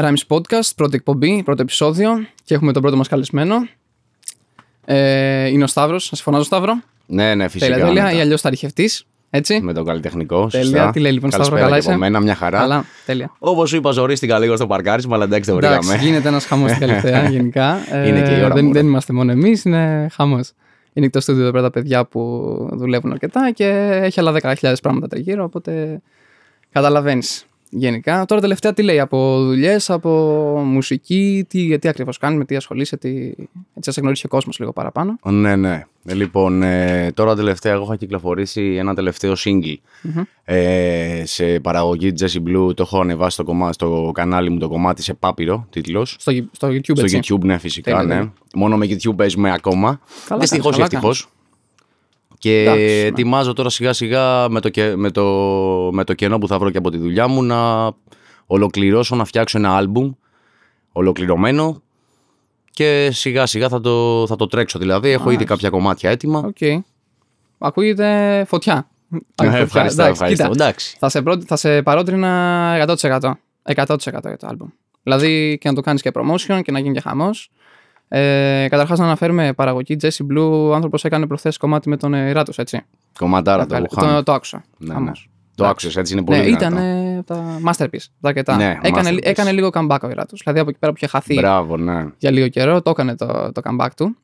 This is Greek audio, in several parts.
Rhymes Podcast, πρώτη εκπομπή, πρώτο επεισόδιο και έχουμε τον πρώτο μας καλεσμένο. Ε, είναι ο Σταύρος, σας φωνάζω Σταύρο. Ναι, ναι, φυσικά. Τέλεια, τέλεια, μετά. ή αλλιώς ταρχευτής, έτσι. Με τον καλλιτεχνικό. Τέλεια, σωστά. τι λέει λοιπόν Σταύρο, Καλησπέρα καλά και από είσαι; μένα, μια χαρά. Καλά, τέλεια. Όπως σου είπα, ζορίστηκα λίγο στο παρκάρισμα, αλλά εντάξει, δεν Εντάξει, βρήκαμε. γίνεται ένας χαμός στην Καλυθέα γενικά. Ε, Είναι και η ώρα δεν, μου, δεν ρε. είμαστε μόνο εμείς, είναι χαμός. Είναι και το στούντιο εδώ πέρα τα παιδιά που δουλεύουν αρκετά και έχει άλλα 10.000 πράγματα τριγύρω, οπότε καταλαβαίνεις γενικά. Τώρα τελευταία τι λέει, από δουλειές, από μουσική, τι, τι ακριβώς κάνεις, με τι ασχολείσαι, τι... έτσι να σε γνωρίσει ο κόσμος λίγο παραπάνω. Ναι, ναι. Ε, Λοιπόν, ε, τώρα τελευταία εγώ είχα κυκλοφορήσει ένα τελευταίο single ε, σε παραγωγή Jesse Blue. Το έχω ανεβάσει στο, κομμάτι, στο κανάλι μου το κομμάτι σε πάπυρο, τίτλος. Στο, στο YouTube, Στο έτσι. YouTube, ναι, φυσικά, Τέλεια, ναι. τέλεια. Μόνο με YouTube παίζουμε ακόμα. Καλά Δυστυχώς ή κάνεις, καλά ευτυχώς. Και Εντάξει, ναι. ετοιμάζω τώρα σιγά σιγά με το, και- με, το, με το κενό που θα βρω και από τη δουλειά μου να ολοκληρώσω, να φτιάξω ένα άλμπουμ ολοκληρωμένο και σιγά σιγά θα το, θα το τρέξω. Δηλαδή έχω ήδη Μάλιστα. κάποια κομμάτια έτοιμα. Οκ. Ακούγεται φωτιά. Ε, Ακούγεται φωτιά. ευχαριστώ, Εντάξει, ευχαριστώ. κοίτα, Εντάξει. Θα σε, πρό- θα σε παρότρινα 100%. 100% για το άλμπουμ. Δηλαδή και να το κάνεις και promotion και να γίνει και χαμός. Ε, Καταρχάς, να αναφέρουμε παραγωγή Jesse Blue. Ο άνθρωπος έκανε προχθές κομμάτι με τον ε, Ράτος, έτσι. Κομματάρα το Καλή- Wuhan. το, το άκουσα. Ναι, ναι. Χαμός. Το άκουσες έτσι, είναι πολύ Ναι, δυνατό. ήταν ε, από τα masterpiece. Τα αρκετά. Ναι, έκανε, masterpiece. έκανε λίγο comeback ο Ράτος. Δηλαδή από εκεί πέρα που είχε χαθεί Μπράβο, ναι. για λίγο καιρό, το έκανε το, το comeback του.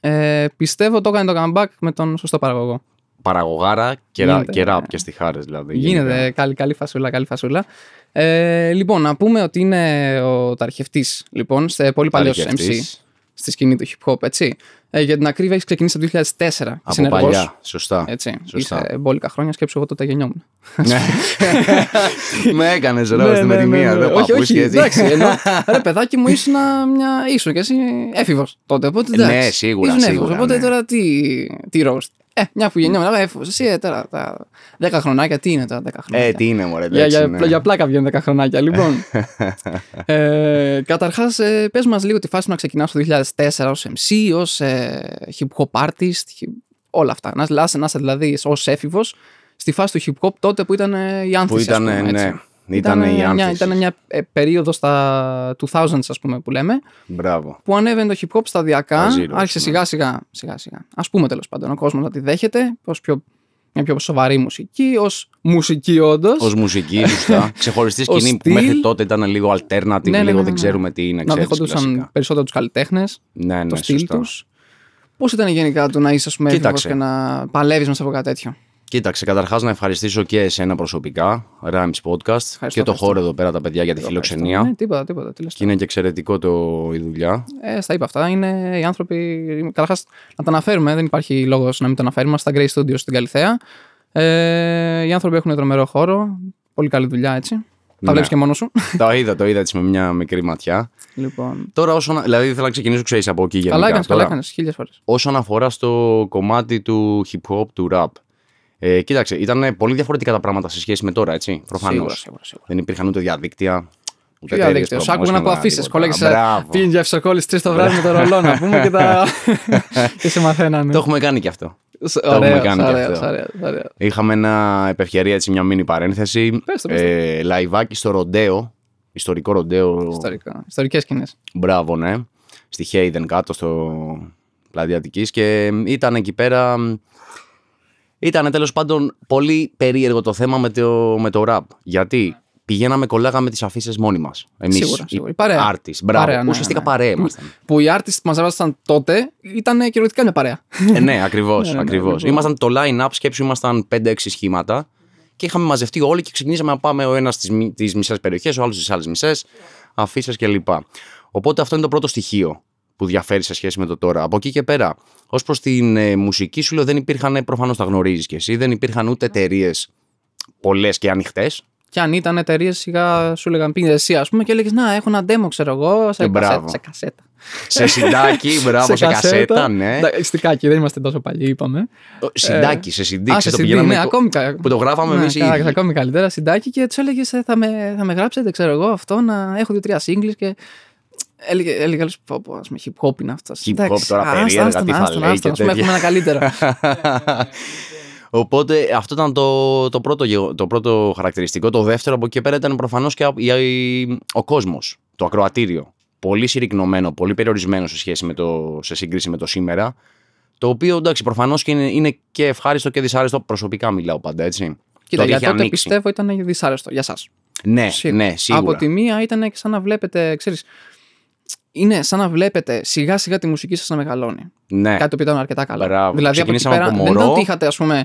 Ε, πιστεύω το έκανε το comeback με τον σωστό παραγωγό. Παραγωγάρα και, ρα, Γίνεται, και ραπ ναι. και στιχάρες δηλαδή. Γίνεται γενικά. καλή, καλή φασούλα, καλή φασούλα. Ε, λοιπόν, να πούμε ότι είναι ο ταρχευτής, λοιπόν, σε πολύ παλιός MC Ταρχευτής. Στη σκηνή του hip hop, έτσι. Ε, για την ακρίβεια έχεις ξεκινήσει από το 2004. είσαι Από ενεργός, παλιά, σωστά. Έτσι, Σωστά. είσαι μπόλικα χρόνια, σκέψου εγώ τότε γεννιόμουν. Ναι. Με έκανες ρε, Ναι, στη ναι, με τη ναι, μία, ναι. δεν Όχι, παππούς όχι, και έτσι. εντάξει, ενώ, ρε παιδάκι μου ήσουν μια, ήσουν και εσύ έφηβος τότε, οπότε Ναι, εντάξει. σίγουρα, ήσουν έφηβος, σίγουρα, οπότε ναι. τώρα τι, τι roast. Ε, μια που γεννιόμουν, έφηβος, εσύ ε, τώρα τα 10 χρονάκια, τι είναι τώρα 10 χρονάκια; Ε, τι είναι μωρέ, Για, εντάξει, για, ναι. για πλάκα βγαίνουν 10 χρονάκια. Λοιπόν. ε, Καταρχάς, ε, πες μας λίγο τη φάση να ξεκινάς το 2004 ως MC, ως ε, hip hop artist, hip- όλα αυτά. Να, να, να είσαι δηλαδή ως έφηβος στη φάση του hip hop τότε που ήταν ε, η άνθηση. Που ήταν, ας πούμε, ναι, έτσι. Ήταν η μια, άνθηση. ήταν μια ε, περίοδο στα 2000s, ας πούμε, που λέμε, Μπράβο. που ανέβαινε το hip hop σταδιακά. Τα zeros, άρχισε ναι. σιγά σιγά, σιγά σιγά. Ας πούμε τέλος πάντων, ο κόσμος να τη δέχεται ως πιο, μια πιο σοβαρή μουσική, ως μουσική όντως. Ω μουσική, σωστά. Ξεχωριστή Ως σκηνή που στυλ. μέχρι τότε ήταν λίγο alternative, Ναι, ναι, λίγο ναι, δεν ναι. ξέρουμε τι είναι, να ξέρεις, δεχόντουσαν κλασικά. περισσότερο τους καλλιτέχνες, Ναι, ναι, το στυλ σωστά. τους. Πώς ήταν γενικά το να είσαι, ας πούμε, έφηβος Κοίταξε. και να παλεύεις μέσα από κάτι τέτοιο; Κοίταξε, καταρχάς να ευχαριστήσω και εσένα προσωπικά, Rhymes Podcast, και το ευχαριστώ. χώρο εδώ πέρα τα παιδιά για τη φιλοξενία. Ναι, τίποτα, τίποτα. Τι λες Και είναι και εξαιρετικό το, η δουλειά. Ε, στα είπα αυτά. Είναι οι άνθρωποι. Καταρχάς, να τα αναφέρουμε. Δεν υπάρχει λόγος να μην το αναφέρουμε. Στα Grey Studios στην Καλιθέα. Ε, οι άνθρωποι έχουν τρομερό χώρο. Πολύ καλή δουλειά έτσι. Τα Ναι. βλέπεις και μόνος σου. το είδα, το είδα έτσι με μια μικρή ματιά. λοιπόν. Τώρα, όσον, δηλαδή, θέλω να ξεκινήσω, ξέρεις από εκεί γενικά. καλά έκανες, καλά Τώρα, έκανες. Χίλιες φορές. Όσον αφορά στο κομμάτι του hip hop, του rap. Ε, κοίταξε, ήταν πολύ διαφορετικά τα πράγματα σε σχέση με τώρα, έτσι. Προφανώς. Σίγουρα, σίγουρα, σίγουρα. Δεν υπήρχαν ούτε διαδίκτυα. Ούτε Ποιο διαδίκτυο. Σ' άκουγα να ακούω αφήσεις. Κολέγε. Πήγαινε για ευσοκόλλη τρεις το βράδυ με το ρολό να πούμε και, τα... και σε μαθαίνανε. Το έχουμε κάνει και αυτό. Ωραίο, έχουμε κάνει και ωραίο, αυτό. ωραίο, ωραίο. Είχαμε ένα επ' ευκαιρία έτσι μια μίνι παρένθεση. Πες το, πες το. ε, λαϊβάκι στο ροντέο. Ιστορικό ροντέο. Ιστορικά. Ιστορικές σκηνές. Μπράβο, ναι. Στη Χέιδεν κάτω στο πλατεία Αττικής και ήταν εκεί πέρα. Ήταν τέλος πάντων πολύ περίεργο το θέμα με το, με το rap. Γιατί πηγαίναμε, κολλάγαμε τις αφίσες μόνοι μας. Εμείς, Σίγουρα, οι σίγουρα. Η παρέα. Artists, μπράβο. Παρέα, ναι, Ουσιαστικά ναι. παρέα ήμασταν. Που οι artists που μαζεύασταν τότε ήταν κυριολεκτικά μια παρέα. ε, ναι, ακριβώς, Ναι, ναι, ακριβώς. ναι, Ήμασταν το line-up, σκέψου, ήμασταν 5-6 σχήματα και είχαμε μαζευτεί όλοι και ξεκινήσαμε να πάμε ο ένας στις, μι- τις μισές περιοχές, ο άλλος στις άλλες μισές, αφήσει κλπ. Οπότε αυτό είναι το πρώτο στοιχείο που διαφέρει σε σχέση με το τώρα. Από εκεί και πέρα, ως προς την ε, μουσική σου λέω δεν υπήρχαν, προφανώς τα γνωρίζεις κι εσύ, δεν υπήρχαν ούτε εταιρείες πολλές και ανοιχτές. Και αν ήταν εταιρείες, σιγά σου λέγαν πήγαινε εσύ, ας πούμε, και έλεγες Να, έχω ένα demo, ξέρω εγώ, σε, Ε, κασέτα, μπράβο. σε κασέτα. σε συντάκι, μπράβο, σε, κασέτα, ναι. Εντάξει, Στικάκι, δεν είμαστε τόσο παλιοί, είπαμε. Συντάκι, σε συντή, Α, σε ξέρεις, το CD, πηγαίναμε ναι, κο- ακόμη κα- που το γράφαμε ναι, εμείς οι καλά, ίδιοι. Ακόμη καλύτερα, συντάκι και τους έλεγες θα με, θα με γράψετε, ξέρω εγώ, αυτό να έχω δύο-τρία singles και. Έλεγε, έλεγε άλλος, πω, πω, ας πούμε, hip hop είναι αυτός. Hip hop τώρα περίεργα, τι θα λέει και Να πούμε τέτοια. ένα καλύτερο. Οπότε αυτό ήταν το, το, πρώτο, γεγο- το πρώτο χαρακτηριστικό. Το δεύτερο από εκεί και πέρα ήταν προφανώς και η- η- ο κόσμος, το ακροατήριο. Πολύ συρρυκνωμένο, πολύ περιορισμένο σε, σχέση με το, σε σύγκριση με το σήμερα. Το οποίο εντάξει, προφανώς και είναι, είναι και ευχάριστο και δυσάρεστο. Προσωπικά μιλάω πάντα, έτσι. Κοίτα, ότι για έχει τότε ανοίξει. πιστεύω ήταν δυσάρεστο για εσά. Ναι, Σίγουρα. ναι, σίγουρα. Από τη μία ήταν και σαν να βλέπετε, ξέρεις, είναι σαν να βλέπετε σιγά σιγά τη μουσική σας να μεγαλώνει. ναι. Κάτι το οποίο ήταν αρκετά καλό. Μπράβο. Δηλαδή από εκεί Ξεκινήσαμε πέρα από δεν ήταν μωρό. ότι είχατε ας πούμε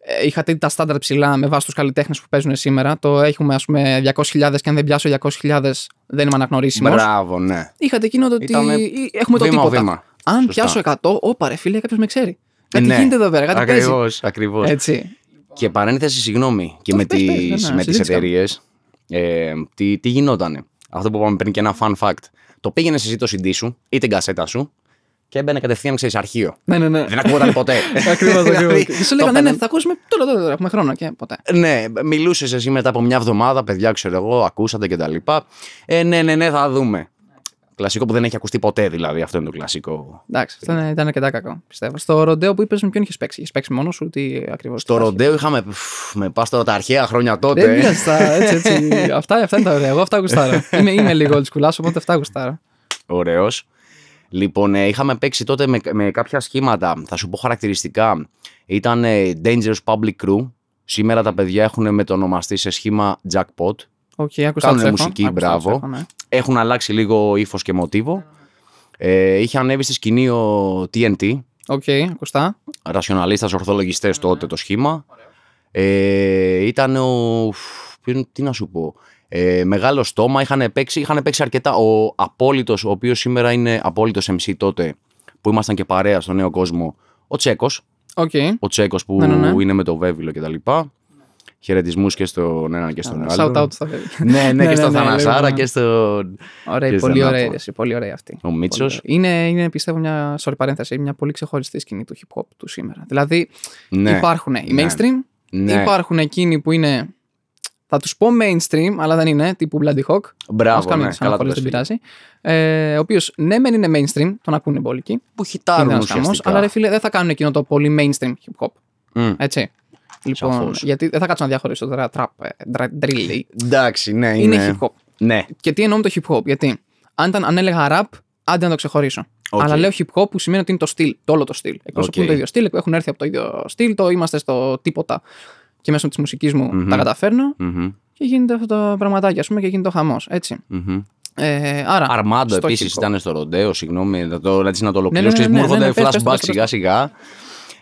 ε, είχατε τα στάνταρ ψηλά με βάση τους καλλιτέχνες που παίζουν σήμερα. Το έχουμε ας πούμε 200.000 και αν δεν πιάσω 200.000 δεν είμαι αναγνωρίσιμος. Μπράβο, ναι. Είχατε εκείνο το ότι Ήτανε ή- έχουμε το βήμα, τίποτα. βήμα. Αν Σωστά. πιάσω 100, όπα ρε φίλε, κάποιος με ξέρει. Κάτι Ναι. γίνεται εδώ πέρα, κάτι παίζει. Ακριβώς, ακριβώς. Έτσι. Και παρένθεση, συγγνώμη, και με, πες, πες, τις, ναι, ναι, με τις συζήτηση εταιρείες. Ε, τι, τι γινότανε; Αυτό που είπαμε πριν και ένα fun fact. Το πήγαινε εσύ το CD σου ή την κασέτα σου και έμπαινε κατευθείαν, ξέρεις, αρχείο. Ναι, ναι, ναι. Δεν ακούγονταν ποτέ. Ακριβώς, Δηλαδή, ακριβώς. Και σου το λέγανε, ναι, ναι, έπαιρνε- θα ακούσουμε τώρα, τώρα, τώρα, έχουμε χρόνο και ποτέ. Ναι, μιλούσες εσύ μετά από μια εβδομάδα, παιδιά, ξέρω εγώ, ακούσατε και τα λοιπά. Ε, ναι, ναι, ναι, θα δούμε. Κλασικό που δεν έχει ακουστεί ποτέ, δηλαδή. Αυτό είναι το κλασικό. Εντάξει, αυτό ήταν, ήταν αρκετά κακό, πιστεύω. Στο ροντέο που είπες, με ποιον είχες παίξει; Είχες παίξει μόνος σου, τι ακριβώς. Στο ροντέο είχαμε. πφ, Με πας τώρα τα αρχαία χρόνια Δεν τότε. πειράζει, τα- έτσι, έτσι. αυτά, αυτά είναι τα ωραία. Εγώ αυτά γουστάρω. είμαι, είμαι λίγο old school, οπότε αυτά γουστάρω. Ωραίος. Λοιπόν, ε, είχαμε παίξει τότε με, με κάποια σχήματα. Θα σου πω χαρακτηριστικά. Ήταν ε, Dangerous Public Crew. Σήμερα τα παιδιά έχουν μετονομαστεί σε σχήμα Jackpot. OK, άκουσα Κάνουνε τους έχω, μουσική, άκουσα τους μπράβο. έχω, ναι. Έχουν αλλάξει λίγο ύφος και μοτίβο. Ε, είχε ανέβει στη σκηνή ο TNT. OK, ακουστά. Ρασιοναλίστας ορθολογιστές τότε το σχήμα. Ε, ήταν ο... ποιο- Τι να σου πω. Ε, μεγάλο στόμα, είχαν παίξει, είχαν παίξει αρκετά. Ο Απόλυτος, ο οποίος σήμερα είναι απόλυτος MC τότε, που ήμασταν και παρέα στο νέο κόσμο, ο Τσέκος. Οκ. Ο Τσέκος που Ναι, ναι, ναι. είναι με το Βέβηλο κτλ. Χαιρετισμούς και στον έναν και στον Shout άλλο. out στα παιδιά. ναι, ναι, και στον ναι, Θανασάρα λοιπόν. και στον... Ωραία, Και πολύ στον ωραία, Άπο. εσύ, πολύ ωραία αυτή. Ο Μίτσος. Πολύ ωραία. Είναι, είναι, πιστεύω, μια, sorry, παρένθεση, μια πολύ ξεχωριστή σκηνή του hip hop του σήμερα. Δηλαδή, Ναι. υπάρχουν οι Ναι. mainstream, Ναι. υπάρχουν εκείνοι που είναι. Θα τους πω mainstream, αλλά δεν είναι, τύπου Bloody Hawk. Ας Μπράβο, κάνουμε ναι, τις καλά το αναφορές, πες, δεν φίλε. πειράζει. Ε, ο οποίος ναι, μεν είναι mainstream, τον ακούνε πολύ εκεί. Που είναι χιτάρουν ένας χαμός, ουσιαστικά. αλλά ρε φίλε, δεν θα κάνουν εκείνο το πολύ mainstream hip hop. Μμ. Έτσι. Λοιπόν, Σαφώς. γιατί δεν θα κάτσω να διαχωρίσω τώρα trap, ε, dra- drill. Εντάξει, ναι, είναι. Είναι hip hop. Ναι. Και τι εννοώ με το hip hop, γιατί αν, ήταν, αν έλεγα rap, άντε να το ξεχωρίσω. Οκ. Αλλά λέω hip hop που σημαίνει ότι είναι το στυλ, το όλο το στυλ. Εκπροσωπούν Οκ. το ίδιο στυλ, έχουν έρθει από το ίδιο στυλ, το είμαστε στο τίποτα και μέσω της μουσικής μου Μμμ. τα καταφέρνω Μμμ, και γίνεται αυτό το πραγματάκι, ας πούμε, και γίνεται ο χαμός. Έτσι. μμμ. Ε, άρα. Αρμάντο στο επίσης hip hop. ήταν στο ροντέο, συγγνώμη, να το, να, να το ολοκληρώσω. ναι, ξέρεις, ναι, μου ναι, έρχονται ναι, πες, πες, flashback πες, πες. σιγά σιγά.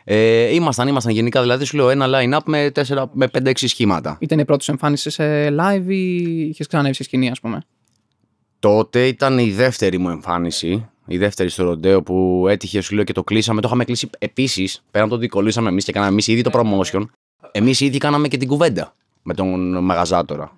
Ε, ήμασταν, ήμασταν γενικά, δηλαδή σου λέω ένα line-up με, 4, με 5-6 σχήματα. Ήταν η πρώτη σου εμφάνιση σε live ή είχες ξανανεύει σε σκηνή, ας πούμε; Τότε ήταν η δεύτερη μου εμφάνιση. Η δεύτερη στο ροντέο που έτυχε, σου λέω και το κλείσαμε. Το είχαμε κλείσει επίσης, πέραν από το ότι κολλήσαμε εμείς και κάναμε εμείς ήδη το promotion. Εμείς ήδη κάναμε και την κουβέντα με τον μαγαζάτορα.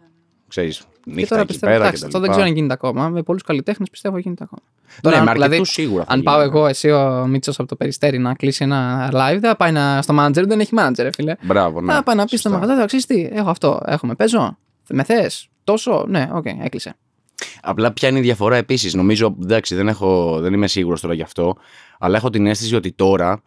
Ξέρεις, Και νύχτα τώρα εκεί πιστεύω, πέρα εντάξει, και τα αυτό δεν λοιπά. ξέρω αν γίνεται ακόμα. Με πολλούς καλλιτέχνες πιστεύω γίνεται ακόμα. Ναι, αν- με δηλαδή, αρκετούς σίγουρα θα Αν πάω γίνει. εγώ, εσύ ο Μίτσος από το περιστέρι να κλείσει ένα live, δεν θα πάει να, στο manager, δεν έχει manager, ρε φίλε. Μπράβο, ναι. θα πάει να πει στο σωστά. μαγαζάτο, ξέρει τι, έχω αυτό, έχουμε, παίζω. Με θες, τόσο, ναι, οκ, έκλεισε. Απλά ποια είναι η διαφορά επίσης. Νομίζω, εντάξει, δεν, έχω, δεν είμαι σίγουρος τώρα γι' αυτό, αλλά έχω την αίσθηση ότι τώρα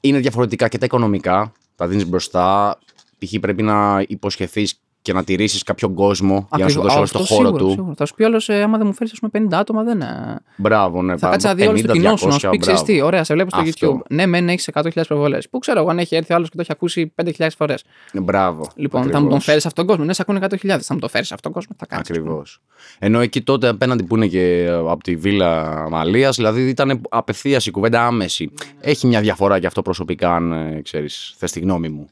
είναι διαφορετικά και τα οικονομικά. Τα δίνεις μπροστά. Π.χ. πρέπει να υποσχεθείς και να τηρήσεις κάποιον κόσμο για να σου Ακριβώς. δώσει Α, όλο το αυτό χώρο σίγουρα, του. σίγουρα. Θα σου πει όλο, ε, άμα δεν μου φέρεις 50 άτομα, δεν. ε, Μπράβο, ναι. Θα πα- κάτσει να δει όλο το 50, κοινό σου, να σου 200, πει ξέρεις μπράβο. τι, ωραία, σε βλέπω στο Αυτό. YouTube. Ναι, μεν έχεις 100.000 προβολές. Πού ξέρω εγώ αν έχει έρθει άλλος και το έχει ακούσει 5.000 φορές. Μπράβο. Λοιπόν, θα μου τον φέρεις αυτόν τον κόσμο. Ναι, σε ακούνε 100.000. Θα μου το φέρεις αυτόν τον κόσμο. Θα κάνει. Ακριβώς. Ενώ εκεί τότε απέναντι που είναι και από τη βίλα Αμαλίας, δηλαδή ήταν απευθείας η κουβέντα άμεση. Έχει μια διαφορά και αυτό προσωπικά, αν ξέρεις, θες τη γνώμη μου.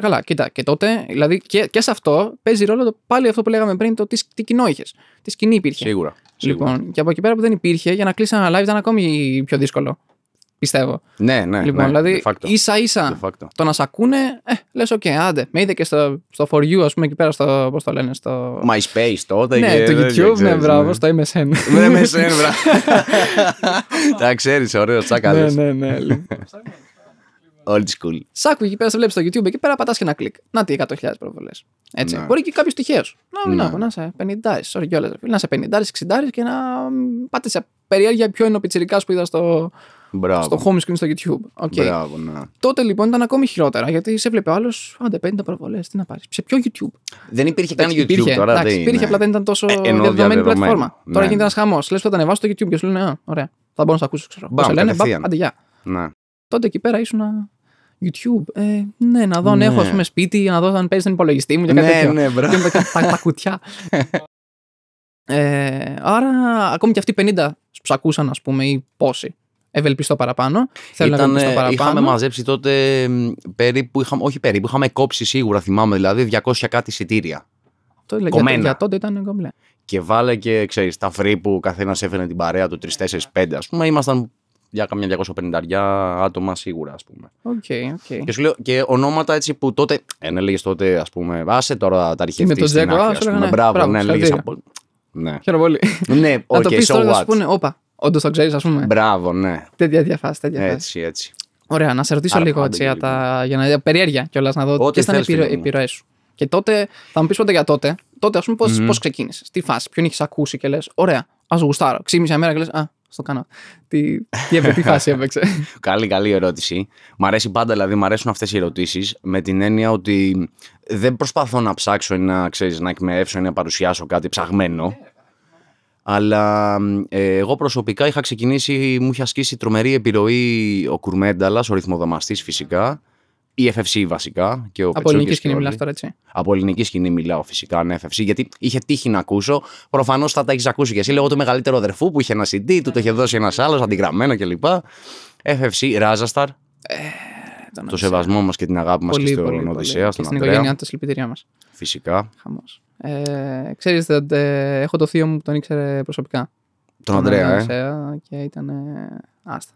Καλά, κοίτα, και τότε, δηλαδή και, και σε αυτό παίζει ρόλο το, πάλι αυτό που λέγαμε πριν, το τι, τι κοινό είχες. Τι σκηνή υπήρχε. Σίγουρα. σίγουρα. Λοιπόν, και από εκεί πέρα που δεν υπήρχε, για να κλείσει ένα live ήταν ακόμη πιο δύσκολο. Πιστεύω. Ναι, ναι. λοιπόν, ναι, δηλαδή, de facto. ίσα ίσα De facto. το να σε ακούνε, ε, λες, οκ, άντε. Με είδε και στο, στο For You, ας πούμε, εκεί πέρα στο. Πώς το λένε, στο. MySpace τότε. ναι, και το δεν YouTube, ναι, ξέρεις, μπράβο, στο MSN. Ναι, με σένα, μπράβο. Τα ξέρεις, ωραίο, ναι, τσάκαλο. ναι, ναι. λοιπόν. Old school. Σ' άκου εκεί πέρα, σε βλέπεις στο YouTube, εκεί πέρα πατάς και ένα κλικ. Να τι 100.000 προβολές. Έτσι. Ναι. Μπορεί και κάποιος τυχαίος. Να, Ναι. να, να είσαι 50, sorry κιόλας. Να είσαι 50, 60 και να μ, πάτε σε περιέργεια ποιο είναι ο πιτσυρικά που είδα στο, Μπράβο. στο home screen στο YouTube. OK. Μπράβο, ναι. Τότε λοιπόν ήταν ακόμη χειρότερα γιατί σε έβλεπε ο άλλος. Άντε, 50 προβολές, τι να πάρεις. Σε ποιο YouTube; Δεν υπήρχε καν Εντάξει, YouTube υπήρχε, τώρα. εντάξει, δεν υπήρχε, είναι. απλά δεν ήταν τόσο Ε, ενώ διαδεδομένη διαδεδομένο. πλατφόρμα. Ναι, Τώρα ναι. γίνεται ένας χαμός. Λες που θα τα ανεβάσω στο YouTube και σου λένε Α, ωραία. Θα μπορώ να σε ακούσω, ξέρω. Μπαμ, Πώς σε λένε, μπαμ, κατευθείαν. άντε, γεια. Ναι. Τότε εκεί πέρα ήσουν YouTube. Ε, ναι, να δω αν Ναι. έχω ας πούμε, σπίτι, να δω αν παίζει τον υπολογιστή μου και κάτι Ναι, τέτοιο. ναι, μπράβο. Και με τα, τα, τα κουτιά. ε, άρα, ακόμη και αυτοί οι 50 που ψακούσαν, ας πούμε, ή πόσοι, ευελπιστώ παραπάνω. Θέλω να Ήταν, ευελπιστώ ε, είχαμε παραπάνω. μαζέψει τότε μ, περίπου, είχαμε, όχι περίπου, είχαμε κόψει σίγουρα, θυμάμαι δηλαδή, 200 κάτι εισιτήρια. Το, για, κομμένα. για τότε ήταν κομπλέ. Και βάλε και, ξέρεις, τα free που καθένας έφερε την παρέα του 3-4-5, ας πούμε, ήμασταν για καμιά 250 άτομα σίγουρα, ας πούμε. Οκ, οκ. Και σου λέω και ονόματα έτσι που τότε, ε, ναι, έλεγες τότε, ας πούμε, άσε τώρα τα αρχή Με αυτή τον στην Τζέκο, άκρη, ας, ας σου πούμε. λέγανε, Μπράβο, μπράβο, ναι, έλεγες συγχαρητήρια. από... Ναι, Χαίρομαι πολύ. ναι, να οκ, το πεις so τώρα, να what; σου πούνε, Όπα, όντως το ξέρεις, ας πούμε. Μπράβο, ναι. Τέτοια τέτοια φάση. Τέτοια φάση. Έτσι, έτσι. Ωραία, να σε ρωτήσω Άρα λίγο πάντα έτσι, και για, τα, για να περιέργεια κιόλας να δω Ό,τι ποιες ήταν οι θες, φίλε μου. επιρροές σου. Και τότε θα μου πεις πότε για τότε. Τότε, ας πούμε, πώ Μμμ. πώς ξεκίνησες. Τι φάση, ποιον είχε ακούσει και λες: Ωραία, ας γουστάρω. Ξύπνησε μια μέρα και λες: Α, στο κάνω. Τι, τι, έπαι- τι φάση έπαιξε. Καλή, καλή ερώτηση. Μ' αρέσει πάντα, δηλαδή, μ' αρέσουν αυτές οι ερωτήσεις με την έννοια ότι δεν προσπαθώ να ψάξω ή να, ξέρεις, να εκμεύσω ή να παρουσιάσω κάτι ψαγμένο. Αλλά ε, εγώ προσωπικά είχα ξεκινήσει, μου είχε ασκήσει τρομερή επιρροή ο Κουρμένταλας, ο ρυθμοδαμαστής φυσικά, η FFC βασικά. Και ο Από Πετσόκης ελληνική και σκηνή όλοι. μιλάς τώρα, έτσι. Από ελληνική σκηνή μιλάω φυσικά, ναι, FFC, γιατί είχε τύχει να ακούσω. Προφανώς θα τα έχεις ακούσει και εσύ λόγω του μεγαλύτερου αδερφού που είχε ένα CD, του το είχε δώσει ένας άλλος, αντιγραμμένο κλπ. FFC, Ράζασταρ, Ήταν το σεβασμό μας και την αγάπη μας και πολύ, στον πολύ, πολύ. Οδυσσέα, Και στον στην Ανδρέα. οικογένειά του, συλληπιτήριά μας. Φυσικά. Χαμός. Ε, ξέρεις, δε- δε- έχω το θείο μου που τον ήξερε προσωπικά. Τον Ανδρέα, ε. Οδυσσέα Και ήταν. ε, Άστα.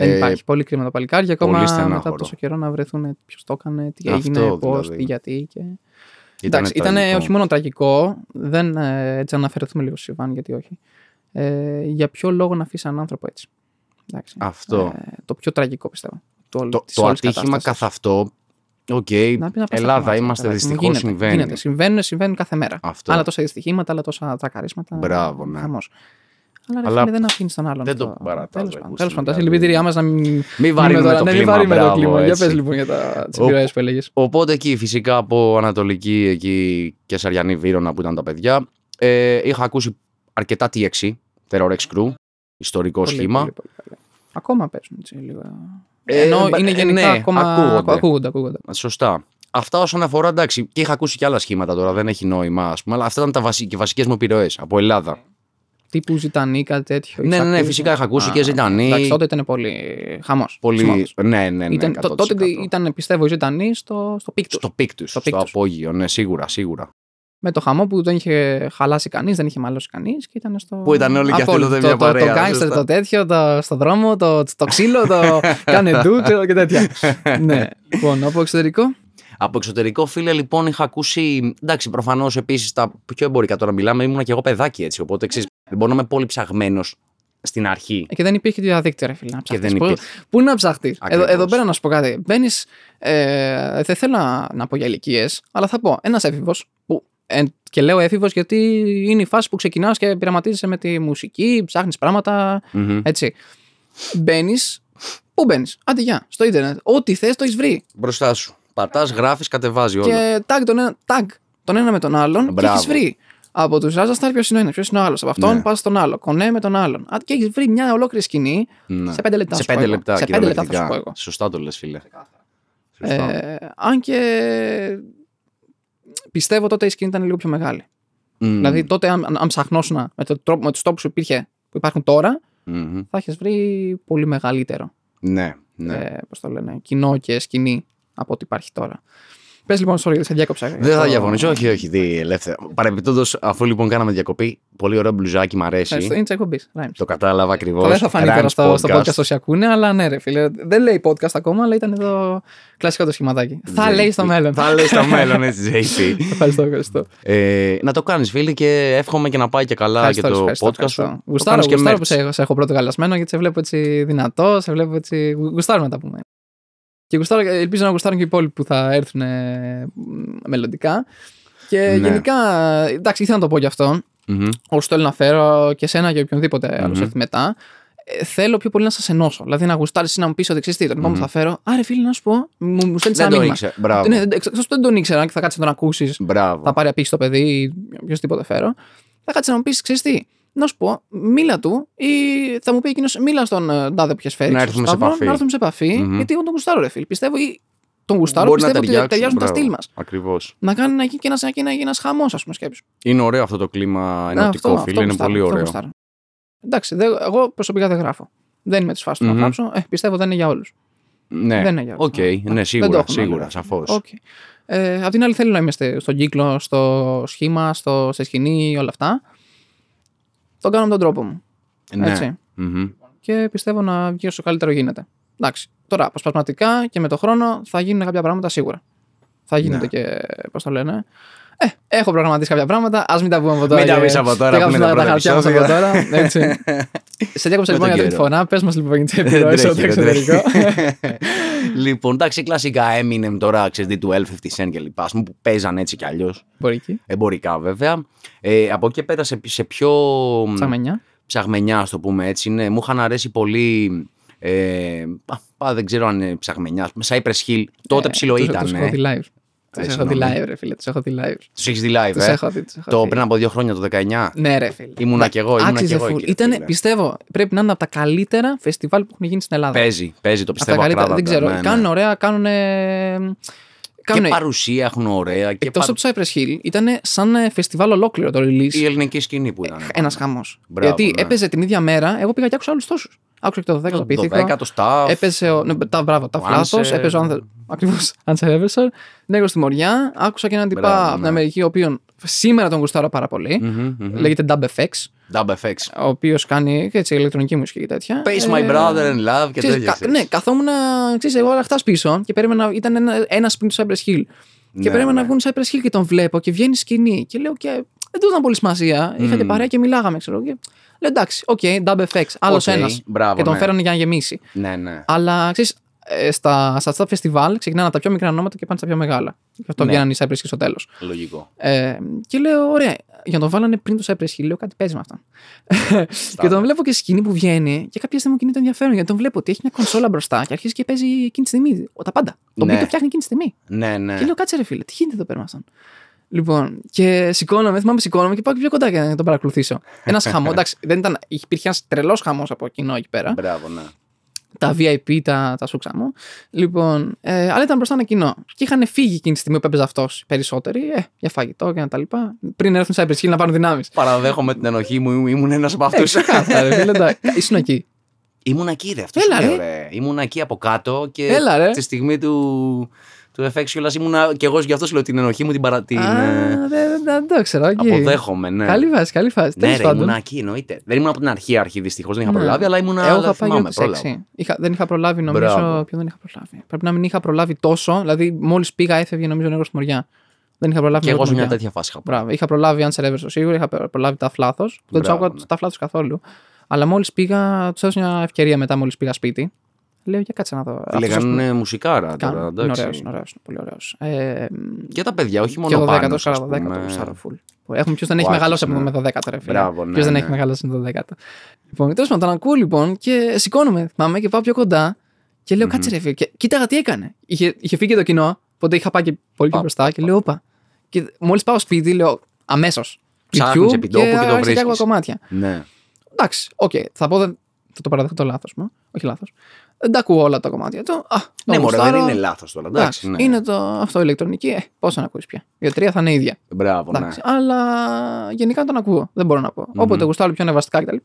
Ε, Δεν υπάρχει. Πολύ κρίμα το παλικάρι. Και ακόμα πολύ μετά στενάχωρο. από τόσο καιρό να βρεθούν ποιος το έκανε, τι Αυτό έγινε, πώς, δηλαδή. τι, γιατί. Και... Ήτανε Εντάξει, ήταν τραγικό. όχι μόνο τραγικό. Δεν, ε, έτσι, να αναφερθούμε λίγο στο Ιβάν, γιατί όχι. Ε, για ποιο λόγο να αφήσει έναν άνθρωπο έτσι. Εντάξει. Αυτό. Ε, το πιο τραγικό πιστεύω. Το, Το, της το όλης ατύχημα κατάστασης. καθ' αυτό. Οκ, Να πει να πας στα Ελλάδα κομμάτια, είμαστε, παιδάκι μου. δυστυχώς Γίνεται, συμβαίνει. Γίνεται. Συμβαίνουν, συμβαίνουν κάθε μέρα. Αυτό. Άλλα τόσα δυστυχήματα, άλλα τόσα τρακαρίσματα. Μπράβο, ναι. Χαμός. Αλλά, ρε, Αλλά φίλε, δεν αφήνεις τον άλλον. δεν το αυτό. παρατάς, Τέλος ρε, πάντων. πούστη, Τέλος πάντων. Τα δηλαδή. συλληπιτήριά μας να μην. Μην βαρύνουμε τώρα- το ναι, μην κλίμα. βαρύνουμε το μπράβο, κλίμα. Για έτσι. πες λοιπόν για τις Ο- επιρροέ που έλεγες. Οπότε εκεί φυσικά από Ανατολική εκεί και Σαριανή Βύρονα που ήταν τα παιδιά ε, είχα ακούσει αρκετά TXC, Terror X Crew, ιστορικό σχήμα. Ακόμα παίζουν έτσι λίγο. Ε, Ενώ ε, είναι ε, γενικά ναι, ακόμα. ακούγονται. Ακούγονται, ακούγονται. Σωστά. Αυτά όσον αφορά εντάξει, και είχα ακούσει και άλλα σχήματα τώρα, δεν έχει νόημα, ας πούμε, αλλά αυτά ήταν τα βασι... και βασικές μου επιρροές από Ελλάδα. Τύπου ζητανή, κάτι τέτοιο. Ναι, Είχες ναι, ναι, ακούσει; φυσικά είχα ακούσει Α, και Ζητανή. Εντάξει, τότε ήταν πολύ χαμός. Πολύ. Ναι, ναι, ναι. Ήταν, το- τότε 100%. ήταν, πιστεύω, η Ζητανή στο, στο peak τους. Στο peak τους, Στο στο, peak τους. απόγειο, ναι, σίγουρα, σίγουρα. Με το χαμό που δεν είχε χαλάσει κανείς, δεν είχε μαλώσει κανείς και ήταν στο. Που ήταν όλοι και αυτοί Απόλυτο. τότε μια το, το, παρέα, το gangster, σωστά. το τέτοιο, το, στο δρόμο, το, το ξύλο, το κάνε ντου ξέρω, και τέτοια. ναι. Λοιπόν, από εξωτερικό; Από εξωτερικό, φίλε, λοιπόν, είχα ακούσει. Εντάξει, προφανώς επίσης τα πιο εμπορικά τώρα μιλάμε, ήμουνα και εγώ παιδάκι έτσι. Οπότε ξέρεις, δεν μπορώ να είμαι πολύ ψαγμένος στην αρχή. Ε, Και δεν υπήρχε διαδίκτυο, ρε φίλε. Να Και ψαχτείς. δεν Πού- υπήρχε. Πού να ψαχτεί. Εδώ, Ακριβώς. εδώ πέρα να σου πω κάτι. Μπαίνεις. Ε, δεν θέλω να, να πω για ηλικίες, αλλά θα πω ένας έφηβος. Που, ε, και λέω έφηβος γιατί είναι η φάση που ξεκινάς και πειραματίζεσαι με τη μουσική, ψάχνεις πράγματα. Μμμ. Έτσι. Μπαίνεις. Πού μπαίνεις; Άντε, γεια. Στο ίντερνετ. Ό,τι θες το έχεις βρει. Μπροστά σου. Πατάς, γράφεις, κατεβάζει όλα. Και tag τον, ένα, tag τον ένα με τον άλλον και Μπράβο. έχει βρει. Από τους Ράζα Σταρ ποιος είναι ο ένας, ποιος είναι ο άλλος. Από αυτόν Ναι. πας στον άλλο. Κονέ με τον άλλον. Α, Και έχεις βρει μια ολόκληρη σκηνή Ναι. σε πέντε λεπτά. Σε σου πω πέντε εγώ. λεπτά, Σε πέντε λεπτά θα σου κυριολεκτικά. πω εγώ. Σωστά το λες, φίλε. Σωστά. Ε, αν και πιστεύω τότε η σκηνή ήταν λίγο πιο μεγάλη. Μμ. Δηλαδή τότε, αν, αν ψαχνόσουν με, το τρόπο, με τους τρόπους που, υπήρχε, που υπάρχουν τώρα, Μμμ. θα έχεις βρει πολύ μεγαλύτερο Ναι, ναι. ε, πώς το λένε, κοινό και σκηνή από ό,τι υπάρχει τώρα. Πες λοιπόν, sorry, γιατί σε διάκοψα. Δεν θα Το- διαφωνήσω, όχι, όχι, δι, ελεύθερα. Παρεμπιπτόντως, αφού λοιπόν κάναμε διακοπή, πολύ ωραίο μπλουζάκι, μ' Ε, στο- αρέσει. Είναι της εκπομπής. Το κατάλαβα ακριβώς. Δεν θα φανεί τώρα στο, στο podcast όσοι ακούνε, αλλά ναι, ρε φίλε. Δεν λέει podcast ακόμα, αλλά ήταν εδώ κλασικό το σχηματάκι. Θα λέει στο μέλλον. Θα λέει στο μέλλον, έτσι, JP. Ευχαριστώ, ευχαριστώ. Ε, να το κάνεις, φίλε, και εύχομαι και να πάει και καλά Ευχαριστώ, και το ευχαριστώ, podcast ευχαριστώ. σου. Το Γουστάρω, κάνεις και γουστάρω merch. που σε έχω, σε έχω πρώτο καλασμένο γιατί σε βλέπω έτσι δυνατό, σε βλέπω έτσι. Γουστάρω να τα πούμε. Και γουστάρω, ελπίζω να γουστάρουν και οι υπόλοιποι που θα έρθουν ε, μ, μελλοντικά. Και Ναι. γενικά, εντάξει, ήθελα να το πω γι' αυτό. Μμμ. Όσο θέλω να φέρω και σένα και οποιονδήποτε Μμμ. άλλος έρθει μετά. ε, θέλω πιο πολύ να σας ενώσω. Δηλαδή να γουστάρεις να μου πεις ότι ξέρεις τι, τον επόμενο που θα φέρω. Άρε, φίλε, να σου πω, μου, μου στέλνεις Δεν ένα το μήνυμα. ήξερα. Μπράβο. Ναι, εκτό που δεν τον ήξερα και θα κάτσει να τον ακούσεις, Μπράβο. θα πάρει απίχη το παιδί ή οποιοδήποτε φέρω. Θα κάτσει να μου πεις, ξέρεις τι, να σου πω, μίλα του ή θα μου πει εκείνος, μίλα στον ε, τάδε που έχει φέρεις. Να στο έρθουμε σε Σταύρο, επαφή. Να έρθουμε σε επαφή, Μμμ. γιατί εγώ τον γουστάρω, ρε φίλε. Πιστεύω ή τον γουστάρω, Μπορεί να πιστεύω ότι ταιριάξουν, ταιριάζουν τα μπράβο. στυλ μας. Ακριβώς. Να κάνει να γίνει και ένας, και ένα, και ένας χαμός, ας πούμε, σκέψου. Είναι ωραίο αυτό το κλίμα Ναι, ενωτικό, αυτό- φίλε. αυτό Είναι γουστάρω, πολύ αυτό ωραίο. γουστάρω. Εντάξει, δε, εγώ προσωπικά δεν γράφω. Δεν είμαι της φάσης του Μμμ. να γράψω. Ε, πιστεύω δεν είναι για όλους. Ναι, Δεν είναι για οκ, όλους. ναι, Δεν το σίγουρα, έχουμε σίγουρα, όλοι. σαφώς. Okay. Ε, απ' την άλλη, θέλω να είμαστε στον κύκλο, στο σχήμα, στο, σε σκηνή, όλα αυτά. Το κάνω με τον τρόπο μου. Ναι. Έτσι. Μμμ. Και πιστεύω να βγει όσο καλύτερο γίνεται. Εντάξει. Τώρα, αποσπασματικά και με το χρόνο θα γίνουν κάποια πράγματα σίγουρα. Θα γίνεται Ναι. και. Πώς το λένε. Ε, έχω προγραμματίσει κάποια πράγματα. Α μην τα πούμε από τώρα. Μην τα και- πεις από τώρα και που είναι γράψουμε τα πρώτα χαρτιά μας από επεισόδια. τώρα. Έτσι. Σε διάκοψα Με λοιπόν τον για τρίτη καιρό. φορά. Πες μας λοιπόν για τι Δεν επιρροέ από το τρέχει, δεν εξωτερικό. λοιπόν, εντάξει, κλασικά Eminem τώρα, ξέρεις, D12, 50 Cent και λοιπά, ας πούμε, που παίζαν έτσι κι αλλιώς. Μπορεί εκεί. Εμπορικά βέβαια. Ε, από εκεί πέρα σε, σε πιο μ, Ψαγμενιά. ψαγμενιά, ας το πούμε έτσι, ναι, μου είχαν αρέσει πολύ. Ε, α, α, δεν ξέρω αν είναι ψαγμενιά. ας πούμε, Cypress Hill. Τότε Ε, ψηλό τους- ήταν. Τους έχω δει live. Τους έχω δει συγγνώμη. live, ρε φίλε. Τους έχω δει live. Τους έχεις δει live, Τους ε; έχω δει. τους έχω Το δει. πριν από δύο χρόνια, το 19. Ναι, ρε φίλε. Ήμουνα Να- κι εγώ, ήμουνα άξιζε κι εγώ full. εκεί, ρε Ήτανε, φίλε. πιστεύω, πρέπει να είναι από τα καλύτερα φεστιβάλ που έχουν γίνει στην Ελλάδα. Παίζει, παίζει, το Από τα πιστεύω καλύτερα, ακράδαντα. δεν ξέρω. ναι, ναι. Κάνουν ωραία, κάνουν. Και Κάνουν. παρουσία έχουν ωραία. Και Εκτός παρου- από το Cypress Hill, ήταν σαν ε, φεστιβάλ ολόκληρο το release. η ελληνική σκηνή που ήταν. Ένας χαμός. Μπράβο, Γιατί ναι. έπαιζε την ίδια μέρα, εγώ πήγα και άκουσα άλλου τόσους. Άκουσα και το 10ο Το πίθηκο. 10ο staff. Έπαιζε ο. Ναι, τα, μπράβο, τα Ο φλάθος. Άνσε. Έπαιζε ο Άνθε. Ακριβώς. Άνσε Εύερσορ. Νέγρο στη Μοριά. Άκουσα και έναν τυπά Μπράβο, από την ναι. Αμερική, ο οποίο σήμερα τον γουστάρω πάρα πολύ. Μμμ, μμμ. Λέγεται Dub FX. Dub FX. Ο οποίος κάνει και έτσι ηλεκτρονική μουσική και τέτοια. Pace my Ε, brother in love και ξέρεις, τέτοια. κα- ξέρεις. ναι, καθόμουν ξέρεις, εγώ όλα αυτά πίσω και περίμενα. Ήταν ένα, ένας σπίτι του Cypress Hill. και Ναι, περίμενα ναι. να βγουν Cypress Hill και τον βλέπω και βγαίνει σκηνή. Και λέω και. Δεν του ήταν πολύ σημασία. Είχα και Μμμ. παρέα και μιλάγαμε, ξέρω. Και... Λέω εντάξει, OK, Dub FX. Άλλος Οκ, ένας. μπράβο, Και τον ναι. φέρανε για να γεμίσει. Ναι, ναι. Αλλά ξέρεις, στα, στα, στα φεστιβάλ ξεκινάνε από τα πιο μικρά ονόματα και πάνε στα πιο μεγάλα. Γι' αυτό Ναι. βγαίνανε οι Cypress Hill στο τέλος. Λογικό. Ε, και λέω, ωραία, για να τον βάλανε πριν το Cypress Hill, λέω κάτι παίζει με αυτά. και τον βλέπω και σκηνή που βγαίνει και κάποια στιγμή μου κινείται ενδιαφέρον γιατί τον βλέπω ότι έχει μια κονσόλα μπροστά και αρχίζει και παίζει εκείνη τη στιγμή. ο- Τα πάντα. Το Ναι. οποίο το φτιάχνει εκείνη τη στιγμή. Ναι, ναι. Και λέω, κάτσε ρε φίλε, τι γίνεται εδώ πέρα με αυτόν. Λοιπόν, και σηκώνομαι, θυμάμαι σηκώνομαι και πάω και πιο κοντά για να τον παρακολουθήσω. Ένας χαμός, εντάξει, δεν ήταν, υπήρχε ένας τρελός χαμός από κοινό εκεί πέρα Μπράβο, ναι. τα VIP, τα, τα σούξα μου. Λοιπόν, ε, αλλά ήταν μπροστά ένα κοινό. Και είχαν φύγει εκείνη τη στιγμή που έπαιζε αυτός περισσότεροι. Ε, για φαγητό και τα λοιπά. Πριν έρθουν στα Cypress Hill να πάρουν δυνάμεις. Παραδέχομαι την ενοχή μου, ήμουν ένας από Ε, αυτούς. ξεκάθαρα, ρε φίλε, εντάξει. Ήσουν εκεί. Ήμουν εκεί, ρε. Αυτός Έλα, σου λέω, ρε. ρε. Ήμουν εκεί από κάτω και Έλα, ρε. τη στιγμή του, του FX κιόλας ήμουνα και εγώ γι' αυτό σου λέω την ενοχή μου την, παρα... την Α, ε, δεν δεν- δεν το ήξερα. οκ. αποδέχομαι, ναι. Καλή βάση, καλή φάση. Ναι, Τέλος ρε, πάντων. ήμουν εκεί, εννοείται. Δεν ήμουν από την αρχή, αρχή δυστυχώς, δεν είχα Ναι. προλάβει, αλλά ήμουν. Εγώ είχα πάει θυμάμαι, για το πρόλαβα. σεξι. Είχα, δεν είχα προλάβει, νομίζω. Μπράβο. Ποιο δεν είχα προλάβει. Πρέπει να μην είχα προλάβει τόσο. Δηλαδή, μόλις πήγα, έφευγε νομίζω Νέγρος του Μοριά. Δεν είχα προλάβει Και εγώ νερό σε στη μια μοριά. τέτοια φάση είχα πάει. Μπράβο. Είχα προλάβει αν σε σίγουρα, είχα προλάβει τα φλάθος. Δεν τους Μπράβο, άκουγα ναι. τα φλάθος καθόλου. Αλλά μόλις πήγα, τους έδωσα μια ευκαιρία μετά, μόλις πήγα σπίτι. Λέω για κάτσε να δω. Αυτός, ας πούμε, Λέγανε μουσικάρα κάνω. τώρα, Είναι εντάξει. ωραίος, είναι ωραίος, είναι πολύ ωραίος. Ε, Και τα παιδιά, όχι και μόνο το πάνω. 10ο, ας το 10ο, πούμε. το γουστάρω full. Έχουμε ποιος δεν Ο έχει Άκης, μεγαλώσει από ναι. με το 10ο, ρε φίλε. Μπράβο, ναι, Ποιος δεν ναι. έχει μεγαλώσει με το 10ο. Λοιπόν, τέλος πάντων, τον ακούω λοιπόν και σηκώνομαι, θυμάμαι και πάω πιο κοντά και λέω κάτσε ρε φίλε. Και κοίταγα τι έκανε. Είχε, είχε φύγει το κοινό, οπότε είχα πάει και πολύ πιο Α. μπροστά και λέω όπα. Και μόλις πάω σπίτι, λέω αμέσως. Ψάχνεις επί τόπου και το άρχισα βρίσκεις. άκουγα κομμάτια. Ναι. Εντάξει, οκ, θα πω δεν. Θα το παραδεχτώ λάθος μου. Όχι λάθος. Δεν τα ακούω όλα τα κομμάτια του. Α, το Ναι, μωρέ, δεν γουστάρω. είναι λάθος τώρα. Εντάξει, Εντάξει, ναι. Είναι το, αυτό ηλεκτρονική. Ε, πόσο να ακούεις πια. Η τρία θα είναι ίδια. Μπράβο, ναι. Εντάξει, Αλλά γενικά τον ακούω. Δεν μπορώ να πω. Όποτε γουστάρω πιο νευαστικά κτλ.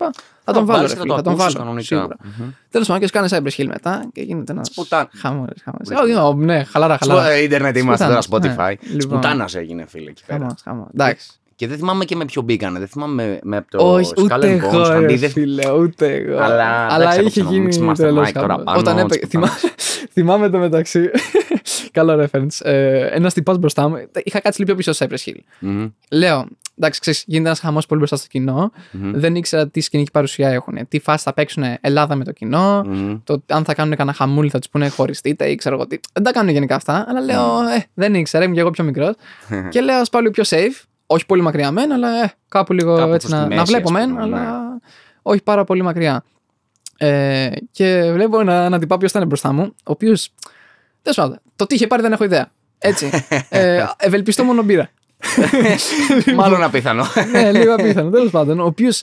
Θα τον βάλω. βάλεις Ρε, και φίλε, το θα τον ακούσεις βάλω. κανονικά. Σίγουρα. Μμμ. Τέλος πάντων, και σκάνε Cypress Hill μετά και γίνεται ένας. Σπουτά- Χαμός, χαμός. Μπράβο. Όχι, ω, ναι, χαλάρα, Σπο- χαλάρα. ε, Ιντερνετ είμαστε τώρα Σπουτάνας, Spotify. ναι. Λοιπόν. Σπουτάνας έγινε, φίλε, εκεί πέρα. Χαμός, χαμός. Εντάξει. Και δεν θυμάμαι και με ποιο μπήκανε. Δεν θυμάμαι με από το Όχι, Skull ούτε and Bones. εγώ, ρε αντί- φίλε, ούτε εγώ. Αλλά, Αλλά εντάξει, είχε από το γίνει Mix Master τρελός Mike τώρα χαμός. πάνω, Όταν έπαι... τις θυμά... θυμάμαι το μεταξύ. Καλό reference. Ε, Ένα τυπάς μπροστά μου. Είχα κάτσει λίγο πιο πίσω στο Cypress Hill. Μμμ, Λέω, εντάξει, ξέρεις, γίνεται ένας χαμός πολύ μπροστά στο κοινό. μμμ, Δεν ήξερα τι σκηνική παρουσία έχουν. Τι φάση θα παίξουν Ελλάδα με το κοινό. μμμ. Το αν θα κάνουν κανένα χαμούλι, θα τους πούνε χωριστείτε ή ξέρω εγώ τι. Δεν τα κάνουν γενικά αυτά. Αλλά λέω, Ναι. ε, δεν ήξερα, ήμουν και εγώ πιο μικρός. και λέω, ας πάω λίγο πιο safe. Όχι πολύ μακριά μεν, αλλά ε, κάπου λίγο Κάπου έτσι προς να, τη να μέση, βλέπω ας μεν, πούμε, αλλά ναι. όχι πάρα πολύ μακριά. Ε, και βλέπω ένα, ένα τυπά ποιο ήταν μπροστά μου, ο οποίος. Τέλος πάντων, το τι είχε πάρει δεν έχω ιδέα. Έτσι. ε, ευελπιστώ μόνο μπύρα. Μάλλον απίθανο. ναι, λίγο απίθανο. Τέλος πάντων, ο οποίος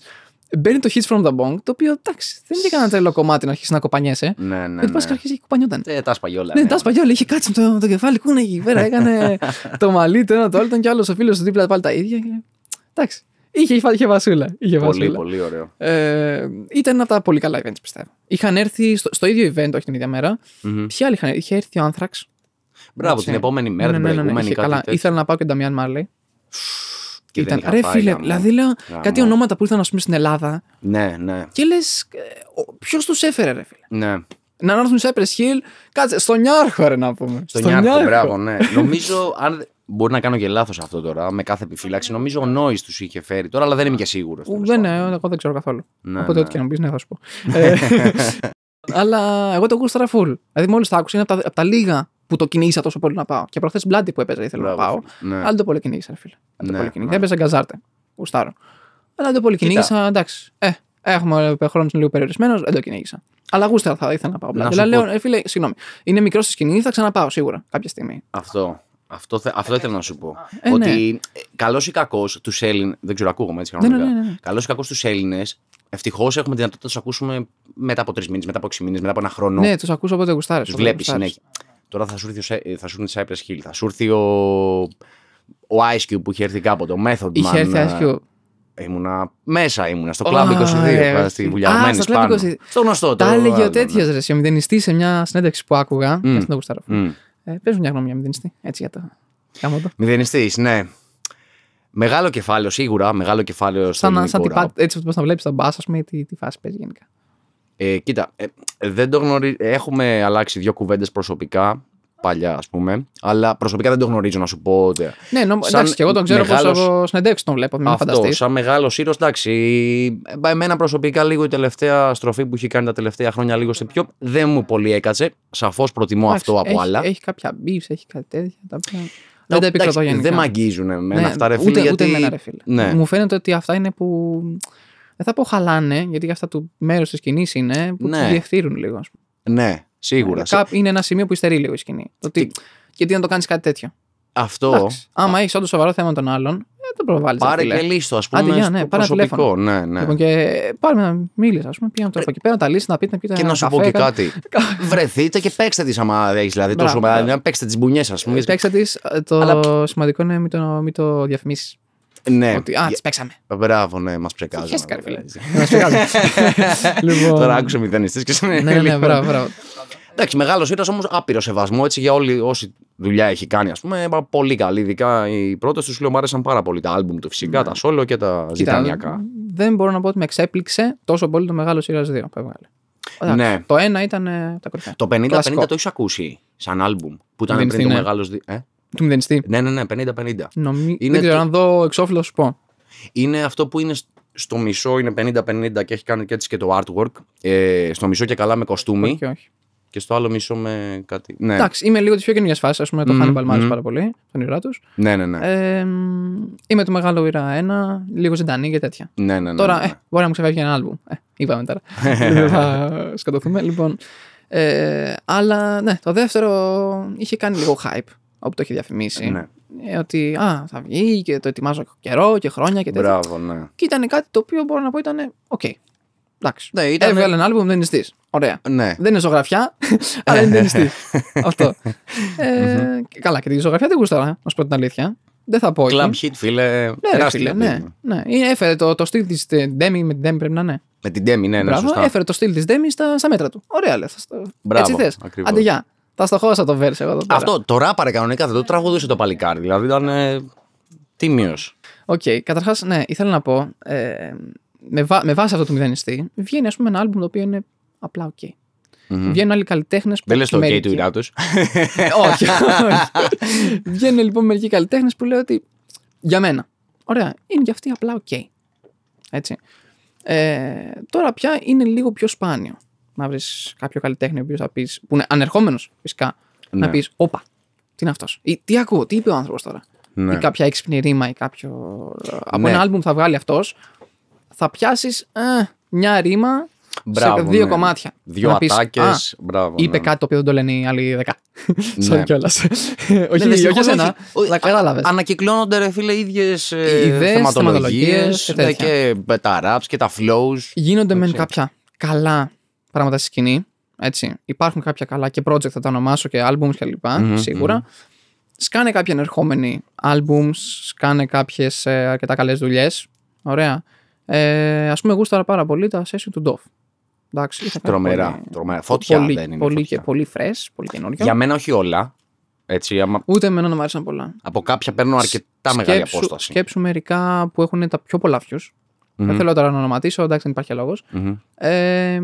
μπαίνει το hits from the bong, το οποίο εντάξει, δεν είναι κανένα τρελό κομμάτι να αρχίσει να κοπανιέσαι. ναι, ναι. Γιατί πας ναι. και αρχίζει και κοπανιόταν. Ε, τα σπαγιόλα. Ναι, ναι. τα σπαγιόλα, είχε κάτσει με το, το κεφάλι, κούνε εκεί πέρα, έκανε το μαλλί, το ένα το άλλο, ήταν κι άλλος ο φίλος του δίπλα πάλι τα ίδια. Και... Εντάξει. Είχε, είχε βασούλα. Είχε Πολύ, βασούλα. πολύ ωραίο. Ε, ήταν ένα από τα πολύ καλά events, πιστεύω. Είχαν έρθει στο, στο ίδιο event, όχι την ίδια μέρα. Μμμ. Ποιοι άλλοι είχαν έρθει, είχε έρθει ο Άνθραξ. Μπράβο, Έτσι. την επόμενη μέρα, Ναι, την ναι, ναι, ναι, προηγούμενη, είχε κάτι καλά. τέτοιο. Ήθελα να πάω και τον Νταμιάν Μάρλεϊ. Και δεν είχα ρε πάει, φίλε, γαμό. δηλαδή λέω Γαμό. κάτι ονόματα που ήρθαν ας πούμε στην Ελλάδα Ναι, ναι, και λες. Ποιος τους έφερε, ρε φίλε; ναι. Να έρθουν σε Cypress Hill, κάτσε, στο Νιάρχο, ρε να πούμε. Στο Νιάρχο, μπράβο, ναι. νομίζω, αν μπορεί να κάνω και λάθος αυτό τώρα, με κάθε επιφύλαξη, νομίζω ο Νόης τους είχε φέρει τώρα, αλλά δεν είμαι και σίγουρος. Ου, Δεν, ναι, εγώ δεν ξέρω καθόλου. Ναι, Οπότε ναι. ό,τι και να πεις, ναι, θα σου πω. Ε, Αλλά εγώ το γούσταρα full. Δηλαδή, μόλις το άκουσα, είναι από τα, από τα λίγα που το κυνήγησα τόσο πολύ να πάω. Και προχθές μπλάντι που έπαιζε ήθελα να πάω. Ναι. Αλλά δεν το πολύ κυνήγησα, ρε φίλε. Δεν το Ναι, πολύ κυνήγησα. ναι. Έπαιζε γκαζάρτε. Γουστάρω. Αλλά δεν το πολύ Κοίτα. κυνήγησα, εντάξει. Ε, έχουμε χρόνος λίγο περιορισμένος, δεν το κυνήγησα. Αλλά γούσταρα θα ήθελα να πάω. Να μπλάντι. σου Αλλά πω- λέω, ε, φίλε, συγγνώμη. Είναι μικρός στη σκηνή, θα ξαναπάω σίγουρα κάποια στιγμή. Αυτό. Αυτό, θε, αυτό ήθελα να σου πω. Ε, ότι καλός ή κακός τους Έλληνε. Δεν ξέρω, ακούγομαι έτσι Ναι, ναι, κανονικά. ναι, ναι. Καλός ή κακός τους Έλληνες, ευτυχώς έχουμε τη δυνατότητα να τους ακούσουμε μετά από τρεις μήνες, μετά από έξι μήνες, μετά από ένα χρόνο. Ναι, τους ακούσω οπότε γουστάρε. του βλέπεις συνέχεια. Τώρα θα σου έρθει, ο Σε- θα σου έρθει η Cypress Hill, θα σου έρθει ο, ο Ice Cube που είχε έρθει κάποτε, ο Method Είχε Man. έρθει ε, άσχιο. Ήμουνα μέσα, ήμουνα στο Ω, Club 22, ρε, πάντα στη φίλε. βουλιαγμένη Α, στο Club πάνω. 22. Στο γνωστό Τα το έλεγε ο άλλο, τέτοιος ναι. ρε. Ο μηδενιστή σε μια συνέντευξη που άκουγα. Και αυτό το γουστάρω. Μμ. Ε, Πες μου μια γνώμη για μηδενιστή. Έτσι για το. Κάμω το. Μηδενιστής, ναι. Μεγάλο κεφάλαιο, σίγουρα. Μεγάλο κεφάλαιο στο Σαν, να- ελληνικό σαν rap. τυπά, έτσι όπως να βλέπεις τον μπα, ας πούμε, τι, τι φάση παίζει γενικά. Ε, κοίτα, ε, δεν το γνωρίζω. Έχουμε αλλάξει δύο κουβέντες προσωπικά, παλιά ας πούμε. Αλλά προσωπικά δεν το γνωρίζω να σου πω. Ότι... Ναι, νο, Σαν εντάξει, και εγώ τον ξέρω μεγάλος- πως από συνεντεύξει τον βλέπω. Μην Αυτό, φανταστείς. σαν μεγάλος ήρωας, εντάξει. ε, Εμένα προσωπικά λίγο η τελευταία στροφή που έχει κάνει τα τελευταία χρόνια λίγο σε πιο. Δεν μου πολύ έκατσε. Σαφώς προτιμώ αυτό από έχει, άλλα. Έχει κάποια beefs, έχει κάτι τέτοια. Τα οποία... Δεν τα επικρατώ γενικά. Δεν με αγγίζουν εμένα Ναι, αυτά, ρε ούτε, φίλε. ούτε γιατί... εμένα, ρε φίλε. Ναι. Μου φαίνεται ότι αυτά είναι που. Δεν θα πω χαλάνε, γιατί για αυτά του μέρους της σκηνής είναι που Ναι. του διευθύνουν λίγο. ας πούμε. Ναι, σίγουρα. Κάπου είναι ένα σημείο που υστερεί λίγο η σκηνή. Το ότι, γιατί να το κάνεις κάτι τέτοιο. Αυτό. Εντάξει. Άμα έχεις όντως σοβαρό θέμα με τον άλλον, ε, το προβάλλεις. Πάρε και λύστο, ας πούμε. Άντε, για, στο ναι, πάρε ένα προσωπικό. Ναι, ναι. Λοιπόν, και πάρε να μίλησε, ας πούμε. Πήγαμε τώρα από εκεί πέρα, τα λύσει, να πείτε, να πείτε. Και ένα να σου καφέ, πω και κάτι. κάτι. Βρεθείτε και παίξτε τις άμα έχεις δηλαδή Μπράβο, τόσο μπράβο. μεγάλη. Να παίξτε τις μπουνιές σα. πούμε. Παίξτε τη. Το Αλλά- σημαντικό είναι μην το, μην το διαφημίσεις. Ναι. Ότι, α, τις παίξαμε. Μπράβο, ναι, μας ψεκάζει. Χαίστηκα, ρε φίλε. Να σε κάνω. Λοιπόν, Τώρα άκουσε μηδενιστή και σε Ναι, ναι, ναι, μπράβο, μπράβο. Εντάξει, μεγάλος ήρωα όμως άπειρο σεβασμό έτσι για όλη όση δουλειά έχει κάνει. Α πούμε, είπα, πολύ καλή. Ειδικά οι πρώτες τους λέω μου άρεσαν πάρα πολύ. Τα άλμπουμ του φυσικά, τα solo και τα Κοίτα, ζητανιακά. δεν μπορώ να πω ότι με εξέπληξε τόσο πολύ το μεγάλο Σειρά 2 που έβγαλε. Εντάξει, Ναι. Το ένα ήταν ε, τα κορυφαία. Το 50-50 Κλασικό. το έχεις ακούσει σαν άλμπουμ που ήταν Δεν πριν το είναι. μεγάλο. Ε; Του μηδενιστή. Ναι, ναι, ναι, 50-50. Νομι... Είναι Δεν ξέρω το- αν δω εξώφυλλο σου πω. Είναι αυτό που είναι σ- στο μισό, είναι 50-50 και έχει κάνει και έτσι και το artwork. Ε, στο μισό και καλά με κοστούμι Όχι, όχι. και στο άλλο μισό με κάτι. Ναι, Εντάξει, είμαι λίγο της πιο καινούργιας φάσης. Α πούμε, το Μμμ, Hannibal μου άρεσε μμμ. πάρα πολύ. Τον ήρωά τους. ναι, ναι. ναι. Ε, μ, είμαι το μεγάλο ήρωα 1, λίγο ζεντανή και τέτοια. ναι, ναι, ναι, Τώρα, ναι. ε, μπορεί να μου ξεφεύγει ένα άλμπουμ. Ε, είπαμε τώρα. Δεν θα σκοτωθούμε. Λοιπόν, ε, αλλά ναι, το δεύτερο είχε κάνει λίγο hype όπου το είχε διαφημίσει. Ναι. Ε, ότι α, θα βγει και το ετοιμάζω καιρό και χρόνια και τέτοια. Μπράβο, ναι. Και ήταν κάτι το οποίο μπορώ να πω ήταν οκ. Εντάξει. Ναι, ήταν- Έβγαλε ένα άλμπουμ, Μηδενιστής. Ωραία. Ναι. Δεν είναι ζωγραφιά, αλλά είναι Μηδενιστής. Αυτό. Ε, και καλά, και τη ζωγραφιά δεν γούσταρα, να σου πω την αλήθεια. Δεν θα πω. όχι. Club hit, φίλε. Ναι, ρε τεράστιο φίλε, ναι. παιδί. ναι. Είναι- Έφερε το, το στυλ της Demi με την Demi πρέπει να είναι. Με την Demi, ναι, ναι, Μπράβο, σωστά. έφερε το στυλ της Demi στα, στα μέτρα του. Ωραία, λέει. θα στο- Μπράβο, Έτσι θες. ακριβώς. Άντε, γεια. Θα στο χώσα το verse εγώ εδώ πέρα. Αυτό το ράπαρε κανονικά, δεν το τραγουδούσε το παλικάρι. Δηλαδή ήταν ε, τίμιος. Οκ, καταρχάς, ναι, ήθελα να πω. Ε, με, βά- με βάση αυτό το μηδενιστή, βγαίνει ας πούμε ένα άλμπουμ το οποίο είναι απλά οκ. Βγαίνουν άλλοι καλλιτέχνες που. Δεν λες το OK μερικοί- του Ιράτου. Ε, όχι, όχι. Βγαίνουν λοιπόν μερικοί καλλιτέχνες που λέω ότι για μένα. Ωραία, είναι και αυτοί απλά οκ. Έτσι. Ε, τώρα πια είναι λίγο πιο σπάνιο να βρεις κάποιο καλλιτέχνη ο οποίος θα πεις, που είναι ανερχόμενος φυσικά, Ναι. να πεις: Όπα, τι είναι αυτός; Ή τι ακούω, τι είπε ο άνθρωπος τώρα; Ναι. Ή κάποια έξυπνη ρήμα ή κάποιο. Από Ναι. ένα άλμπουμ θα βγάλει αυτός, θα πιάσεις μια ρήμα Μπράβο, σε δύο ναι. κομμάτια. Δύο Να πεις, ατάκες. «Α, Μπράβο. Είπε ναι. κάτι το οποίο δεν το λένε οι άλλοι δέκα. Ναι. Σαν κιόλας. όχι, Ναι, όχι δυστυχώς εσένα. όχι. Τα κατάλαβες. Ανακυκλώνονται ρε φίλε ίδιες Ιδέες, θεματολογίες θεματολογίες και τέτοια. και με τα raps και τα flows. Γίνονται μεν Έτσι. κάποια καλά πράγματα στη σκηνή. Έτσι. Υπάρχουν κάποια καλά και project θα τα ονομάσω και albums κλπ. Μμμ, σίγουρα. μμμ. Σκάνε κάποια ενερχόμενοι albums, σκάνε κάποιες αρκετά καλές δουλειές. Ωραία. Ε, Α πούμε, γούσταρα πάρα πολύ τα session του Dove. Εντάξει, είχα κάνει Τρομερά. πολύ- τρομερά. Φωτιά πολύ, δεν είναι. πολύ, φωτιά. και πολύ fresh, πολύ καινούριο. Για μένα όχι όλα. Έτσι, άμα Ούτε εμένα να μου άρεσαν πολλά. από κάποια παίρνω αρκετά μεγάλη Σκέψου- απόσταση. Σκέψου μερικά που έχουν τα πιο πολλά views. Μμμ. Δεν θέλω τώρα να ονοματίσω, εντάξει, δεν υπάρχει λόγος. Μμμ. Ε,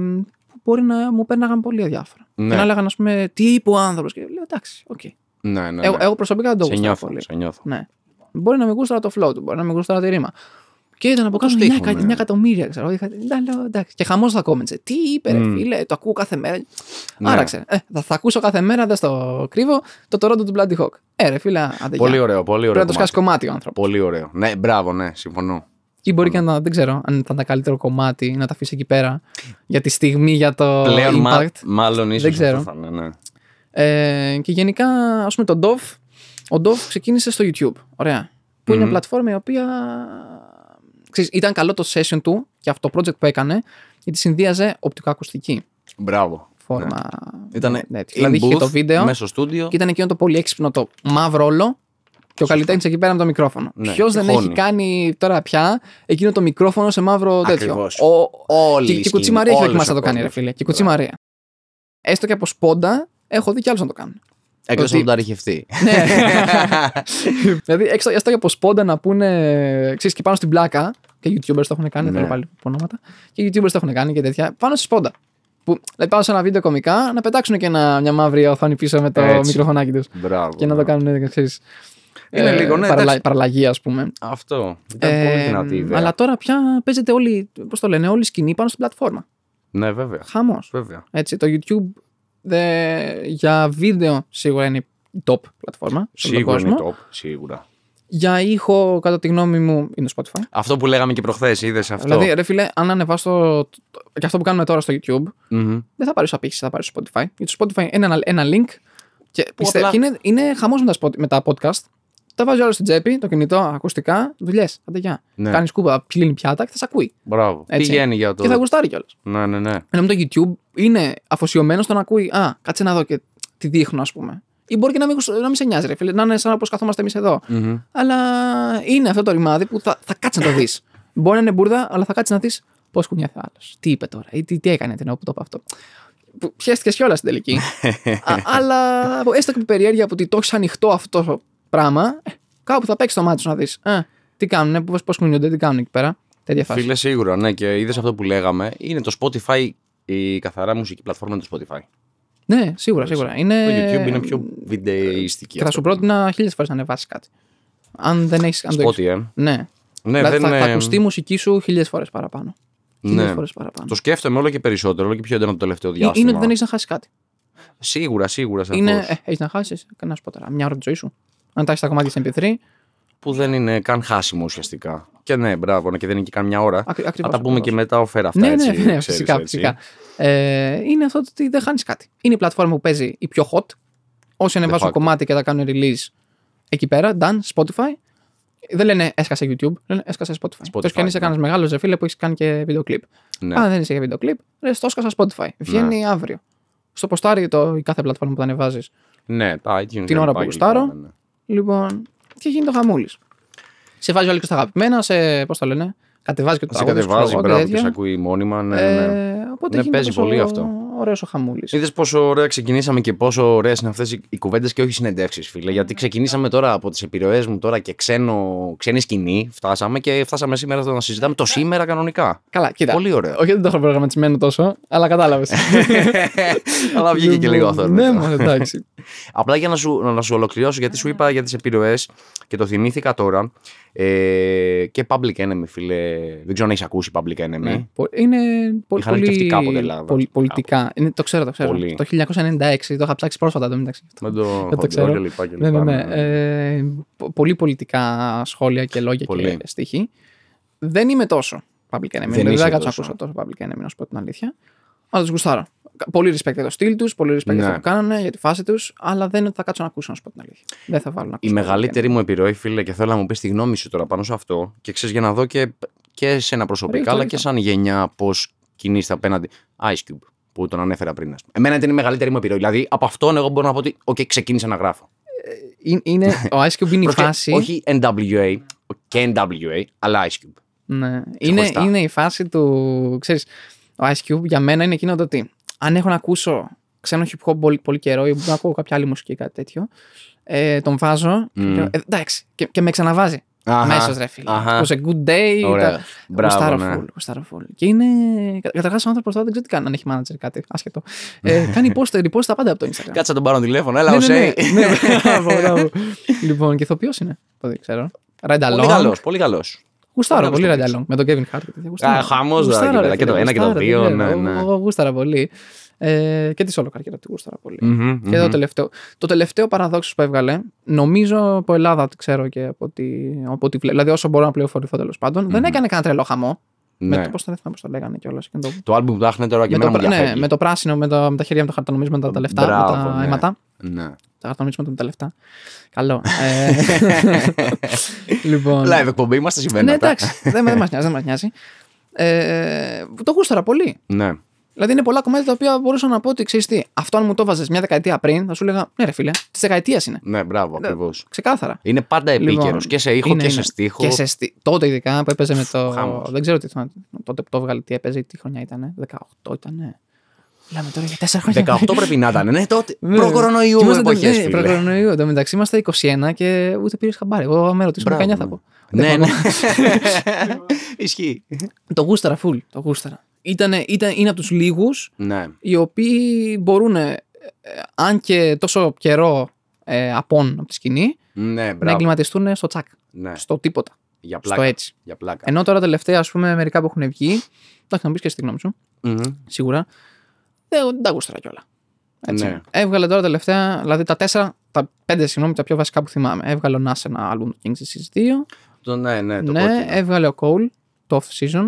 που μπορεί να μου πέρναγαν πολύ αδιάφορα. Ναι. Και να έλεγαν, ας πούμε, τι είπε ο άνθρωπος. Και λέω, εντάξει, οκ. Ναι, ναι. Εγώ, ναι. εγώ προσωπικά δεν το σε γούσταρα νιώθω. πολύ. Σε νιώθω. Ναι. Μπορεί να με γούσταρα το flow του, μπορεί να με γούσταρα τη ρίμα. Και ήταν από κάτω το 9, στίχο, ναι. 9 εκατομμύρια, ξέρω. Είχα, ήταν, λέω, εντάξει. Και χαμός στα comments. Τι είπε, ρε Μμ. φίλε, το ακούω κάθε μέρα. Ναι. Άραξε. Ε, θα, θα ακούσω κάθε μέρα, δεν στο κρύβω, το Toronto του Bloody Hawk. Ε, ρε φίλε, άντε Πολύ γεια. ωραίο, πολύ Πρέπει ωραίο. να το σκάσει κομμάτι. κομμάτι ο άνθρωπος. Πολύ ωραίο. Ναι, μπράβο, ναι, συμφωνώ. Ή μπορεί και να, δεν ξέρω, αν ήταν τα καλύτερο κομμάτι, να τα αφήσεις εκεί πέρα για τη στιγμή, για το Πλέον, impact. μα, μάλλον ίσως. Δεν ξέρω. Θα είναι, ναι. Ε, και γενικά, ας πούμε, το Dove, ο Dove ξεκίνησε στο YouTube. Ωραία. Που είναι Μμμ. μια πλατφόρμα η οποία. Ξέρεις, ήταν καλό το session του και αυτό το project που έκανε, γιατί συνδύαζε οπτικοακουστική Μπράβο. φόρμα. Ήταν Ναι, ναι. Δηλαδή είχε το βίντεο μέσα στο στούντιο. και ήταν εκείνο το πολύ έξυπνο το μαύρο όλο και ο καλλιτέχνης εκεί πέρα με το μικρόφωνο. Ναι, Ποιος δεν τυχόνι. έχει κάνει τώρα πια εκείνο το μικρόφωνο σε μαύρο τέτοιο; Ακριβώς. Ο, Όλη και, η και η σκηνή, Κουτσή Μαρία έχει όλος δοκιμάσει ο να το κάνει, ρε κόσμος. φίλε. Και η Κουτσή Μαρία. Έστω και από σπόντα, έχω δει κι άλλους να το κάνουν. Εκτός ότι- από τον ταρριχευτή. ναι. δηλαδή, έξω, έστω και από σπόντα να πούνε. ξέρεις, και πάνω στην πλάκα. Και YouTubers το έχουν κάνει, Ναι. θέλω πάλι πω ονόματα. Και YouTubers το έχουν κάνει και τέτοια. Πάνω στη σπόντα. Που δηλαδή, πάνω σε ένα βίντεο κομικά να πετάξουν και ένα, μια μαύρη οθόνη πίσω με το Έτσι. μικροφωνάκι τους. Μπράβο. Και να το μπράβο. κάνουν, ξέρεις, Είναι λίγο, ναι, εντάξει. παραλλαγή, ας πούμε. Αυτό. Ήταν Ε, πολύ δυνατή ιδέα. αλλά τώρα πια παίζεται όλη, πώς το λένε, όλη η σκηνή πάνω στην πλατφόρμα. Ναι, βέβαια. Χαμός. βέβαια. Έτσι, το YouTube δε, για βίντεο σίγουρα είναι η top πλατφόρμα. σε όλο τον Σίγουρα είναι κόσμο. top. Σίγουρα. Για ήχο, κατά τη γνώμη μου, είναι το Spotify. Αυτό που λέγαμε και προχθές, είδες αυτό; Δηλαδή, ρε φίλε, αν ανεβάσω. Το, το- και αυτό που κάνουμε τώρα στο YouTube, Μμμ. δεν θα πάρεις απήχηση, θα πάρεις στο Spotify. Γιατί το Spotify είναι ένα, ένα link. Και, πιστε, απλά- και είναι, είναι χαμός με, τα spot- με τα podcast. Τα βάζει όλο στην τσέπη, το κινητό, ακουστικά, δουλειές. Άντε γεια. Ναι. Κάνεις κούπα, πλύνει πιάτα και θα σε ακούει. Μπράβο. Έτσι. Πηγαίνει για το. Και θα γουστάρει κιόλας. Ναι, ναι, ναι. Ενώ με το YouTube είναι αφοσιωμένο στο να ακούει. Α, κάτσε να δω και τι δείχνω, ας πούμε. Ή μπορεί και να μην, γουσ- να μην σε νοιάζει, ρε φίλε, να είναι σαν όπως καθόμαστε εμείς εδώ. Μμμ. Αλλά είναι αυτό το ρημάδι που θα, θα κάτσει να το δεις. μπορεί να είναι μπουρδα, αλλά θα κάτσει να δεις πώς κουνιάται άλλος. Τι είπε τώρα, ή τι, τι έκανε την ώρα που το είπε αυτό. Που Πιέστηκε κιόλας στην τελική. Α, αλλά έστω και με περιέργεια που ότι το έχεις ανοιχτό αυτό το πράγμα, ε, κάπου θα παίξει το μάτι σου να δεις. Τι κάνουν, πώς κουνιούνται, τι κάνουν εκεί πέρα. Τέτοια φάση. Φίλε, σίγουρα, ναι. Και είδες αυτό που λέγαμε. Είναι το Spotify, η καθαρά μουσική πλατφόρμα του Spotify. Ναι, σίγουρα, σίγουρα. Είναι... Το YouTube είναι πιο βιντεϊστική. Και θα σου πρότεινα χίλιες φορές να ανεβάσεις κάτι. Αν δεν έχει. Αν το έχεις- Spotify, ε. Ναι. Ναι, δηλαδή δεν θα, θα είναι- ακουστεί η μουσική σου χίλιες φορές παραπάνω. Χίλιες Ναι. φορές παραπάνω. Το σκέφτομαι όλο και περισσότερο, όλο και πιο έντονο το τελευταίο Ε, διάστημα. Είναι ότι δεν έχεις να χάσεις κάτι. Σίγουρα, σίγουρα. Σαφώς. Είναι, ε, έχεις να χάσεις, να σου πω τώρα, μια ώρα τη ζωή σου. Αν τα έχεις τα κομμάτια στην MP3, Που δεν είναι καν χάσιμο ουσιαστικά. Και ναι, μπράβο, ναι, και δεν είναι και καν μια ώρα. ακρι- Θα ακριβώς, τα πούμε ακριβώς. και μετά οφέρα αυτά. Ναι, έτσι, ναι, ναι, ξέρεις, φυσικά. έτσι. φυσικά. Ε, είναι αυτό το ότι δεν χάνεις κάτι. Είναι η πλατφόρμα που παίζει η πιο hot. Όσοι ανεβάζουν facto. κομμάτι και τα κάνουν release εκεί πέρα, done, Spotify. Δεν λένε έσκασε YouTube, λένε έσκασε Spotify. Spotify, Τόσο και αν είσαι ναι. κανένας μεγάλος ρε φίλε που έχεις κάνει και βίντεο κλειπ. Ναι. Αν δεν είσαι για βίντεο κλειπ, ρε το έσκασα Spotify. Βγαίνει αύριο. Στο ποστάρι το, η κάθε πλατφόρμα που τα ανεβάζεις. ναι, τα iTunes. Την δεν ώρα που πάει γουστάρω. λοιπόν, ναι. Λοιπόν, και γίνει το χαμούλης. Σε βάζει όλο και στα αγαπημένα, σε. Πώς το λένε, κατεβάζει και το Σε τραγούδι. σου, κατεβάζει, ξέρω εγώ, μπράβο, και τέτοια. σε ακούει μόνιμα. Ναι, ναι. Ε, οπότε Ναι, γίνεται παίζει τόσο πολύ αυτό. Ωραίος ο χαμούλης. Είδες πόσο ωραία ξεκινήσαμε και πόσο ωραίες είναι αυτές οι, οι κουβέντες και όχι συνεντεύξεις, φίλε. Γιατί ξεκινήσαμε τώρα από τις επιρροές μου τώρα και ξένο, ξένη σκηνή. Φτάσαμε και φτάσαμε σήμερα στο να συζητάμε το σήμερα κανονικά. Καλά, κοίτα. Πολύ ωραίο. Όχι, δεν το έχω προγραμματισμένο τόσο, αλλά κατάλαβες. Αλλά βγήκε και λίγο αυτό. Ναι, μόνο εντάξει. Απλά για να σου, να σου ολοκληρώσω, γιατί σου είπα για τις επιρροές και το θυμήθηκα τώρα. Ε, και Public Enemy, φίλε. Δεν ξέρω αν έχεις ακούσει Public Enemy. Ναι. Πο- Είναι πολύ. Είχαν και αυτοί πολύ κάποτε Ελλάδα. πολυ- πολιτικά. Είναι, το ξέρω, το ξέρω. Πολύ. Το 1996, το είχα ψάξει πρόσφατα το μεταξύ. Με το Δεν το χοντρό ξέρω. και λοιπά και Ναι, ναι, λοιπά, ναι. Ε, πο- πολύ πολιτικά σχόλια και λόγια Πολύ. και στοιχεία. Δεν είμαι τόσο. Public Enemy. Δεν Δεν, είσαι δεν κάτσω να τόσο. ακούσω τόσο Public Enemy, να σου πω την αλήθεια. Αλλά τους γουστάρω. Πολύ respect για το στυλ τους, πολύ respect για Ναι. αυτό που κάνανε, για τη φάση τους, αλλά δεν είναι ότι θα κάτσω να ακούσω, να σου πω την αλήθεια. Δεν θα βάλω να Η ακούσω. Public μεγαλύτερη Enemy. μου επιρροή, φίλε, και θέλω να μου πεις τη γνώμη σου τώρα πάνω σε αυτό και ξέρεις για να δω και, και σε ένα προσωπικά, Ρίχτω, αλλά ρίχτω. και σαν γενιά πώς κινείσαι απέναντι. Ice Cube, που τον ανέφερα πριν. ας πούμε. Εμένα ήταν η μεγαλύτερη μου επιρροή. Δηλαδή, από αυτόν εγώ μπορώ να πω ότι, OK, ξεκίνησα να γράφω. Είναι- Είναι, ο Ice Cube είναι η Προσοχέ, φάση. Όχι NWA και NWA, αλλά Ice Cube. Ναι. Είναι, Ξεχωριστά. είναι η φάση του. Ξέρεις, ο Ice Cube για μένα είναι εκείνο το ότι αν έχω να ακούσω ξένο hip hop πολύ, πολύ καιρό ή να ακούω κάποια άλλη μουσική ή κάτι τέτοιο, ε, τον βάζω. Και Μμ. λέω, ε, εντάξει, και, και με ξαναβάζει. Αχα, Αμέσως ρε φίλε. αχα. It was a good day. Ωραία. τα- Μπράβο, γουστάρω ναι. full, γουστάρω full. Και είναι. Καταρχάς ο άνθρωπος τώρα δεν ξέρω τι κάνει, αν έχει manager ή κάτι. Άσχετο. ε, κάνει post, repost τα πάντα από το Instagram. Κάτσε να τον πάρω τηλέφωνο, έλα, ναι, ο ναι, ναι, Σέι. ναι, μπράβο, μπράβο. λοιπόν, και ηθοποιός είναι. Το δεν ξέρω. Ride Πολύ Along. καλός, πολύ καλός. Γουστάρω Πολύ πολύ καλός Ride Along. Με τον Kevin Hart. και τέτοια. Γουστάρω. Α, χαμός τώρα Γουστάρω, εκεί πέρα, ρε και το φίλε, ένα και το γουστάρω, δύο, δεν ναι, ξέρω. ναι. Εγώ γούσταρα πολύ. Ε, και τη όλο καριέρα του γούσταρα πολύ. Μμμ, Και το μμμ. τελευταίο. Το τελευταίο παραδόξο που έβγαλε, νομίζω από Ελλάδα ότι ξέρω και από ό,τι, από ό,τι βλέπω. Δηλαδή, όσο μπορώ να πληροφορηθώ τέλος πάντων, δεν έκανε κανένα τρελό χαμό. Με Ναι. το, πώς το, δεν θυμάμαι πώς το λέγανε κιόλας. Το, Το άλμπουμ που άχνε τώρα και με, το, εμένα μου πρά- ναι, διαφεύγει. με το πράσινο, με, το, με τα χέρια με το χαρτονομίσματα, τα λεφτά, Μπράβο, με τα ναι. αίματα. Ναι. Τα χαρτονομίσματα με τα λεφτά. Καλό. Ε, λοιπόν. Live εκπομπή είμαστε ναι, συμβαίνοντα. εντάξει. δεν δεν μας νοιάζει. Δεν μας νοιάζει. Ε, το γούσταρα πολύ. Ναι. Δηλαδή είναι πολλά κομμάτια τα οποία μπορούσα να πω ότι ξέρεις τι, αυτό αν μου το βάζες μια δεκαετία πριν, θα σου έλεγα Ναι, ρε φίλε, της δεκαετίας είναι. Ναι, μπράβο, Ναι, ακριβώς. Ξεκάθαρα. Είναι πάντα επίκαιρος Λοιπόν, και σε ήχο είναι, και είναι. σε στίχο. Και σε στι... Τότε ειδικά που έπαιζε με το. Χαμός. Δεν ξέρω τι θυμάμαι. Τότε που το έβγαλε, τι έπαιζε, τι χρονιά ήταν. 18 ήταν. Μιλάμε τώρα για 4 χρόνια. 18 πρέπει να ήταν, ναι, τότε. Ναι. Προ-κορονοϊού Και ήμασταν- εποχές, ναι, φίλε. προ-κορονοϊού. Εν τω μεταξύ είμαστε 21 και ούτε πήρες χαμπάρι. Εγώ με ρωτήσω 19 Μπράβο, θα πω. Ναι, Δεν ναι. πάω. Ισχύει. Το γούσταρα full. Το γούσταρα. Ήτανε, ήταν, είναι από τους λίγους Ναι. οι οποίοι μπορούν, ε, ε, αν και τόσο καιρό ε, απόν από τη σκηνή, Ναι, να μπράβο. εγκληματιστούν στο τσακ. Ναι, Στο τίποτα. για Στο πλάκα. έτσι. Για πλάκα. Ενώ τώρα τελευταία, ας πούμε, μερικά που έχουν βγει. Εντάξει, να μου πεις και στη γνώμη σου, Μμμ. σίγουρα. Δεν, δεν τα γούσταρα κιόλα. Έτσι. Ναι. Έβγαλε τώρα τελευταία, δηλαδή τα τέσσερα, τα πέντε συγγνώμη, τα πιο βασικά που θυμάμαι. Έβγαλε ο Nas ένα album του Kings Disease 2. Το- Ναι, ναι, το ναι, κόκκινο. έβγαλε ο Cole το off season.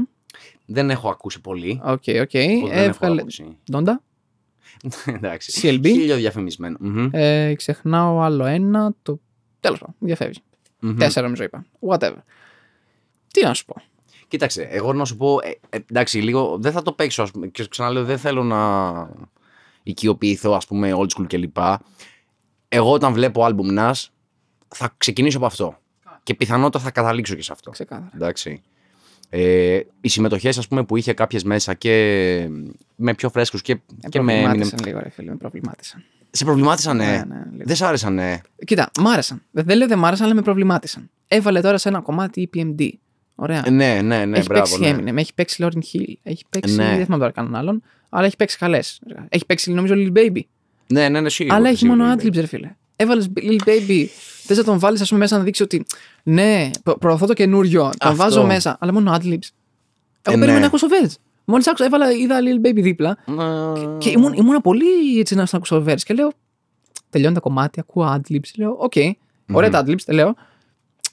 Δεν έχω ακούσει πολύ. Οκ, οκ. οπότε δεν έχω Έβγαλε. άποψη. Donda. Εντάξει. CLB. Χίλιο διαφημισμένο. Μμμ. Ε, ξεχνάω άλλο ένα. Το... Τέλος πάντων, διαφεύγει. Μμμ. Τέσσερα νομίζω είπα. Whatever. Τι να σου πω. Κοίταξε, εγώ να σου πω, ε, ε, εντάξει, λίγο δεν θα το παίξω, ας πούμε, και ξαναλέω, δεν θέλω να οικειοποιηθώ, ας πούμε, old school κλπ. Εγώ όταν βλέπω album Nas, θα ξεκινήσω από αυτό. Και πιθανότατα θα καταλήξω και σε αυτό. Ξεκάθαρα. Εντάξει. Ε, οι συμμετοχές, ας πούμε, που είχε κάποιες μέσα και με πιο φρέσκους και, Με και με. προβλημάτισαν λίγο, ρε φίλε. Με προβλημάτισαν. Σε προβλημάτισαν, ναι. Ναι, ναι, λίγο. Δεν σ' άρεσαν, ναι. Κοίτα, μ' άρεσαν. Δεν, δεν λέω δεν μ' άρεσαν, αλλά με προβλημάτισαν. Έβαλε τώρα σε ένα κομμάτι EPMD. Ωραία. Ε, Ναι, ναι, ναι, έχει μπράβο. παίξει Ναι. Eminem, έχει παίξει Lauryn Hill, έχει παίξει. Ναι. Δεν θυμάμαι τώρα κανέναν άλλον, αλλά έχει παίξει καλές. Έχει παίξει νομίζω Lil Baby. ναι, ναι, ναι, σίγουρα. αλλά έχει σίγουρα, μόνο Lil adlibs, ρε φίλε. Έβαλες Lil Baby. Θες να τον βάλεις, ας πούμε, μέσα να δείξει ότι ναι, προ- προωθώ το καινούριο. Τον Αυτό. βάζω μέσα, αλλά μόνο adlibs. Εγώ Ε, περίμενα ναι. να ακούσω verse. Μόλις άκουσα, έβαλα, είδα Lil Baby δίπλα Baby. και ήμουν, ήμουν πολύ έτσι να να ακούσω verse. Και λέω, τελειώνει το κομμάτι, ακούω adlibs. Λέω, οκ, ωραία τα adlibs, λέω.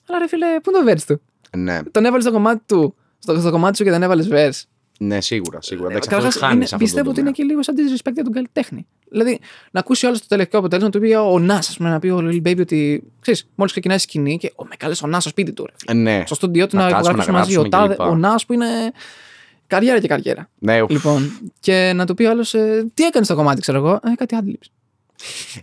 Αλλά ρε φίλε, πού είναι το verse του; Ναι, Τον έβαλες στο κομμάτι του, στο, στο κομμάτι σου και δεν έβαλες verse. ναι, σίγουρα, σίγουρα. Εντάξει, Καταρχάς, αυτό χάνεις είναι- αυτό πιστεύω ότι είναι και λίγο σαν disrespect για τον καλλιτέχνη. Δηλαδή, να ακούσει όλο το τελικό αποτέλεσμα του πει ο Νά, ας πούμε, να πει ο Lil Baby ότι ξέρεις, μόλις ξεκινάει η σκηνή και ο με καλέ ο Νά στο σπίτι του. Ρε. Ναι, Στο στούντιό του Να να, κάτσουμε, υπογράψουμε να μαζί. Ο, γράψουμε τάδε, κλπ. ο Νά που είναι καριέρα και καριέρα. ναι, ουφ. Λοιπόν, και να του πει άλλος, τι έκανες στο κομμάτι, ξέρω εγώ. Ε, κάτι adlibs.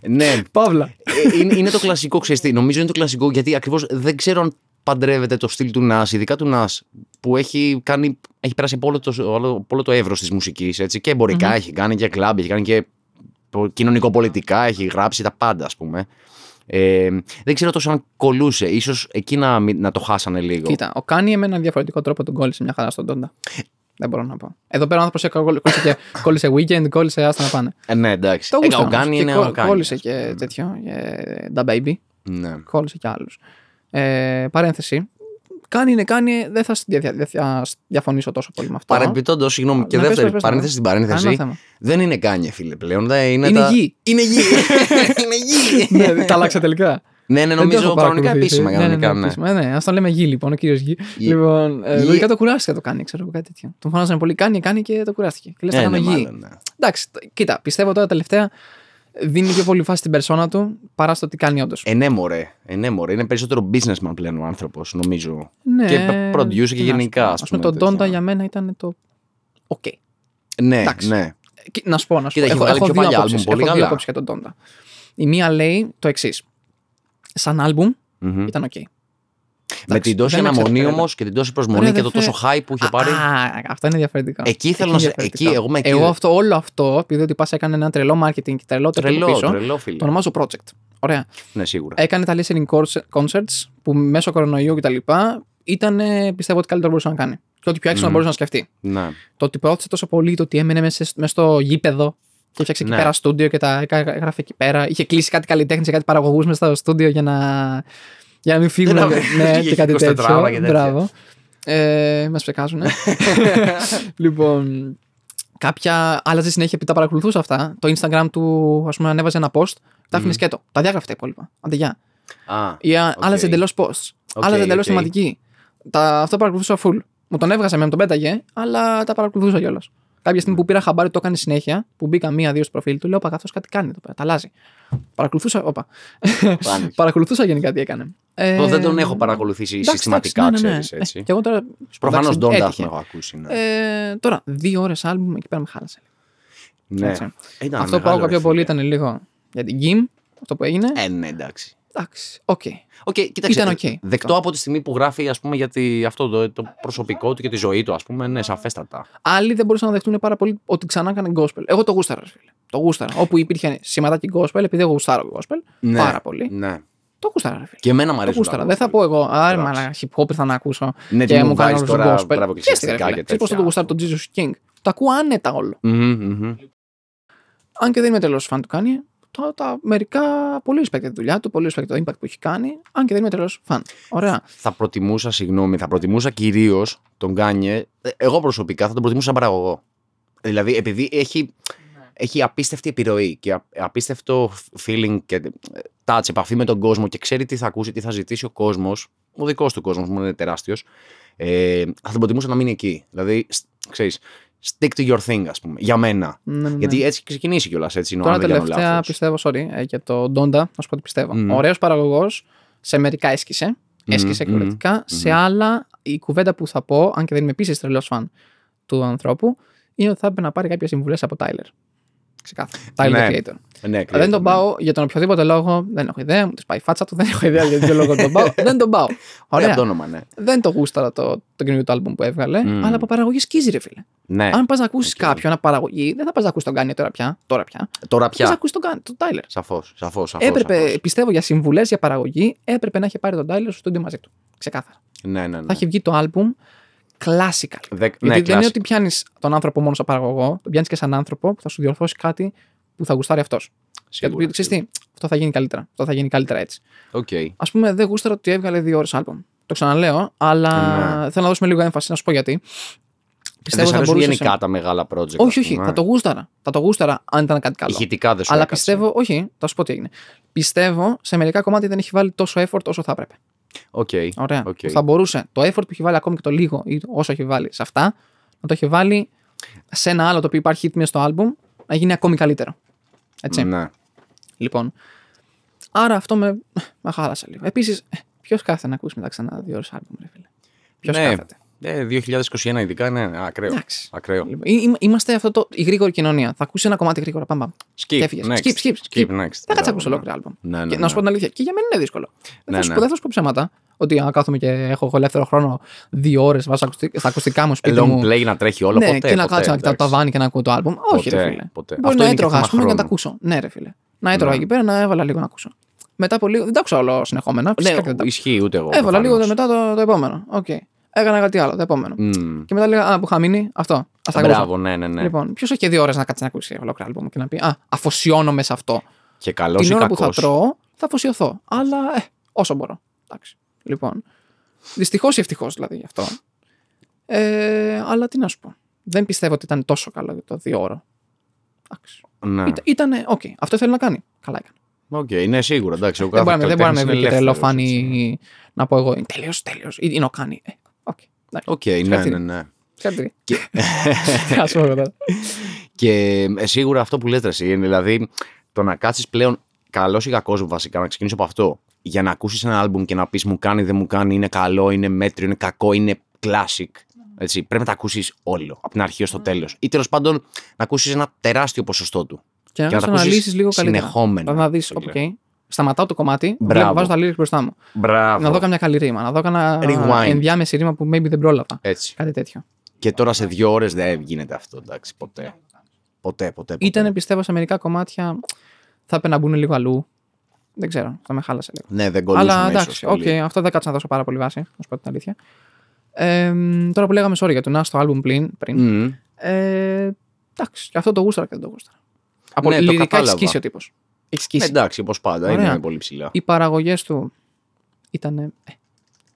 ναι. Παύλα. Ε, είναι, είναι το κλασικό, ξέρεις τι, νομίζω είναι το κλασικό γιατί ακριβώς δεν ξέρω αν παντρεύεται το στυλ του Νας, ειδικά του Νας, που έχει, κάνει, έχει περάσει από όλο το, όλο, από όλο το εύρος της μουσικής, έτσι, και εμπορικά έχει κάνει και κλαμπ, έχει κάνει και κοινωνικοπολιτικά, έχει γράψει τα πάντα, ας πούμε. Ε, δεν ξέρω τόσο αν κολούσε, ίσως εκεί να, μην- να το χάσανε λίγο. Κοίτα, ο Κάνι με έναν διαφορετικό τρόπο τον κόλλησε μια χαρά στον Τόντα. Δεν μπορώ να πω. Εδώ πέρα ο άνθρωπος κόλλησε, και- κόλλησε weekend, κόλλησε άστα να πάνε. Ε, ναι, εντάξει. Το Ε, γούσταρα ο Γκάνι όμως. είναι Και ο κό- Γκάνι. Κόλλησε και τέτοιο. ε, Da Baby. Ναι. Κόλλησε και άλλους. Ε, παρένθεση. Κάνει είναι κάνει, δεν θα, δια- δια- δια- διαφωνήσω τόσο πολύ με αυτό. Παρεμπιπτόντως, συγγνώμη, και Ναι, πες, δεύτερη πες, πες, παρένθεση στην Κανένα παρένθεση. θέμα. Δεν είναι Γκάνι, φίλε πλέον. Δεν είναι Είναι τα... γη. Είναι γη. είναι γη. ναι, τα άλλαξα τελικά. Ναι, ναι, Δεν το νομίζω έχω κανονικά παρακολουθήσει. επίσημα. Κανονικά, ναι. ναι. επίσημα. ναι, ας το λέμε γη λοιπόν, ο κύριος Γη. Γη. Λοιπόν, ε, Γη. λογικά το κουράστηκε να το κάνει, ξέρω εγώ κάτι τέτοιο. Τον φωνάζανε πολύ, κάνει, κάνει και το κουράστηκε. Και λες, θα Ναι, κάνω ναι, γη. μάλλον, ναι. Εντάξει, τ- κοίτα, πιστεύω τώρα τελευταία δίνει πιο πολύ φάση στην περσόνα του παρά στο τι κάνει όντως. Ε, ναι, μωρέ. Ε, ναι, μωρέ. Είναι περισσότερο businessman πλέον ο άνθρωπος, νομίζω. ναι, και producer και τι να σου γενικά, πω. ας Ας πούμε, πούμε, το Donda τέτοια. για μένα ήταν το. Οκ. Ναι, Εντάξει. ναι. Ε, κι- Να σου πω, να σου Κοίτα, πω. έχει βγάλει πιο δύο παλιά απόψεις. άλμπουμ, πολύ έχω δύο καλά. απόψεις για τον Donda. Η μία λέει το εξής. Σαν άλμπουμ Μμμ. ήταν οκ. Με την τόση δεν αναμονή εξαιρετικά. όμως και την τόση προσμονή Ρε, και το αδερφέ. τόσο hype που είχε πάρει. Α, αυτό είναι διαφορετικό. Εκεί θέλω είναι να σε- διαφορετικό. εκεί, εγώ με εκεί Εγώ δεν- αυτό, όλο αυτό, επειδή ότι πας έκανε ένα τρελό marketing και τρελό τέτοιο Τρελό, πίσω, τρελό, φίλε. το ονομάζω project. Ωραία. Ναι, σίγουρα. Έκανε τα listening course- concerts που μέσω κορονοϊού κτλ. ήταν, ε, πιστεύω ότι καλύτερο μπορούσε να κάνει. Και ό,τι πιο έξυπνο Μμμ. μπορούσε να σκεφτεί. Ναι. Το ότι προώθησε τόσο πολύ, το ότι έμενε μέσα στο- μέσα στο γήπεδο και έφτιαξε εκεί Ναι. πέρα στούντιο και τα έκα- έγραφε εκεί πέρα. Είχε κλείσει κάτι καλλιτέχνη και κάτι παραγωγούς μέσα στο στούντιο για να, για να μην φύγουν. Να- ναι, είχε και κάτι 24 ώρα τέτοιο. και τέτοια. Μπράβο. Ε, Μας ψεκάζουν. λοιπόν, κάποια άλλαζε συνέχεια επειδή τα παρακολουθούσα αυτά. Το Instagram του, ας πούμε, ανέβαζε ένα post, τα άφηνε Μμμ. σκέτο. Τα διάγραφε τα υπόλοιπα. Αντί γεια. Α, Ή α, οκ. άλλαζε εντελώς posts. Οκ, άλλαζε εντελώς οκ. θεματική. Τα, αυτό παρακολουθούσα full. Μου τον έβγαζε με, μου τον πέταγε, αλλά τα παρακολουθούσα κιόλας. Κάποια στιγμή που πήρα χαμπάρι το έκανε συνέχεια, που μπήκα μία-δύο στο προφίλ του, λέω Πα αυτό κάτι κάνει εδώ πέρα, τα αλλάζει. Παρακολουθούσα, όπα. Πάνε. παρακολουθούσα γενικά τι έκανε. Ε, Εγώ δεν τον έχω παρακολουθήσει εντάξει, συστηματικά, εντάξει, ναι, ναι, ναι. ξέρει έτσι. Ε, και εγώ τώρα. Προφανώς εντάξει, Donda έτυχε. τον έχω ακούσει. Ναι. Ε, τώρα, δύο ώρες άλμπουμ εκεί πέρα με χάλασε. ναι. έτσι. Ήταν αυτό που μεγάλο, άκουγα ρε πιο πολύ φίλε. ήταν λίγο για την Kim, αυτό που έγινε. Ε, ναι, εντάξει. Εντάξει, οκ. Οκ, κοίταξε. Ήταν οκ. Δεκτό από τη στιγμή που γράφει ας πούμε, για τη, αυτό το, το προσωπικό του και τη ζωή του, ας πούμε, ναι, σαφέστατα. Άλλοι δεν μπορούσαν να δεχτούν πάρα πολύ ότι ξανά έκανε gospel. Εγώ το γούσταρα, ρε φίλε. Το γούσταρα. Όπου υπήρχε σηματάκι gospel, επειδή εγώ γουστάρω gospel Ναι, πάρα πολύ. Ναι. Το γούσταρα, ρε φίλε. Και εμένα μου Το αρέσει. γούσταρα. Δεν θα πω εγώ, άρε μαλάκα, hip hop ήρθα να ακούσω. Ναι, τι και μου μου κάνει βάζεις όλο τώρα, gospel. μπράβο, Πιέστηκα, ρε εκκλησιαστικά φίλε. και Ξέρεις πώς το τέτοια. γουστάρω τον Jesus Is King. Το ακούω άνετα όλο. Αν και δεν είμαι τελείως φαν του Kanye, τα, τα μερικά πολύ respect για τη δουλειά του, πολύ respect το impact που έχει κάνει, αν και δεν είμαι τελείως φαν. Ωραία. Θα προτιμούσα, συγγνώμη, θα προτιμούσα κυρίως τον Kanye. ε, Εγώ προσωπικά θα τον προτιμούσα σαν παραγωγό. Δηλαδή, επειδή έχει, έχει απίστευτη επιρροή και α- απίστευτο feeling και ε, touch, επαφή με τον κόσμο και ξέρει τι θα ακούσει, τι θα ζητήσει ο κόσμος, ο δικός του κόσμος που είναι τεράστιος, ε, θα τον προτιμούσα να μείνει εκεί. Δηλαδή, σ- ξέρεις, stick to your thing, ας πούμε, για μένα. Ναι, ναι, ναι. Γιατί έτσι έχει ξεκινήσει κιόλας, έτσι είναι ο Τώρα αν δεν κάνω τελευταία λάθος. πιστεύω, sorry, ε, για το Donda, να σου πω τι πιστεύω. Μμμ. Ωραίος παραγωγός, σε μερικά έσκησε. Έσκησε Μμμ, εκπληκτικά. Σε άλλα, η κουβέντα που θα πω, αν και δεν είμαι επίσης τρελός φαν του ανθρώπου, είναι ότι θα έπρεπε να πάρει κάποιες συμβουλές από Tyler. Ξεκάθαρα. Tyler Ναι. the Creator. Ε, ναι, δεν creator, τον ναι. πάω για τον οποιοδήποτε λόγο, δεν έχω ιδέα, μου τη σπάει η φάτσα του, δεν έχω ιδέα για ποιο λόγο τον πάω. δεν τον πάω. Ωραία Ωραία. το όνομα, ναι. Δεν το γούσταρα το, το καινούριο του album που έβγαλε, Μμ. αλλά από παραγωγής σκίζει, ρε φίλε. ναι. Αν πας να ακούσεις οκ. κάποιον, ένα παραγωγή, δεν θα πας να ακούσεις τον Kanye τώρα πια. Τώρα πια. Τώρα Πα να πια. ακούσεις τον, Kanye, τον Tyler. Σαφώς, σαφώς. Σαφώς, Έπρεπε, σαφώς. πιστεύω, για συμβουλές για παραγωγή, έπρεπε να είχε πάρει τον Tyler στο στούντιο μαζί του. Ξεκάθαρα. Ναι, ναι, ναι. Θα έχει βγει το album classic, αλλά. Δεκ- Γιατί ναι, δεν είναι classic. ότι πιάνεις τον άνθρωπο μόνος σαν παραγωγό, τον πιάνεις και σαν άνθρωπο που θα σου διορθώσει κάτι που θα γουστάρει αυτός. Γιατί Σίγουρα, ξέρεις τι, αυτό θα γίνει καλύτερα. Αυτό θα γίνει καλύτερα έτσι. Οκ. Ας πούμε, δεν γούσταρα ότι έβγαλε δύο ώρες album. Το ξαναλέω, αλλά Ναι. θέλω να δώσουμε λίγο έμφαση να σου πω γιατί. Δεν Πιστεύω σ' θα αρέσουν μπορούσες. γενικά τα μεγάλα project. Όχι, ας όχι, πούμε. θα το γούσταρα. Θα το γούσταρα αν ήταν κάτι καλό. Ηχητικά δεν σου Αλλά έκατσε. πιστεύω, όχι, θα σου πω τι έγινε. Πιστεύω σε μερικά κομμάτια δεν έχει βάλει τόσο effort όσο θα έπρεπε. Οκ. Ωραία. Οκ. Που Θα μπορούσε το effort που έχει βάλει ακόμη και το λίγο ή όσο έχει βάλει σε αυτά, να το έχει βάλει σε ένα άλλο το οποίο υπάρχει hit μέσα στο album, να γίνει ακόμη καλύτερο. Έτσι. Ναι. Λοιπόν. Άρα αυτό με, με χάλασε λίγο. Επίσης, ποιος κάθεται να ακούσει μετά ξανά δύο ώρες album, ρε φίλε; Ποιος Ναι. κάθεται; Ε, 2021 ειδικά είναι ακραίο. Εντάξει. ακραίο. Λοιπόν, εί- είμα- είμαστε αυτό το, η γρήγορη κοινωνία. Θα ακούσει ένα κομμάτι γρήγορα. Πάμε. πάμε. Skip. Και έφυγες. next. Skip, skip, skip. next. Δεν θα Μπράβο, ακούσει ναι. ολόκληρο album. Ναι, ναι, Και ναι. να σου πω την αλήθεια, και για μένα είναι δύσκολο. Δεν, Ναι, θα σου, ναι. πω- δεν θα σου πω ψέματα. Ότι αν κάθομαι και έχω έχω ελεύθερο χρόνο δύο ώρες βάζω ακουστι- στα ακουστικά μου σπίτι Long μου. play να τρέχει όλο ναι, ποτέ. και να ποτέ, κάτσω να κοιτάω το εντάξει. ταβάνι και να ακούω το album. Όχι, ρε Ποτέ, φίλε. ποτέ. Μπορεί Αυτό να είναι και έτρωγα, θέμα ας πούμε, και να τα χρόνου. ακούσω. Ναι, ρε φίλε. Να έτρωγα Ναι. εκεί πέρα να έβαλα λίγο να ακούσω. Μετά από λίγο. Δεν τα άκουσα όλο συνεχόμενα. Φυσικά και Ναι, δεν τα- ισχύει ούτε εγώ. Έβαλα λίγο προφανώς. μετά το, το επόμενο. Οκ. Έκανα κάτι άλλο, το επόμενο. Μμμ. Και μετά λέγα Α, που είχα μείνει, αυτό. Α τα ακούσω. Μπράβο, ναι, ναι, ναι. Λοιπόν, ποιος έχει και δύο ώρες να κάτσει να ακούσει ολόκληρο album και να πει Α, αφοσιώνομαι σε αυτό. Και καλός Την ή ώρα που θα κακός. τρώω, θα αφοσιωθώ. Αλλά ε, όσο μπορώ. Εντάξει. Λοιπόν. Δυστυχώς ή ευτυχώς δηλαδή γι' αυτό. Ε, αλλά τι να σου πω. Δεν πιστεύω ότι ήταν τόσο καλό για το δύο ώρο. Εντάξει. Ναι. Ήταν, ήτανε, οκ. Αυτό ήθελε να κάνει. Καλά έκανε. Οκ, ναι, σίγουρα. Εντάξει, ο Δεν μπορεί, κάθε να- δεν μπορεί να καλλιτέχνης με είναι βρει και ελεύθερος, τρελοφάνη να πω εγώ. Είναι τέλειος, τέλειος. Είναι ο Kanye. Ε, οκ. εντάξει. Οκ, ναι, ναι, Συγχαρητήρια. ναι. Συγχαρητήρια. Τι να σου πω εγώ τώρα. Και ε, σίγουρα αυτό που λες εσύ είναι δηλαδή το να κάτσει πλέον καλός ή κακός βασικά, να ξεκινήσω από αυτό. Για να ακούσεις ένα album και να πεις μου κάνει, δεν μου κάνει, είναι καλό, είναι μέτριο, είναι κακό, είναι classic. Έτσι, πρέπει να τα ακούσεις όλο, από την αρχή ως το τέλος. Ή τέλος πάντων να ακούσεις ένα τεράστιο ποσοστό του. Και να Και να το τα ακούσεις αναλύσεις λίγο καλύτερα. συνεχόμενα, Να δεις, φίλε. οκ. Σταματάω το κομμάτι, Μπράβο. βλέπω, βάζω τα lyrics μπροστά μου. Μπράβο. Να δω καμιά καλή ρίμα, να δω κανένα Rewind. ενδιάμεση ρίμα που maybe δεν πρόλαβα. Έτσι. Κάτι τέτοιο. Και τώρα σε δύο ώρες δεν γίνεται αυτό, εντάξει, ποτέ. Ποτέ, ποτέ. ποτέ. Ήταν πιστεύω σε μερικά κομμάτια θα έπρεπε να μπουν λίγο αλλού. Δεν ξέρω, θα με χάλασε λίγο. Ναι, δεν κολλούσαν Αλλά ίσως εντάξει, πολύ. οκ, αυτό δεν κάτσε να δώσω πάρα πολύ βάση, να σου πω την αλήθεια. Ε, μ, τώρα που λέγαμε sorry για το να στο album πριν, πριν Μμμ. ε, εντάξει, και αυτό το γούσταρα και δεν το γούσταρα. Από Ναι, το λυρικά έχει, κατάλαβα. σκίσει ο τύπος. Έχει σκίσει. Εντάξει, όπως πάντα, Ωραία. είναι πολύ ψηλά. Οι παραγωγές του ήταν. Ε,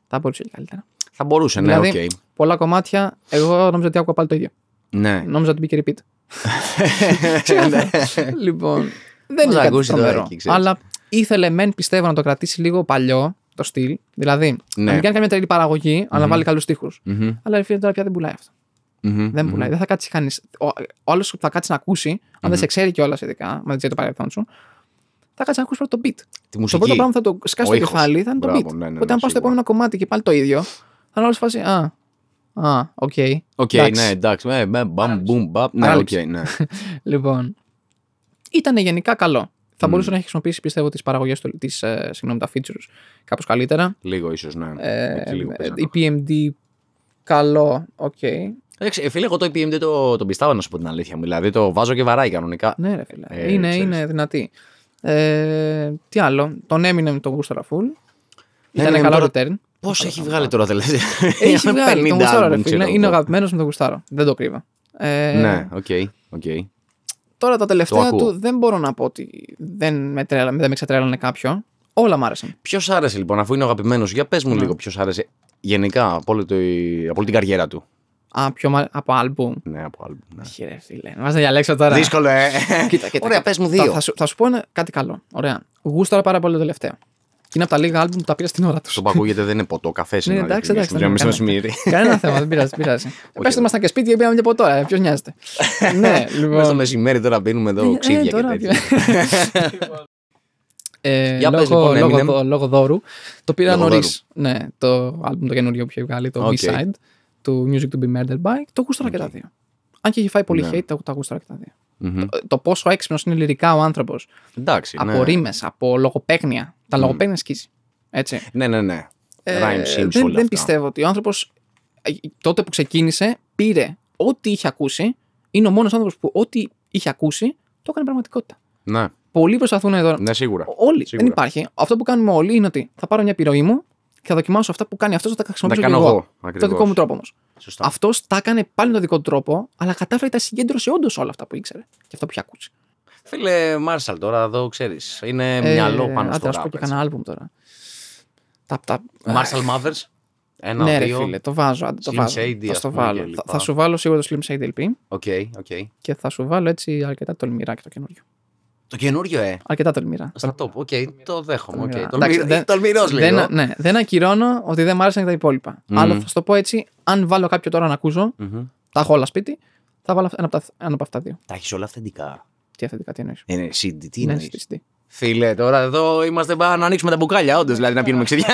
θα μπορούσε και καλύτερα. Θα μπορούσε, ναι, οκ. Δηλαδή, πολλά κομμάτια, εγώ νόμιζα ότι άκουγα πάλι το ίδιο. Ναι. Νόμιζα ότι μπήκε repeat. Ναι. λοιπόν, δεν Πώς είναι θα κάτι ακούσει τώρα τρομερό. εκεί, ξέρεις. Αλλά ήθελε μεν πιστεύω να το κρατήσει λίγο παλιό το στυλ. Δηλαδή, Ναι. να μην κάνει καμία τρελή παραγωγή, αλλά να βάλει καλούς στίχους. Μμμ, Αλλά ρε φίλε τώρα πια δεν πουλάει αυτό. μμμ, Δεν μμμ. πουλάει. Δεν θα κάτσει κανείς. Ο, ο άλλος που θα κάτσει να ακούσει, αν δεν σε ξέρει κιόλας ειδικά, μα δεν ξέρει το παρελθόν σου, θα κάτσει να ακούσει πρώτο το beat. Τη Το μουσική. πρώτο πράγμα που θα το σκάσει Ο στο ήχος. κεφάλι θα είναι το Μπράβο, beat. ναι, ναι, ναι, Οπότε αν πας στο σίγουρα. επόμενο κομμάτι και πάλι το ίδιο, θα είναι όλη φάση. Α, α, οκ. Οκ, Εντάξει. ναι, εντάξει. ε, μπαμ, μπαμ, μπουμ, μπαμ. Ναι, οκ, Ανάληψη. ναι. Λοιπόν, ήταν γενικά καλό. Θα Μμ. μπορούσε να έχει χρησιμοποιήσει πιστεύω τις παραγωγές του, τις, ε, συγγνώμη, τα features κάπως καλύτερα. Λίγο ίσως, ναι. Ε, Εκεί λίγο παίζει ε, ένα EPMD καλό, οκ. Εντάξει, ε, φίλε, εγώ το EPMD το, τον πιστεύω να σου πω την αλήθεια μου. Δηλαδή το βάζω και βαράει κανονικά. Ναι, ρε φίλε. Ε, είναι, ξέρεις. είναι δυνατή. Ε, τι άλλο, τον Eminem τον γούσταρα full. Ήταν Eminem καλό τώρα- return. Πώς έχει βγάλει τώρα τελευταία. Έχει βγάλει, τον 50 γουστάρω ρε album, φίλε. ξέρω Είναι ο εγώ. αγαπημένος μου, τον γουστάρω. Δεν το κρύβω. Ε, Ναι, οκ, οκ. Τώρα τα τελευταία ακούω. του δεν μπορώ να πω ότι δεν με, τρέλα, δεν με ξετρέλανε κάποιο. Όλα μ' άρεσαν. Ποιος άρεσε λοιπόν, αφού είναι ο αγαπημένος, για πες μου Ναι. λίγο ποιος άρεσε γενικά από όλη, το, από όλη την καριέρα του. Α, πιο μα... από άλμπουμ. Ναι, από album. Ναι. Όχι, ρε φίλε. Μας να διαλέξω τώρα. Δύσκολο, ε. Κοίτα, κοίτα. Ωραία, πες μου δύο. Θα, θα, σου, θα σου πω ένα, κάτι καλό. Ωραία. Γούσταρα πάρα πολύ το τελευταίο. Και είναι από τα λίγα άλμπουμ που τα πήρα στην ώρα τους. Αυτό που ακούγεται δεν είναι ποτό, καφές είναι. Ναι, να εντάξει, εντάξει, διαφημίσουμε, δεν για να μην είναι στο Κανένα θέμα, δεν πειράζει. Δεν πειράζει. Πες του ήμασταν και σπίτι και πήραμε και ποτό. Ε, Ποιος νοιάζεται. ναι, Μέσα στο λοιπόν. μεσημέρι τώρα πίνουμε εδώ Ε, ξύδια και τώρα τέτοια. Ε, Για πες, λόγω, λοιπόν, λόγω, Eminem. δο- λόγω δώρου. Το πήρα Λόγω νωρίς. δώρου. Ναι, το album το καινούριο που είχε βγάλει, το Οκ. B-side του Music to be Murdered by. Το γούσταρα και τα δύο. Αν και έχει φάει πολύ Ναι. hate, το, τα γούσταρα και τα δύο. Μμμ. Ε, Το πόσο έξυπνος είναι λυρικά ο άνθρωπος. Εντάξει. ναι. Από ρήμες, από λογοπαίγνια. Τα λογοπαίγνια σκίζει. Έτσι. Ναι, ναι, ναι. Ε, Rhyme schemes, δεν, όλα δεν αυτά. πιστεύω ότι ο άνθρωπος τότε που ξεκίνησε πήρε ό,τι είχε ακούσει. Είναι ο μόνος άνθρωπος που ό,τι είχε ακούσει το έκανε πραγματικότητα. Ναι, Πολλοί προσπαθούν εδώ. ναι, σίγουρα. Όλοι. Σίγουρα. Δεν υπάρχει. Αυτό που κάνουμε όλοι είναι ότι θα πάρω μια επιρροή μου και θα δοκιμάσω αυτά που κάνει αυτός, θα τα Να τα χρησιμοποιήσω κάνω και εγώ. εγώ. Το ακριβώς. δικό μου τρόπο όμως. Σωστά. Αυτός τα έκανε πάλι με τον δικό του τρόπο, αλλά κατάφερε τα συγκέντρωσε όντως όλα αυτά που ήξερε και αυτά που είχε ακούσει. Φίλε Μάρσαλ, τώρα εδώ ξέρεις. Είναι Ε, μυαλό πάνω άντε, στο να σου πω και ράπ. κανένα album τώρα. Τα, τα, Marshall Mathers. Ένα, ναι, ρε δύο. φίλε, το βάζω. Άντε, το Slim βάζω. Shady, θα ας στο πούμε, βάλω. και Θα, λοιπά. θα σου βάλω σίγουρα το Slim Shady LP Οκ, οκ. και θα σου βάλω έτσι αρκετά τολμηρά και το καινούριο. Το καινούριο, ε. Αρκετά τολμηρά. Στα top. Οκ, το δέχομαι. οκ. Τολμηρά. Τολμηρό- Εντάξει, δεν- Τολμηρός λίγο. Δεν, ναι, δεν ακυρώνω ότι δεν μ' άρεσαν και τα υπόλοιπα. Μμμ. Αλλά θα σου το πω έτσι, αν βάλω κάποιο τώρα να ακούσω, Μμμ. τα έχω όλα σπίτι, θα βάλω ένα από, τα, ένα από αυτά δύο. Τα έχεις όλα αυθεντικά. Τι αυθεντικά, τι εννοείς; Είναι CD, τι Ναι, είναι. στη CD. Φίλε, τώρα εδώ είμαστε πά- να ανοίξουμε τα μπουκάλια, όντως, δηλαδή να πίνουμε ξίδια.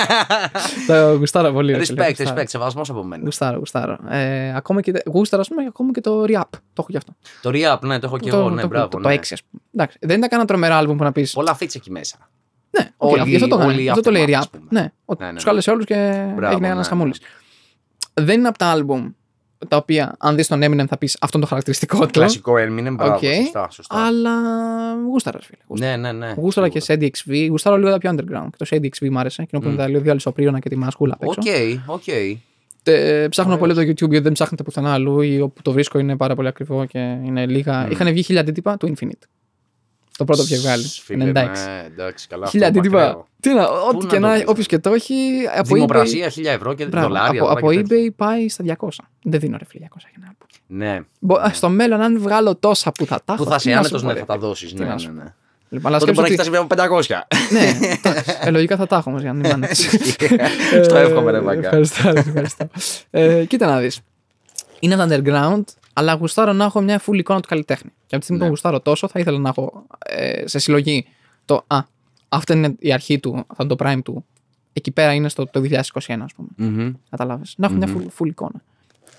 Το γουστάρω πολύ. ρε φίλε, respect, γουστάρω. respect, σεβασμός από μένα. Γουστάρω, γουστάρω. Ε, ακόμα και, γούσταρα, ας πούμε, και ακόμα και το Reap. Το έχω γι' αυτό. Το Reap, ναι, το έχω και το, εγώ, ναι, το, μπράβο. το, ναι. το 6, ας πούμε. Εντάξει, δεν ήταν κανένα τρομερό album που να πεις. Πολλά feats εκεί μέσα. Ναι, οκ, όλοι- γι' αυτό το έκανε. όλοι Γι' αυτό το λέει aftermath, Reap. ας πούμε. Ναι, ότι Ναι, ναι, τους ναι. κάλεσε όλους και Μπράβο, έγινε ένας ναι, χαμούλης. Δεν είναι από τα album τα οποία, αν δεις τον Eminem, θα πεις αυτό είναι το χαρακτηριστικό του. Κλασικό Eminem, μπράβο, Οκ. σωστά, σωστά. Αλλά γούσταρα, φίλε. Γούσταρα. Ναι, ναι, ναι. Γούσταρα και σίγουρα. σε DXV. Γούσταρα λίγο τα πιο underground. Και το σε DXV μου άρεσε. Εκείνο που είναι τα δύο αλυσοπρίωνα και τη μασκούλα απ' έξω. Οκ, οκ. Ε, ψάχνω πολύ το YouTube γιατί δεν ψάχνεται πουθενά αλλού ή όπου το βρίσκω είναι πάρα πολύ ακριβό και είναι λίγα. Είχαν βγει χίλια αντίτυπα του Infinite. Το πρώτο που είχε βγάλει. Φίλε, 96. ναι, εντάξει, καλά. Χίλια αυτό αντίτυπα. μακραίο. Τι να, ό,τι να και το να, βρεις, όποιος και το έχει. Από eBay, Δημοπρασία, 1000 ευρώ και Μπράβο, δολάρια. από, τώρα από και τέτοια. eBay πάει στα 200. Δεν δίνω ρε φίλε 200 για ένα album. Ναι. Μπο- Στο μέλλον, αν βγάλω τόσα που θα τα έχω. Που θα τι σε να σου άνετος πω, ναι, ρε θα τα φίλε. δώσεις. Τι Ναι, να ναι, σου ναι. Λοιπόν, αλλά Τότε μπορεί να σκέψου έχεις φτάσει ότι- με 500. Ναι, εντάξει. ε, λογικά θα τα έχω όμως για να μην είναι. Στο Ε, εύχομαι, ρε Βαγγά. Ευχαριστώ. ρε, ευχαριστώ. ε, κοίτα να δεις. Είναι το underground, αλλά γουστάρω να έχω μια full εικόνα του καλλιτέχνη. Και από τη στιγμή που Ναι. τον γουστάρω τόσο, θα ήθελα να έχω ε, σε συλλογή το Α, αυτό είναι η αρχή του, αυτό είναι το prime του. Εκεί πέρα είναι στο το 2021, ας πούμε. Μμμ. Καταλάβες. Να έχω μια full, full εικόνα.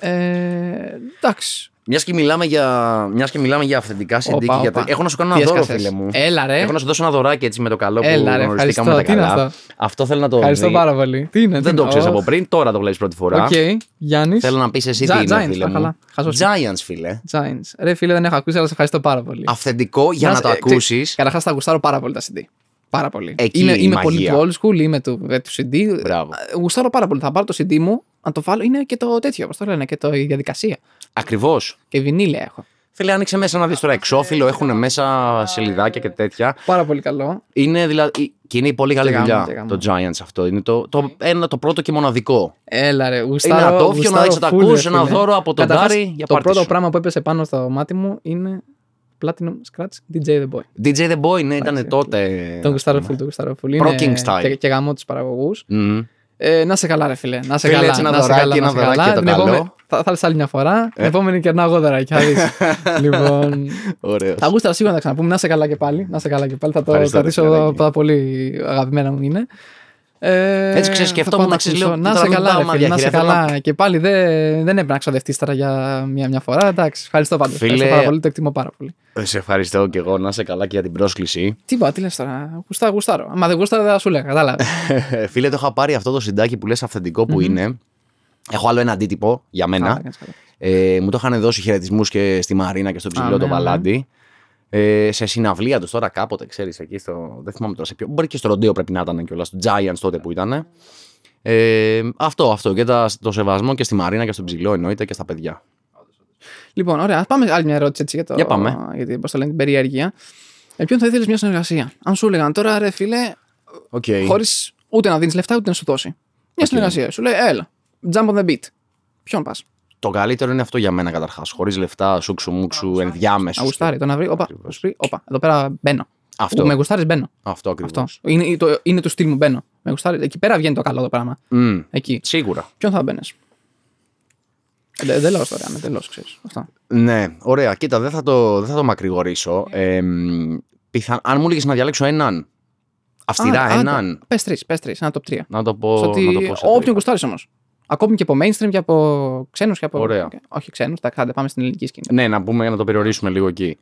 Ε, εντάξει. Μιας και μιλάμε για, μιας και μιλάμε για αυθεντικά CD. Όπα, και για... όπα. τα- Έχω να σου κάνω Τι ένα δώρο, έσκασες; φίλε μου. Έλα ρε. Έχω να σου δώσω ένα δωράκι έτσι με το καλό που Έλα, ρε, γνωριστήκαμε ευχαριστώ. τα Τι είναι καλά. αυτό; Αυτό θέλω να το Ευχαριστώ δεις. πάρα πολύ. Τι είναι, τι Δεν το είναι; ξέρεις Ω, από πριν, τώρα το βλέπεις πρώτη φορά. Οκ, Γιάννης. Θέλω να πεις εσύ Gi- τι είναι, Giants, φίλε τα μου. καλά. Χαζός. Giants, φίλε. Giants. Ρε φίλε, δεν έχω ακούσει, αλλά σε ευχαριστώ πάρα πολύ. Αυθεντικό για να σε- το ε, ξέρεις, ακούσεις. Καταρχάς τα γουστάρω πάρα πολύ τα CD. Πάρα πολύ. Εκεί είμαι η είμαι μαγεία. πολύ του old school, είμαι του, ε, του CD. Μπράβο. Ε, Γουστάρω πάρα πολύ. Θα πάρω το CD μου, να το βάλω. Είναι και το τέτοιο, όπως το λένε, και το, η διαδικασία. Ακριβώς. Και βινίλια έχω. Φίλε, άνοιξε μέσα να δεις τώρα εξώφυλλο, έχουν μέσα σελιδάκια και τέτοια. Πάρα πολύ καλό. Είναι δηλαδή. Και είναι η πολύ καλή Και γάμο, δουλειά και γάμο. το Giants αυτό. Είναι το, το, ένα, το πρώτο και μοναδικό. Έλα ρε, γουστάρω. Είναι ατόφιο να γουστάρω δεις να τα full, ρε ακούσεις, ένα φίλε. δώρο από τον Καταρχάς, Τάρι για Το πάρτι πρώτο σου. πράγμα που έπεσε πάνω στο μάτι μου είναι Platinum Scratch DJ The Boy. DJ The Boy, ναι, ήταν Εντάξει. τότε. Τον γουστάρω full, τον γουστάρω full. Pro Είναι King style. Και, και γαμώ τους παραγωγούς. Μμμ. Ε, να σε καλά, ρε φίλε. Να σε Φίλε, καλά. έτσι ένα να σε δωράκι, καλά, ένα να σε δωράκι καλά. για το Την επόμενη- καλό. Θα, θα έρθει άλλη μια φορά. Την Ε. επόμενη κερνάω εγώ δωράκι. θα δεις. λοιπόν. Ωραίος. Θα γούσταρα σίγουρα να τα ξαναπούμε. Να σε καλά και πάλι. Να σε καλά και πάλι. Θα το Ευχαριστώ, ρε κρατήσω φιλαράκι. πάρα πολύ αγαπημένα μου είναι. Ε, Έτσι, ξέρεις, θα σκεφτόμουν πάω να ξέρεις, ακούσω. λέω, Να τώρα σε μην καλά, πάω ρε φίλε, να σε μαδιαχειρά, θέλω καλά. Και πάλι δεν, δεν έπρεπε να ξοδευτείς τώρα για μια, μια φορά. Εντάξει, ευχαριστώ πάντως. Φίλε- Ευχαριστώ πάρα πολύ, το εκτιμώ πάρα πολύ. Ε, Σε ευχαριστώ και εγώ να είσαι καλά και για την πρόσκληση. Τι είπα, τι λες τώρα. Γουστάρω, γουστάρω. Αν δεν γουστάρω, δεν θα σου λέγα. Κατάλαβες. Φίλε, το είχα πάρει αυτό το συντάκι που λες αυθεντικό που είναι. Έχω άλλο ένα αντίτυπο για μένα. Καλά, κάνεις καλά. Ε, μου το είχαν δώσει χαιρετισμούς και στη Μαρίνα και στο ψηλό Α, το ναι, Βαλάντι. Ε, σε συναυλία τους τώρα κάποτε, ξέρεις, εκεί στο. Δεν θυμάμαι τώρα σε ποιο. Μπορεί και στο Ροντέο πρέπει να ήταν κιόλας. Στο Giants τότε που ήταν. Ε, αυτό, αυτό. Και τα, το σεβασμό και στη Μαρίνα και στον ψηλό εννοείται και στα παιδιά. Λοιπόν, ωραία. Ας πάμε άλλη μια ερώτηση έτσι για, το, Για πάμε. για την, πώς το λένε, την περιέργεια. Με ποιον θα ήθελες μια συνεργασία; Αν σου έλεγαν τώρα, ρε φίλε, Okay. χωρίς ούτε να δίνεις λεφτά ούτε να σου δώσει. Μια συνεργασία. Σου λέει, έλα, jump on the beat. Ποιον πας; Το καλύτερο είναι αυτό για μένα καταρχάς. Χωρίς λεφτά, σούξου μουξου, ενδιάμεσου. Να γουστάρει, το να βρει. Όπα, Ακριβώς. σου πει, όπα, εδώ πέρα μπαίνω. Αυτό. Με γουστάρεις, μπαίνω. Αυτό ακριβώς. Αυτό. Είναι, το, είναι του στυλ μου, μπαίνω. Με γουστάρει. Εκεί πέρα βγαίνει το καλό το πράγμα. Εκεί. Σίγουρα. Ποιον θα μπαίνει. Εντελώ τώρα, εντελώ ξέρεις. Αυτό. Ναι, ωραία. Κοίτα, δεν θα το, δεν θα το μακρηγορήσω. Ε, μ, πιθα... Αν μου έλεγες να διαλέξω έναν. Αυστηρά Α, έναν. Πες τρεις, πες τρεις, ένα top 3. Να το πω. Στο ότι να το πω σε όποιον τρία. γουστάρεις όμως. Ακόμη και από mainstream και από ξένους και από. Ωραία. Όχι ξένους, τα κάντε, πάμε στην ελληνική σκηνή. Ναι, να πούμε να το περιορίσουμε λίγο εκεί.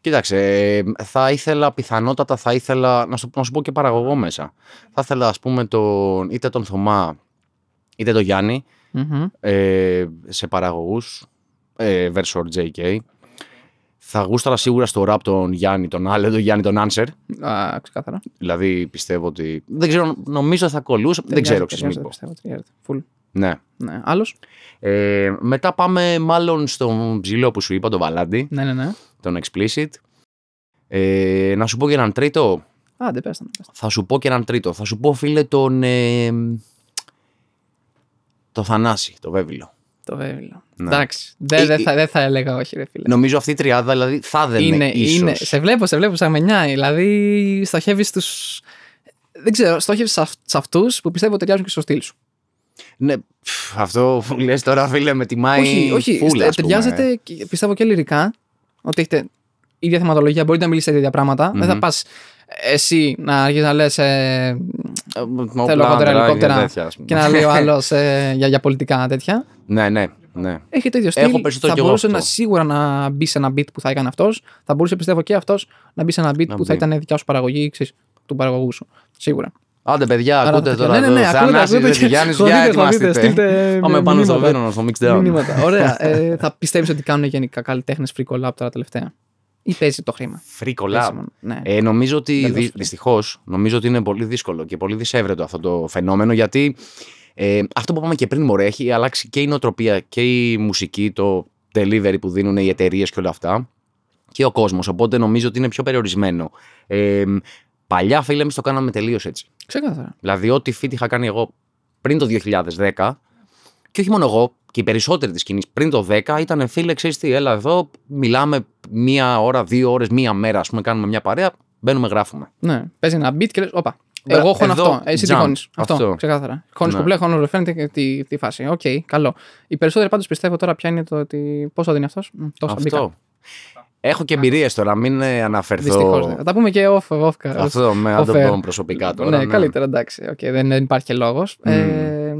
Κοίταξε, ε, θα ήθελα πιθανότατα, θα ήθελα να σου, να σου πω και παραγωγό μέσα. Θα ήθελα, ας πούμε, τον, είτε τον Θωμά, είτε τον Γιάννη, Μμμ. ε, σε παραγωγούς, ε, Versor JK. Θα γούσταρα σίγουρα στο rap τον Γιάννη, τον άλλο, τον Γιάννη, τον Answer. Α, ξεκάθαρα. Δηλαδή πιστεύω ότι. Δεν ξέρω, νομίζω θα κολούσα. Δεν ξέρω, ξέρεις Ταιριάζεται, μήπως. πιστεύω, ταιριάζεται. Full. Ναι. Ναι. Άλλος; Ε, μετά πάμε μάλλον στον ψηλό που σου είπα, τον Βαλάντι, Ναι, ναι, ναι. τον Explicit. Ε, να σου πω και έναν τρίτο. Άντε, πες τα, πες τα. Θα σου πω και έναν τρίτο. Θα σου πω, φίλε, τον. Ε, το Θανάση, το Βέβυλο. Το βέβαιο. Ναι. Εντάξει. Δεν Ε, δεν ε, θα, δεν θα έλεγα όχι, ρε φίλε. Νομίζω αυτή η τριάδα δηλαδή θα δεν είναι, ίσως. είναι. Σε βλέπω, σε βλέπω σαν μενιάει. Δηλαδή, στοχεύεις στου. Δεν ξέρω, στοχεύεις σε, αυ- σε αυτούς που πιστεύω ταιριάζουν και στο στυλ σου. Ναι, πφ, αυτό που λες τώρα, φίλε, με τιμάει. όχι, όχι. full, στε- ας πούμε. ταιριάζεται, και- πιστεύω και λυρικά. Ότι έχετε ίδια θεματολογία, μπορείτε να μιλήσετε για ίδια πράγματα. Δεν θα Μμμ. πας εσύ να αρχίσεις να λες. Ε, Ε, με θέλω εγώ τώρα όπλα, ελικόπτερα τέτοια, ας πούμε. και να λέει ο άλλος για, για πολιτικά τέτοια. Ναι, ναι, ναι. Έχει το ίδιο στυλ. Έχω περισσότερο θα κι εγώ μπορούσε αυτό. να, σίγουρα να μπει σε ένα beat που θα έκανε αυτός. Θα μπορούσε πιστεύω και αυτός να μπει σε ένα beat Να που θα μπει. ήταν δικιά σου παραγωγή ξέρεις, του παραγωγού σου. Σίγουρα. Άντε, παιδιά, Άρα ακούτε θα- τώρα. ναι, ναι, ναι, εδώ. ακούτε, Θανάσης, ακούτε ρε, και Γιάννης, χωρείτε, για χωρείτε, ετοιμαστείτε. στείλτε Πάμε πάνω στο μηνύματα. Βέρονο, στο mixdown. Μηνύματα. Ωραία. Ε, θα πιστεύεις ότι κάνουν γενικά καλλιτέχνες free collab τώρα τελευταία; Ή παίζει το χρήμα; Free Παίζει collab. μόνο. Ναι. Ε, νομίζω ότι Δεν δυ, δώσ' δυστυχώς νομίζω ότι είναι πολύ δύσκολο και πολύ δυσέβρετο αυτό το φαινόμενο γιατί ε, αυτό που είπαμε και πριν, μωρέ, έχει αλλάξει και η νοοτροπία και η μουσική, το delivery που δίνουν οι εταιρείες και όλα αυτά και ο κόσμος. Οπότε νομίζω ότι είναι πιο περιορισμένο. Ε, παλιά, φίλε, εμείς το κάναμε τελείως έτσι. Ξεκάθαρα. Δηλαδή, ό,τι feat είχα κάνει εγώ πριν το 2010, και όχι μόνο εγώ, και οι περισσότεροι της σκηνής πριν το 10 ήταν φίλε, ξέρεις τι, έλα εδώ, μιλάμε μία ώρα, δύο ώρες, μία μέρα, ας πούμε, κάνουμε μια παρέα. Μπαίνουμε, γράφουμε. Ναι, παίζει ένα beat και λες, Όπα. Μπρα- Εγώ χώνω εδώ, αυτό. Εσύ τι jump. χώνεις. Αυτό, Αυτό. ξεκάθαρα. Χώνεις Ναι. κουμπλέ, χώνω ρεφρέν και τη, τη φάση. Οκ, καλό. Οι περισσότεροι πάντως πιστεύω τώρα ποια είναι το ότι. Πόσο δίνει αυτός; Τόσο μπήκα. Αυτό. Έχω και εμπειρίες τώρα, μην ε, αναφερθώ. Δυστυχώς. Θα τα πούμε και off, off, Αυτό με αν το off-air. πω προσωπικά τώρα. ναι, καλύτερα, εντάξει. οκ, δεν, δεν υπάρχει και λόγος. Ε,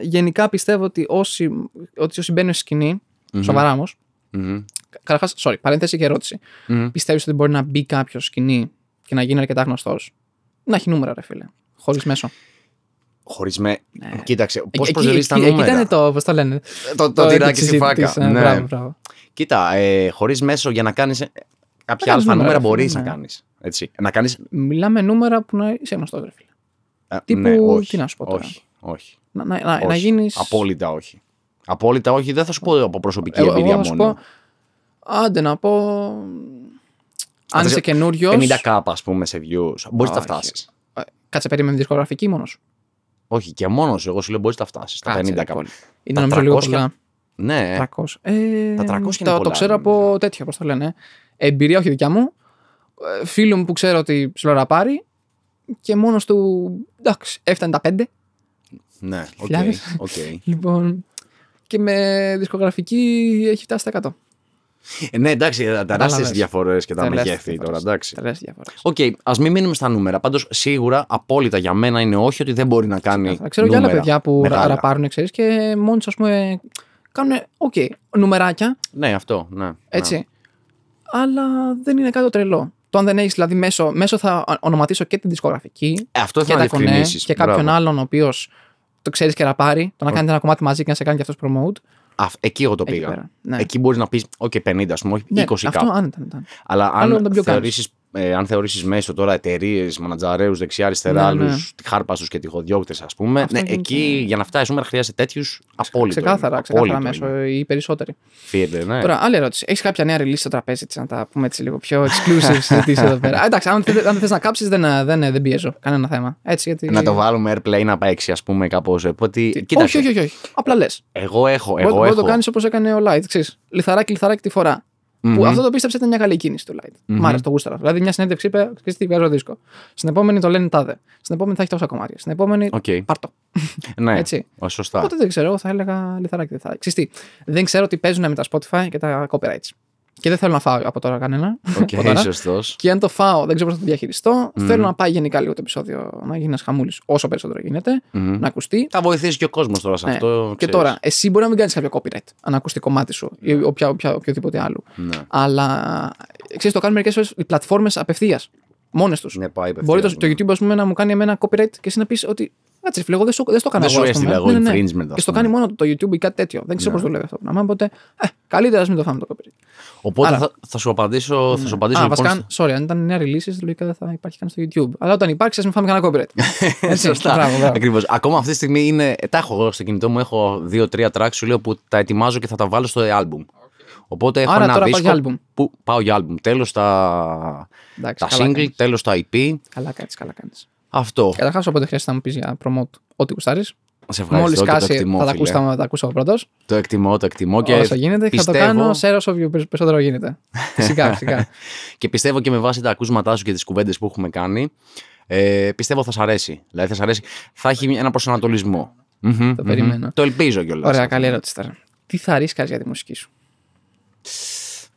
γενικά πιστεύω ότι όσοι, ότι όσοι μπαίνουν στη σκηνή σοβαρά όμως. Μμμ. Καταρχάς, sorry, παρένθεση και ερώτηση. Μμμ. Πιστεύεις ότι μπορεί να μπει κάποιος στη σκηνή και να γίνει αρκετά γνωστός; Να έχει νούμερα, ρε φίλε. Χωρίς μέσο. Χωρίς με. Κοίταξε, πώς Ναι. Εκεί- προσδιορίζεις τα εκεί- νούμερα; Εκεί ήταν το, πώς το λένε. το, το τυράκι στη της- φάκα. της, ε, ναι. Μπράβο, μπράβο. Κοίτα, ε, χωρίς μέσο για να κάνεις κάποια κάνεις αλφα νούμερα, νούμερα ρε μπορείς φίλε, να ναι. κάνεις. Να κάνεις. Μιλάμε νούμερα που να είσαι γνωστός, ρε φίλε. Τύπου, ναι, όχι, τι να σου πω τώρα. Όχι, όχι. Να, να, να, όχι. να γίνει. Απόλυτα όχι. Απόλυτα όχι, δεν θα σου πω από προσωπική Εγώ, εμπειρία εγώ θα σου μόνο. πω. Άντε να πω. Αν θες είσαι καινούριο. 50k, ας πούμε, σε views. Μπορείς να τα φτάσεις. Κάτσε περίμενε δισκογραφική μόνος. Όχι, και μόνος εγώ σου λέω μπορείς να τα φτάσεις. Τα 50k. Είναι Τα νομίζω λίγο 300, πολλά. Ναι, 300. Ε, Τα 300 είναι το, πολλά, το ξέρω από νομίζω. τέτοιο, πώ το λένε. Εμπειρία, όχι δικιά μου. Ε, Φίλου μου που ξέρω ότι ψιλοραπάρει και μόνος του. Εντάξει, έφτανε τα 5. ναι, οκ. Χιλιάδες. οκ. Λοιπόν. Και με δισκογραφική έχει φτάσει στα 100. Ε, ναι, εντάξει, τεράστιες Κατάλαβες. διαφορές και τα Τεράστιες μεγέθη τώρα, διαφορές. εντάξει. Τεράστιες διαφορές. Οκ, ας μην μείνουμε στα νούμερα. Πάντως, σίγουρα, απόλυτα για μένα είναι όχι ότι δεν μπορεί να κάνει. Θα ξέρω και άλλα νούμερα παιδιά που μεγάλα. ραπάρουν, ξέρεις, και μόνοι τους, ας πούμε, κάνουν, οκ, νουμεράκια, Ναι, αυτό, ναι. έτσι. Αλλά δεν είναι κάτι το τρελό. Το αν δεν έχεις δηλαδή μέσο, μέσο θα ονοματίσω και την δισκογραφική Ε, αυτό και θα τα κονέ διευκρινίσεις. και κάποιον άλλον ο οποίος το ξέρεις και ραπάρει, το να κάνετε ένα κομμάτι μαζί και να σε κάνει και αυτός promote. Εκεί εγώ το Εκεί πήγα. πέρα, ναι. Εκεί μπορείς να πεις, OK, 50, ας πούμε, όχι Ναι, 20 αυτό κάπου. αν ήταν. ήταν. Αλλά Άλλο να το αν πιο κάνεις. θεωρήσεις, ε, αν θεωρήσεις μέσο τώρα εταιρείες, μανατζαρέους, δεξιά-αριστερά, Ναι, άλλους ναι. αρπαχτές και τυχοδιώκτες, ας πούμε. Αυτό Ναι, γίνεται. εκεί για να φτάσει νούμερα χρειάζεται τέτοιους απόλυτο. Ξεκάθαρα, είναι. ξεκάθαρα Απόλυτο μέσο είναι. ή περισσότεροι. Φεύγεται, ναι. Τώρα, άλλη ερώτηση. Έχεις κάποια νέα release στο τραπέζι της, να τα πούμε έτσι λίγο πιο exclusive συζητήσεις εδώ πέρα. Α, εντάξει, αν δεν αν δεν θες να κάψεις, δεν, δεν, δεν πιέζω. Κανένα θέμα. Έτσι, γιατί... Να το βάλουμε airplay να παίξει, ας πούμε, κάπως. Οπότε. όχι, Κοίταξε. όχι, όχι, όχι. Απλά λες. Εγώ έχω. Μπορεί Εγώ μπορεί να έχω. το κάνεις όπως έκανε ο Light. Ξέρεις, λιθαράκι, λιθαράκι τη φορά. Μμμ. Που αυτό το πίστεψε ήταν μια καλή κίνηση του Light. Μ' άρεσε το γούσταρα. Δηλαδή, μια συνέντευξη είπε: Ξέρεις τι, βγάζω δίσκο. Στην επόμενη το λένε τάδε. Στην επόμενη θα έχει τόσα κομμάτια. Στην επόμενη. Οκ. Πάρτο. Ναι, Έτσι. Ω, σωστά. Οπότε δεν ξέρω, εγώ θα έλεγα λιθαράκι, λιθαράκι. Ξέρεις τι, δεν ξέρω τι παίζουν με τα Spotify και τα copyrights. Και δεν θέλω να φάω από τώρα κανένα. Οκ, από τώρα. σωστός. Και αν το φάω, δεν ξέρω πώς θα το διαχειριστώ. Θέλω να πάει γενικά λίγο το επεισόδιο να γίνει ένας χαμούλης όσο περισσότερο γίνεται, να ακουστεί. Θα βοηθήσει και ο κόσμος τώρα σε Ναι. αυτό. και ξέρεις. τώρα, εσύ μπορεί να μην κάνεις κάποιο copyright αν ακούσει κομμάτι σου ή οποια, οποια, οποιοδήποτε άλλο. Ναι. Αλλά ξέρεις, το κάνουν μερικές φορές οι πλατφόρμες απευθείας. Μόνες τους. Ναι, πάει Μπορεί το, απευθείας, το YouTube ας πούμε, να μου κάνει εμένα copyright και εσύ να πεις ότι. Κάτσε, φίλε, εγώ δεν, σου- δεν στο έκανα Δεν εγώ. σου ας πούμε. έστειλα εγώ Ναι, ναι, ναι. infringement, ας Και στο πούμε. κάνει μόνο το YouTube ή κάτι τέτοιο. Δεν ξέρω Ναι. πώς δουλεύει αυτό το πράγμα. Οπότε, ε, καλύτερα να μην το φάμε το copyright. Οπότε Άρα- θα, θα σου απαντήσω, θα σου απαντήσω Α, λοιπόν. βασικά, sorry, αν ήταν νέα releases, λογικά δεν θα υπάρχει καν στο YouTube. Αλλά όταν υπάρξει, ας μην φάμε κανένα copyright. Έτσι, Σωστά. Μπράβο, μπράβο. Ακριβώς. Ακόμα αυτή τη στιγμή είναι. Τα έχω εγώ στο κινητό μου. Έχω δύο-τρία tracks σου λέω που τα ετοιμάζω και θα τα βάλω στο album. Οπότε έχω Άρα ένα τώρα πας δίσκο για album. Που πάω για album. Τέλος τα, Εντάξει, τα καλά single, κάνεις. τέλος τα EP. Καλά κάνεις, καλά κάνεις. Αυτό. Καταρχάς, όποτε χρειάζεται να μου πεις για promote ό,τι κουστάρει. Σε ευχαριστώ Μόλις και το κάσει, εκτιμώ, θα τα φίλε. ακούσω, θα τα ακούσω πρώτος. Το εκτιμώ, το εκτιμώ και Όσο γίνεται και θα το πιστεύω, κάνω σε όσο πιο περισσότερο γίνεται. Φυσικά, φυσικά. και πιστεύω και με βάση τα ακούσματά σου και τις κουβέντες που έχουμε κάνει, ε, πιστεύω θα σ' αρέσει. Δηλαδή θα σ' αρέσει. Θα έχει ένα προσανατολισμό. Μμμ, Το μμμ. περιμένω. Το ελπίζω κιόλας. Ωραία, καλή ερώτηση τώρα. Τι θα ρίσκαρες για τη μουσική σου;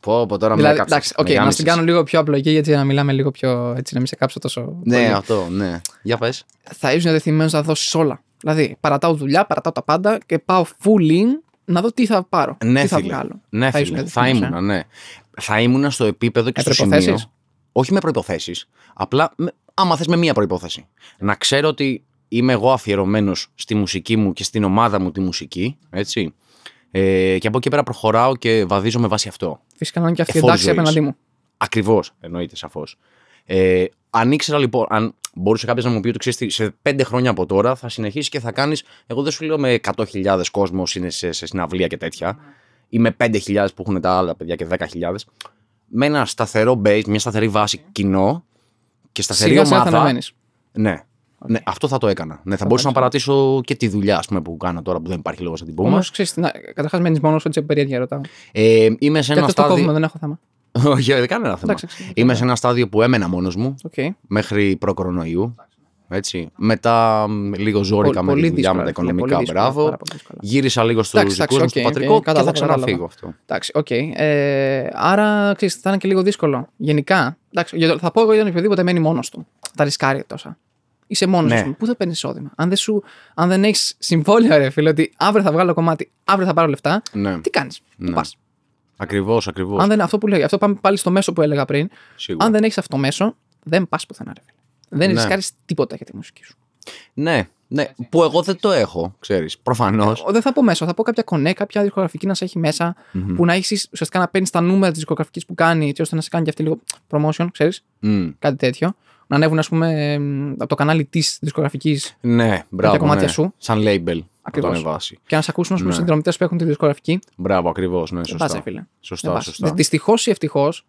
Πω, πω, τώρα με Δηλαδή, έκαψες, εντάξει, με οκ, να γάμισες. την κάνω λίγο πιο απλοϊκή γιατί να μιλάμε λίγο πιο. έτσι, να μην σε κάψω τόσο. Ναι, πολύ. αυτό, ναι. Για πες. Θα ήσουν διατεθειμένος να δώσεις όλα. Δηλαδή, παρατάω δουλειά, παρατάω τα πάντα και πάω full in να δω τι θα πάρω. Ναι, τι θα φίλε. βγάλω. Ναι, Θα ήσουν φίλε. Θα διατεθειμένος, ήμουν, ναι. Θα ήμουν στο επίπεδο και Με στο προϋποθέσεις; σημείο. Όχι με προϋποθέσεις. Απλά, με- άμα θες με μία προϋπόθεση. Να ξέρω ότι είμαι εγώ αφιερωμένος στη μουσική μου και στην ομάδα μου τη μουσική. Έτσι. Ε, και από εκεί πέρα προχωράω και βαδίζω με βάση αυτό. Φυσικά να είναι και αυτή η Εφόδου εντάξει ζωής. απέναντί μου. Ακριβώς, εννοείται σαφώς. Ε, αν ήξερα λοιπόν, αν μπορούσε κάποιος να μου πει ότι ξέρεις τι, σε πέντε χρόνια από τώρα θα συνεχίσεις και θα κάνεις. Εγώ δεν σου λέω με 100.000 κόσμο είναι σε, σε συναυλία και τέτοια, ή με 5.000 που έχουν τα άλλα παιδιά και 10.000. Με ένα σταθερό base, μια σταθερή βάση κοινό και σταθερή Σιγά σιγά θα ομάδα. Ανεβαίνει. Ναι. ναι, αυτό θα το έκανα. Ναι, θα μπορούσα να παρατήσω και τη δουλειά ας πούμε, που κάνω τώρα που δεν υπάρχει λόγος να την πούμε. Όμως ξέρεις, καταρχάς μένεις μόνος σου έτσι από περιέργεια ρωτάω. Ε, είμαι σε Και ένα αυτό το κόβουμε, στάδιο. δεν έχω θέμα. Όχι, όχι, κανένα θέμα. Εντάξει, εντάξει. Είμαι σε ένα στάδιο που έμενα μόνος μου Οκ. μέχρι προ-κορονοϊού. Έτσι. Μετά μ, λίγο ζόρικα Πο- με τη πολύ δουλειά, με δύσκολα, τα φίλε, οικονομικά. πολύ δύσκολα, Μπράβο. πάρα πολύ δύσκολα. Γύρισα λίγο στους Εντάξει, δικούς μου, εντάξει, στο οκ, πατρικό ε, και θα κατάλαβα, ξαναφύγω κατάλαβα. αυτό. Εντάξει, οκ. Ε, άρα, ξέρεις, θα είναι και λίγο δύσκολο. Γενικά, εντάξει, για το- θα πω εγώ για τον οποιοδήποτε μένει μόνος του. Θα ρισκάρει τόσα. Είσαι μόνος Ναι. σου. Πού θα παίρνεις εισόδημα; Αν δεν, σου, αν δεν έχεις συμβόλαιο, ρε φίλε, ότι αύριο θα βγάλω κομμάτι, αύριο θα πάρω λεφτά, Ναι, τι κάνεις; Ναι. Πού πας. ακριβώς, ακριβώς. Αν δεν αυτό που λέει, αυτό πάμε πάλι στο μέσο που έλεγα πριν. Σίγουρα. Αν δεν έχεις αυτό το μέσο, δεν πας πουθενά, ρε φίλε. Δεν Ναι. ρισκάρεις τίποτα για τη μουσική σου. Ναι, ναι, που εγώ δεν το έχω, ξέρεις. Προφανώς. Ο- Δεν θα πω μέσο, θα πω κάποια κονέ, κάποια δισκογραφική να σε έχει μέσα, που να έχεις ουσιαστικά να παίρνεις τα νούμερα της δισκογραφικής που κάνει, έτσι ώστε να σε κάνει και αυτή λίγο promotion, ξέρεις, κάτι τέτοιο. Να ανέβουν, ας πούμε, εμ, από το κανάλι της δισκογραφικής Ναι, μπράβο. κομμάτια ναι. σου. Σαν label. Να το Ακριβώς. ανεβάσει. και να σε ακούσουν, ας πούμε, Ναι. συνδρομητές που έχουν τη δισκογραφική. Μπράβο, ακριβώς. Ναι, Δεν πας, σωστά. ρε φίλε. Σωστά, σωστά. Δυστυχώς ή ευτυχώς.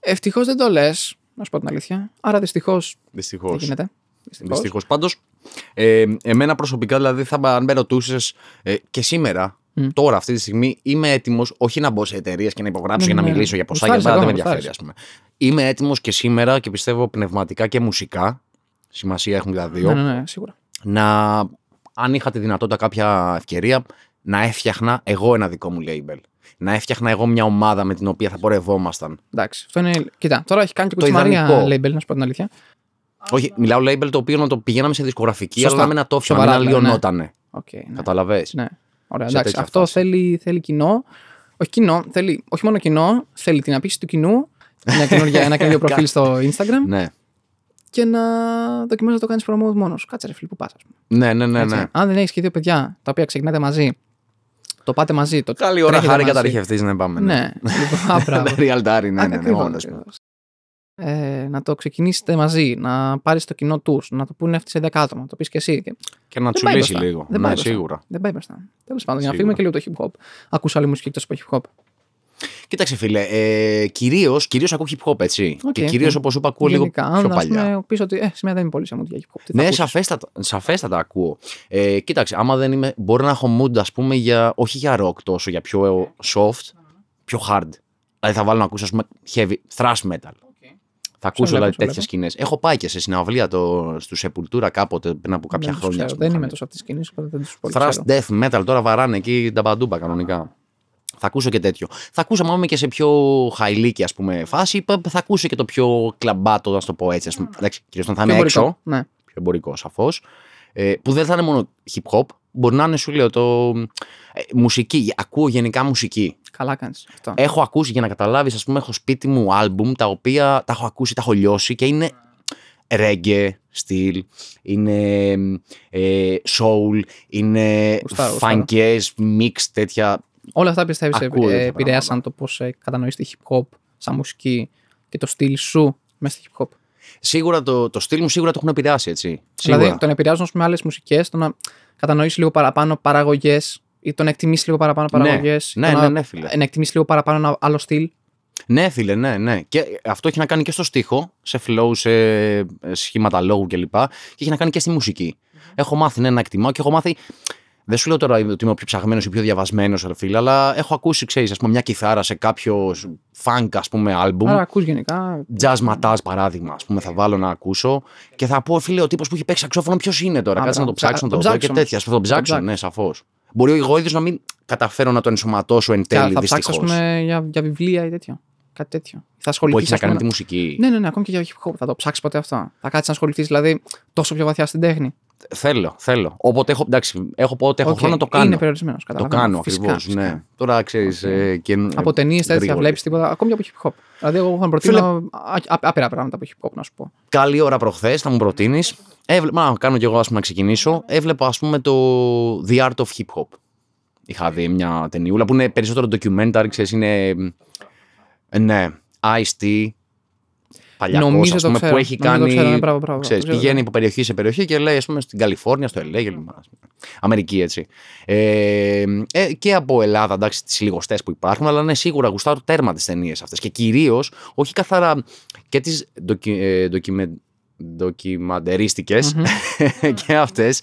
Ευτυχώς δεν το λες, να σου πω την αλήθεια. Άρα δυστυχώς Δυστυχώς. δεν γίνεται. Δυστυχώς. Δυστυχώς. Πάντως, ε, εμένα προσωπικά, δηλαδή, θα, αν με ρωτούσες ε, και σήμερα, Μμ. τώρα, αυτή τη στιγμή, είμαι έτοιμος όχι να μπω σε εταιρείες και να υπογράψω Ναι, και να ναι. μιλήσω για ποσά, Γουστάρεις γιατί δεν με ακόμα, ενδιαφέρει, ας πούμε. Είμαι έτοιμος και σήμερα και πιστεύω πνευματικά και μουσικά, σημασία έχουν τα δύο, Ναι, ναι, ναι, σίγουρα. να, αν είχα τη δυνατότητα κάποια ευκαιρία, να έφτιαχνα εγώ ένα δικό μου label. Να έφτιαχνα εγώ μια ομάδα με την οποία θα πορευόμασταν. Εντάξει. Αυτό είναι. Κοίτα, τώρα έχει κάνει και Το κουτσιμαρία ιδανικό. label, να σου πω την αλήθεια. Όχι, μιλάω label το οποίο να το πηγαίναμε σε δισκογραφική, Σωστά. αλλά να μην ατόφιο, να μην Σοβαρά, δηλαδή, ναι. αλλοιωνότανε. Οκ, ναι. Καταλαβες. Ναι. Ωραία, Σε εντάξει. τέτοια Αυτό φάση. θέλει, θέλει κοινό. Όχι κοινό, θέλει, όχι μόνο κοινό, θέλει την απήχηση του κοινού, μια καινούργια, ένα καινούργιο προφίλ στο Instagram Ναι. και να δοκιμάζει να το κάνεις promote μόνος σου. Κάτσε ρε φίλε, που πας. Ναι, ναι, ναι, ναι. Αν δεν έχεις και δύο παιδιά τα οποία ξεκινάτε μαζί, το πάτε μαζί. Το Καλή ώρα τρέχετε χάρη μαζί. κατ' αρχήν να πάμε. Ναι, λοιπόν, α, μπράβο. Real Dari, ναι, ναι, ναι, Ακριβώς, όντως. ακριβώς. Ε, να το ξεκινήσετε μαζί, να πάρεις το κοινό τους, να το πούνε αυτοί σε 10 άτομα, το πεις και εσύ. Και Και να Δεν πάει τσουλήσει μπροστά. λίγο. Δεν Ναι, πάει μπροστά. σίγουρα. Δεν πάει μπροστά. Τέλος πάντων, για να Σίγουρα. φύγουμε και λίγο το hip hop. Ακούς άλλη μουσική εκτός από hip hop. Κοίταξε, φίλε, ε, κυρίως κυρίως ακούω hip hop, έτσι. Οκ, και κυρίως, οκ. όπως είπα, ακούω λίγο Γενικά, πιο αν ας παλιά. πούμε πεις ότι ε, σήμερα δεν είμαι πολύ σε mood για hip hop. Τι θα Ναι, ακούσεις; σαφέστατα, σαφέστατα ακούω. Ε, κοίταξε, άμα δεν είμαι. Μπορεί να έχω mood, ας πούμε, για, όχι για rock τόσο, για πιο soft, πιο hard. Δηλαδή θα βάλω να ακούσω, ας πούμε, heavy, thrash metal. Θα ακούσω βλέπω, δηλαδή σε τέτοιες βλέπω. σκηνές. Έχω πάει και σε συναυλία το, στου Sepultura κάποτε πριν από κάποια Δεν τους χρόνια. ξέρω, ας πούμε, Δεν είχαν. είμαι τόσο αυτή τη σκηνή, οπότε δεν τους πολύ Thrash ξέρω. death metal, τώρα βαράνε εκεί τα παντούμπα κανονικά. Θα ακούσω και τέτοιο. Θα ακούσω, άμα είμαι και σε πιο χαϊλίκη, ας πούμε, φάση, πα- θα ακούσω και το πιο κλαμπάτο, να σου το πω έτσι. Ας πούμε. Εντάξει, κυρίως όταν θα είμαι Πιο έξω, εμπορικό. Ναι. πιο εμπορικό σαφώς. Ε, που δεν θα είναι μόνο hip hop, μπορεί να είναι, σου λέω, το. Ε, μουσική. Ακούω γενικά μουσική. Καλά κάνεις αυτό. Έχω ακούσει για να καταλάβεις, ας πούμε, έχω σπίτι μου άλμπουμ τα οποία τα έχω ακούσει, τα έχω λιώσει και είναι reggae στυλ, είναι ε, soul, είναι Γουστάρω, γουστάρω. funkes, mix τέτοια. Όλα αυτά πιστεύεις Ακούω τέτοια επηρέασαν το πώς κατανοείς τη hip hop σαν μουσική και το στυλ σου μέσα στη hip hop; Σίγουρα το, το στυλ μου σίγουρα το έχουν επηρεάσει, έτσι. Σίγουρα. Δηλαδή, τον επηρεάζουν με άλλες μουσικές, το να κατανοήσει λίγο παραπάνω παραγωγές ή το να εκτιμήσει λίγο παραπάνω Ναι, παραγωγές. ναι, ναι, ναι, φίλε. Να εκτιμήσει λίγο παραπάνω ένα άλλο στυλ. Ναι, φίλε, ναι, ναι. Και αυτό έχει να κάνει και στο στίχο, σε flow, σε ε, σχήματα λόγου κλπ. Και έχει να κάνει και στη μουσική. Έχω μάθει ναι, να εκτιμάω και έχω μάθει. Δεν σου λέω τώρα ότι είμαι ο πιο ψαγμένος ή πιο διαβασμένος, φίλε, αλλά έχω ακούσει, ξέρεις, ας πούμε, μια κιθάρα σε κάποιος funk, ας πούμε, album. Άρα ακούς γενικά. Jazz Mataz, παράδειγμα, ας πούμε, θα βάλω να ακούσω και θα πω, φίλε, ο τύπος που έχει παίξει σαξόφωνο, ποιος είναι τώρα. Α, Κάτσε να το μπράβο. ψάξω, να Το το δω και ψάξω. τέτοια. Θα το ψάξω, ψάξω. ναι, σαφώς. Μπορεί εγώ ίδιο να μην καταφέρω να το ενσωματώσω εν Και τέλει, θα ψάξει, ας δυστυχώς. πούμε, για, για βιβλία ή τέτοιο. Κάτι τέτοιο. Θα Που ασχοληθεί. έχει να κάνει με τη μουσική. Ναι, ναι, ναι, ακόμη και για hip hop. Θα το ψάξεις ποτέ αυτό. Θα κάτσεις να ασχοληθείς δηλαδή τόσο πιο βαθιά στην τέχνη. Θέλω, θέλω. Όποτε έχω, εντάξει, έχω πω ότι έχω Οκ, χρόνο να το κάνω. Είναι περιορισμένος. το κάνω ακριβώς. Ναι. Τώρα ξέρεις. Ε, και, Από ταινίες τέτοια γρήγορα. βλέπεις τίποτα. Ακόμη και από hip hop. Δηλαδή, εγώ έχω να προτείνω α- α- άπειρα πράγματα από hip hop, να σου πω. Καλή ώρα προχθές, θα μου προτείνεις. Έβλεπα, να κάνω κι εγώ ας πούμε, να ξεκινήσω. Έβλεπα, ας πούμε, το The Art of Hip Hop. Είχα δει μια ταινιούλα που είναι περισσότερο documentary, ξέρεις, είναι. ε, Ναι, Ice-T. Παλιακός, Νομίζω ας το πούμε, ξέρω. που έχει Νομίζω το κάνει. ξέρω, ναι, μπράβο, μπράβο, ξέρεις, το ξέρω. πηγαίνει από περιοχή σε περιοχή και λέει, ας πούμε, στην Καλιφόρνια, στο LA, κλπ. ας πούμε. Αμερική, έτσι. Ε, ε, και από Ελλάδα, εντάξει, τις λιγοστές που υπάρχουν, αλλά ναι, σίγουρα γουστάρω τέρμα τις ταινίες αυτές. Και κυρίως, όχι καθαρά και τις ντοκι, ε, ντοκιμε, ντοκιμαντερίστικες και αυτές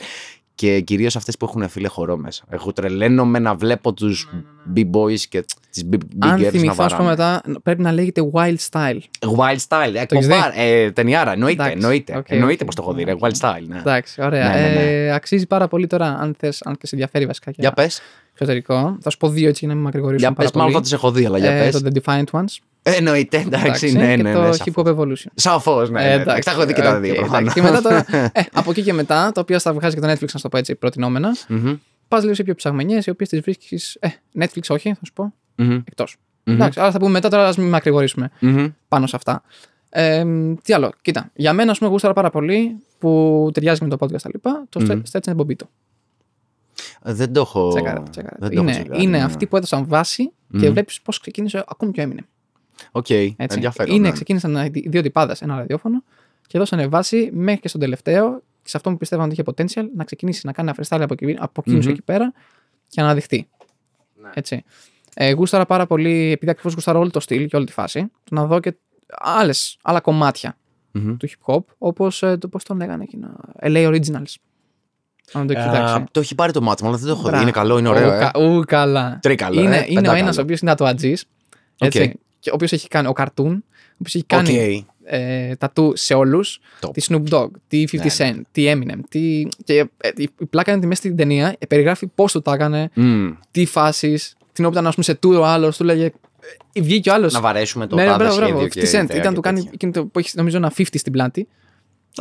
Και κυρίως αυτές που έχουν φίλε χορό μέσα. Εγώ τρελαίνομαι να βλέπω τους B-boys και τις b- Αν girls να θυμηθώ, ας πούμε, βαράνε. μετά πρέπει να λέγεται Wild Style. Wild style, ε, Το έχεις δει; κομπάρ, ε, ταινιάρα, εννοείται, Εντάξει, εννοείται, οκ, εννοείται οκ. πως το έχω δει, ρε, Οκ. wild style, ναι. Εντάξει, ωραία. Ναι, ναι, ναι. Ε, αξίζει πάρα πολύ τώρα, αν θες, αν και σε ενδιαφέρει βασικά και Για πες, εξωτερικό. Θα σου πω δύο έτσι για να μην μακρηγορήσουμε για πάρα πες, μάλλον θα πολύ. τις έχω δει, αλλά για Ε, πες. το The Defiant Ones. Ε, Εννοείται, εντάξει, εντάξει, ναι, και ναι, το ναι, Hip σαφώς. Hop Evolution. Σαφώς, ναι, Ε, ναι, εντάξει, εντάξει, τα έχω δει και τα οκ, δύο, εντάξει. προφανώς. Και μετά τώρα, ε, από εκεί και μετά, τα οποία στα βγάζει και το Netflix, να σου το πω έτσι, προτεινόμενα, Μμμ, πας λίγο σε πιο ψαγμενιές, οι οποίες τις βρίσκεις. Ε, Netflix όχι, θα σου πω. μμμ, Εκτός. Μμμ. Εντάξει, αλλά θα πούμε μετά, τώρα ας μην μακρηγορήσουμε μμμ. πάνω σε αυτά. Ε, τι άλλο, κοίτα. Για μένα, ας πούμε, γούσταρα πάρα πολύ που ταιριάζει με το podcast τα λοιπά. Το Μμμ. Stretch and Bobbito. Ε, Δεν το έχω. Τσέκαρε, τσέκαρε. δεν το έχω Είναι, τσεκάρει, είναι ναι. αυτοί που έδωσαν βάση και Μμμ. βλέπεις πώς ξεκίνησε ακόμη πιο έμεινε. Οκ, Έτσι. ενδιαφέρον. είναι, ναι. ξεκίνησαν οι δύο τυπάδες ένα ραδιόφωνο και δώσανε βάση μέχρι και στον τελευταίο σε αυτό που πιστεύαν ότι είχε potential να ξεκινήσει να κάνει ένα freestyle από, εκεί- από εκείνους Μμμ. εκεί πέρα και να αναδειχθεί. Ναι. Έτσι. Ε, γούσταρα πάρα πολύ, επειδή ακριβώς γούσταρα όλο το στυλ και όλη τη φάση, το να δω και άλλες, άλλα κομμάτια Μμμ. του hip hop, όπως το πώς τον λέγανε εκείνα. LA Originals. Αν το Α, κοιτάξει. Το έχει πάρει το μάτι μου, αλλά δεν το έχω δει. Μπράβο. Είναι καλό, είναι Ου, ωραίο. ε. κα- ου, καλά. Τρίκαλο. είναι ε, είναι πεντάκαλο. ένας ο οποίος είναι τατουατζής. Έτσι. Οκ. Και ο οποίος έχει κάνει ο Cartoon, ο οποίος έχει Οκ. κάνει ε, τατού σε όλους. Top. Τι Snoop Dogg, τι 50 Ναι, Cent, τι Eminem. Τι... Και ε, η η πλάκα είναι ότι μέσα στην ταινία ε, περιγράφει πώς του τα έκανε, Μμ. τι φάσεις. Την οποία ήταν ας πούμε, σε tour ο άλλος, του λέγε. ε, Βγήκε ο άλλος. Να βαρέσουμε το Ναι, ναι, τάδε μπράβο, μπράβο. σχέδιο 50 και Cent. ιδέα Ήταν και του κάνει τέτοια. εκείνο το που έχει νομίζω ένα 50 στην πλάτη.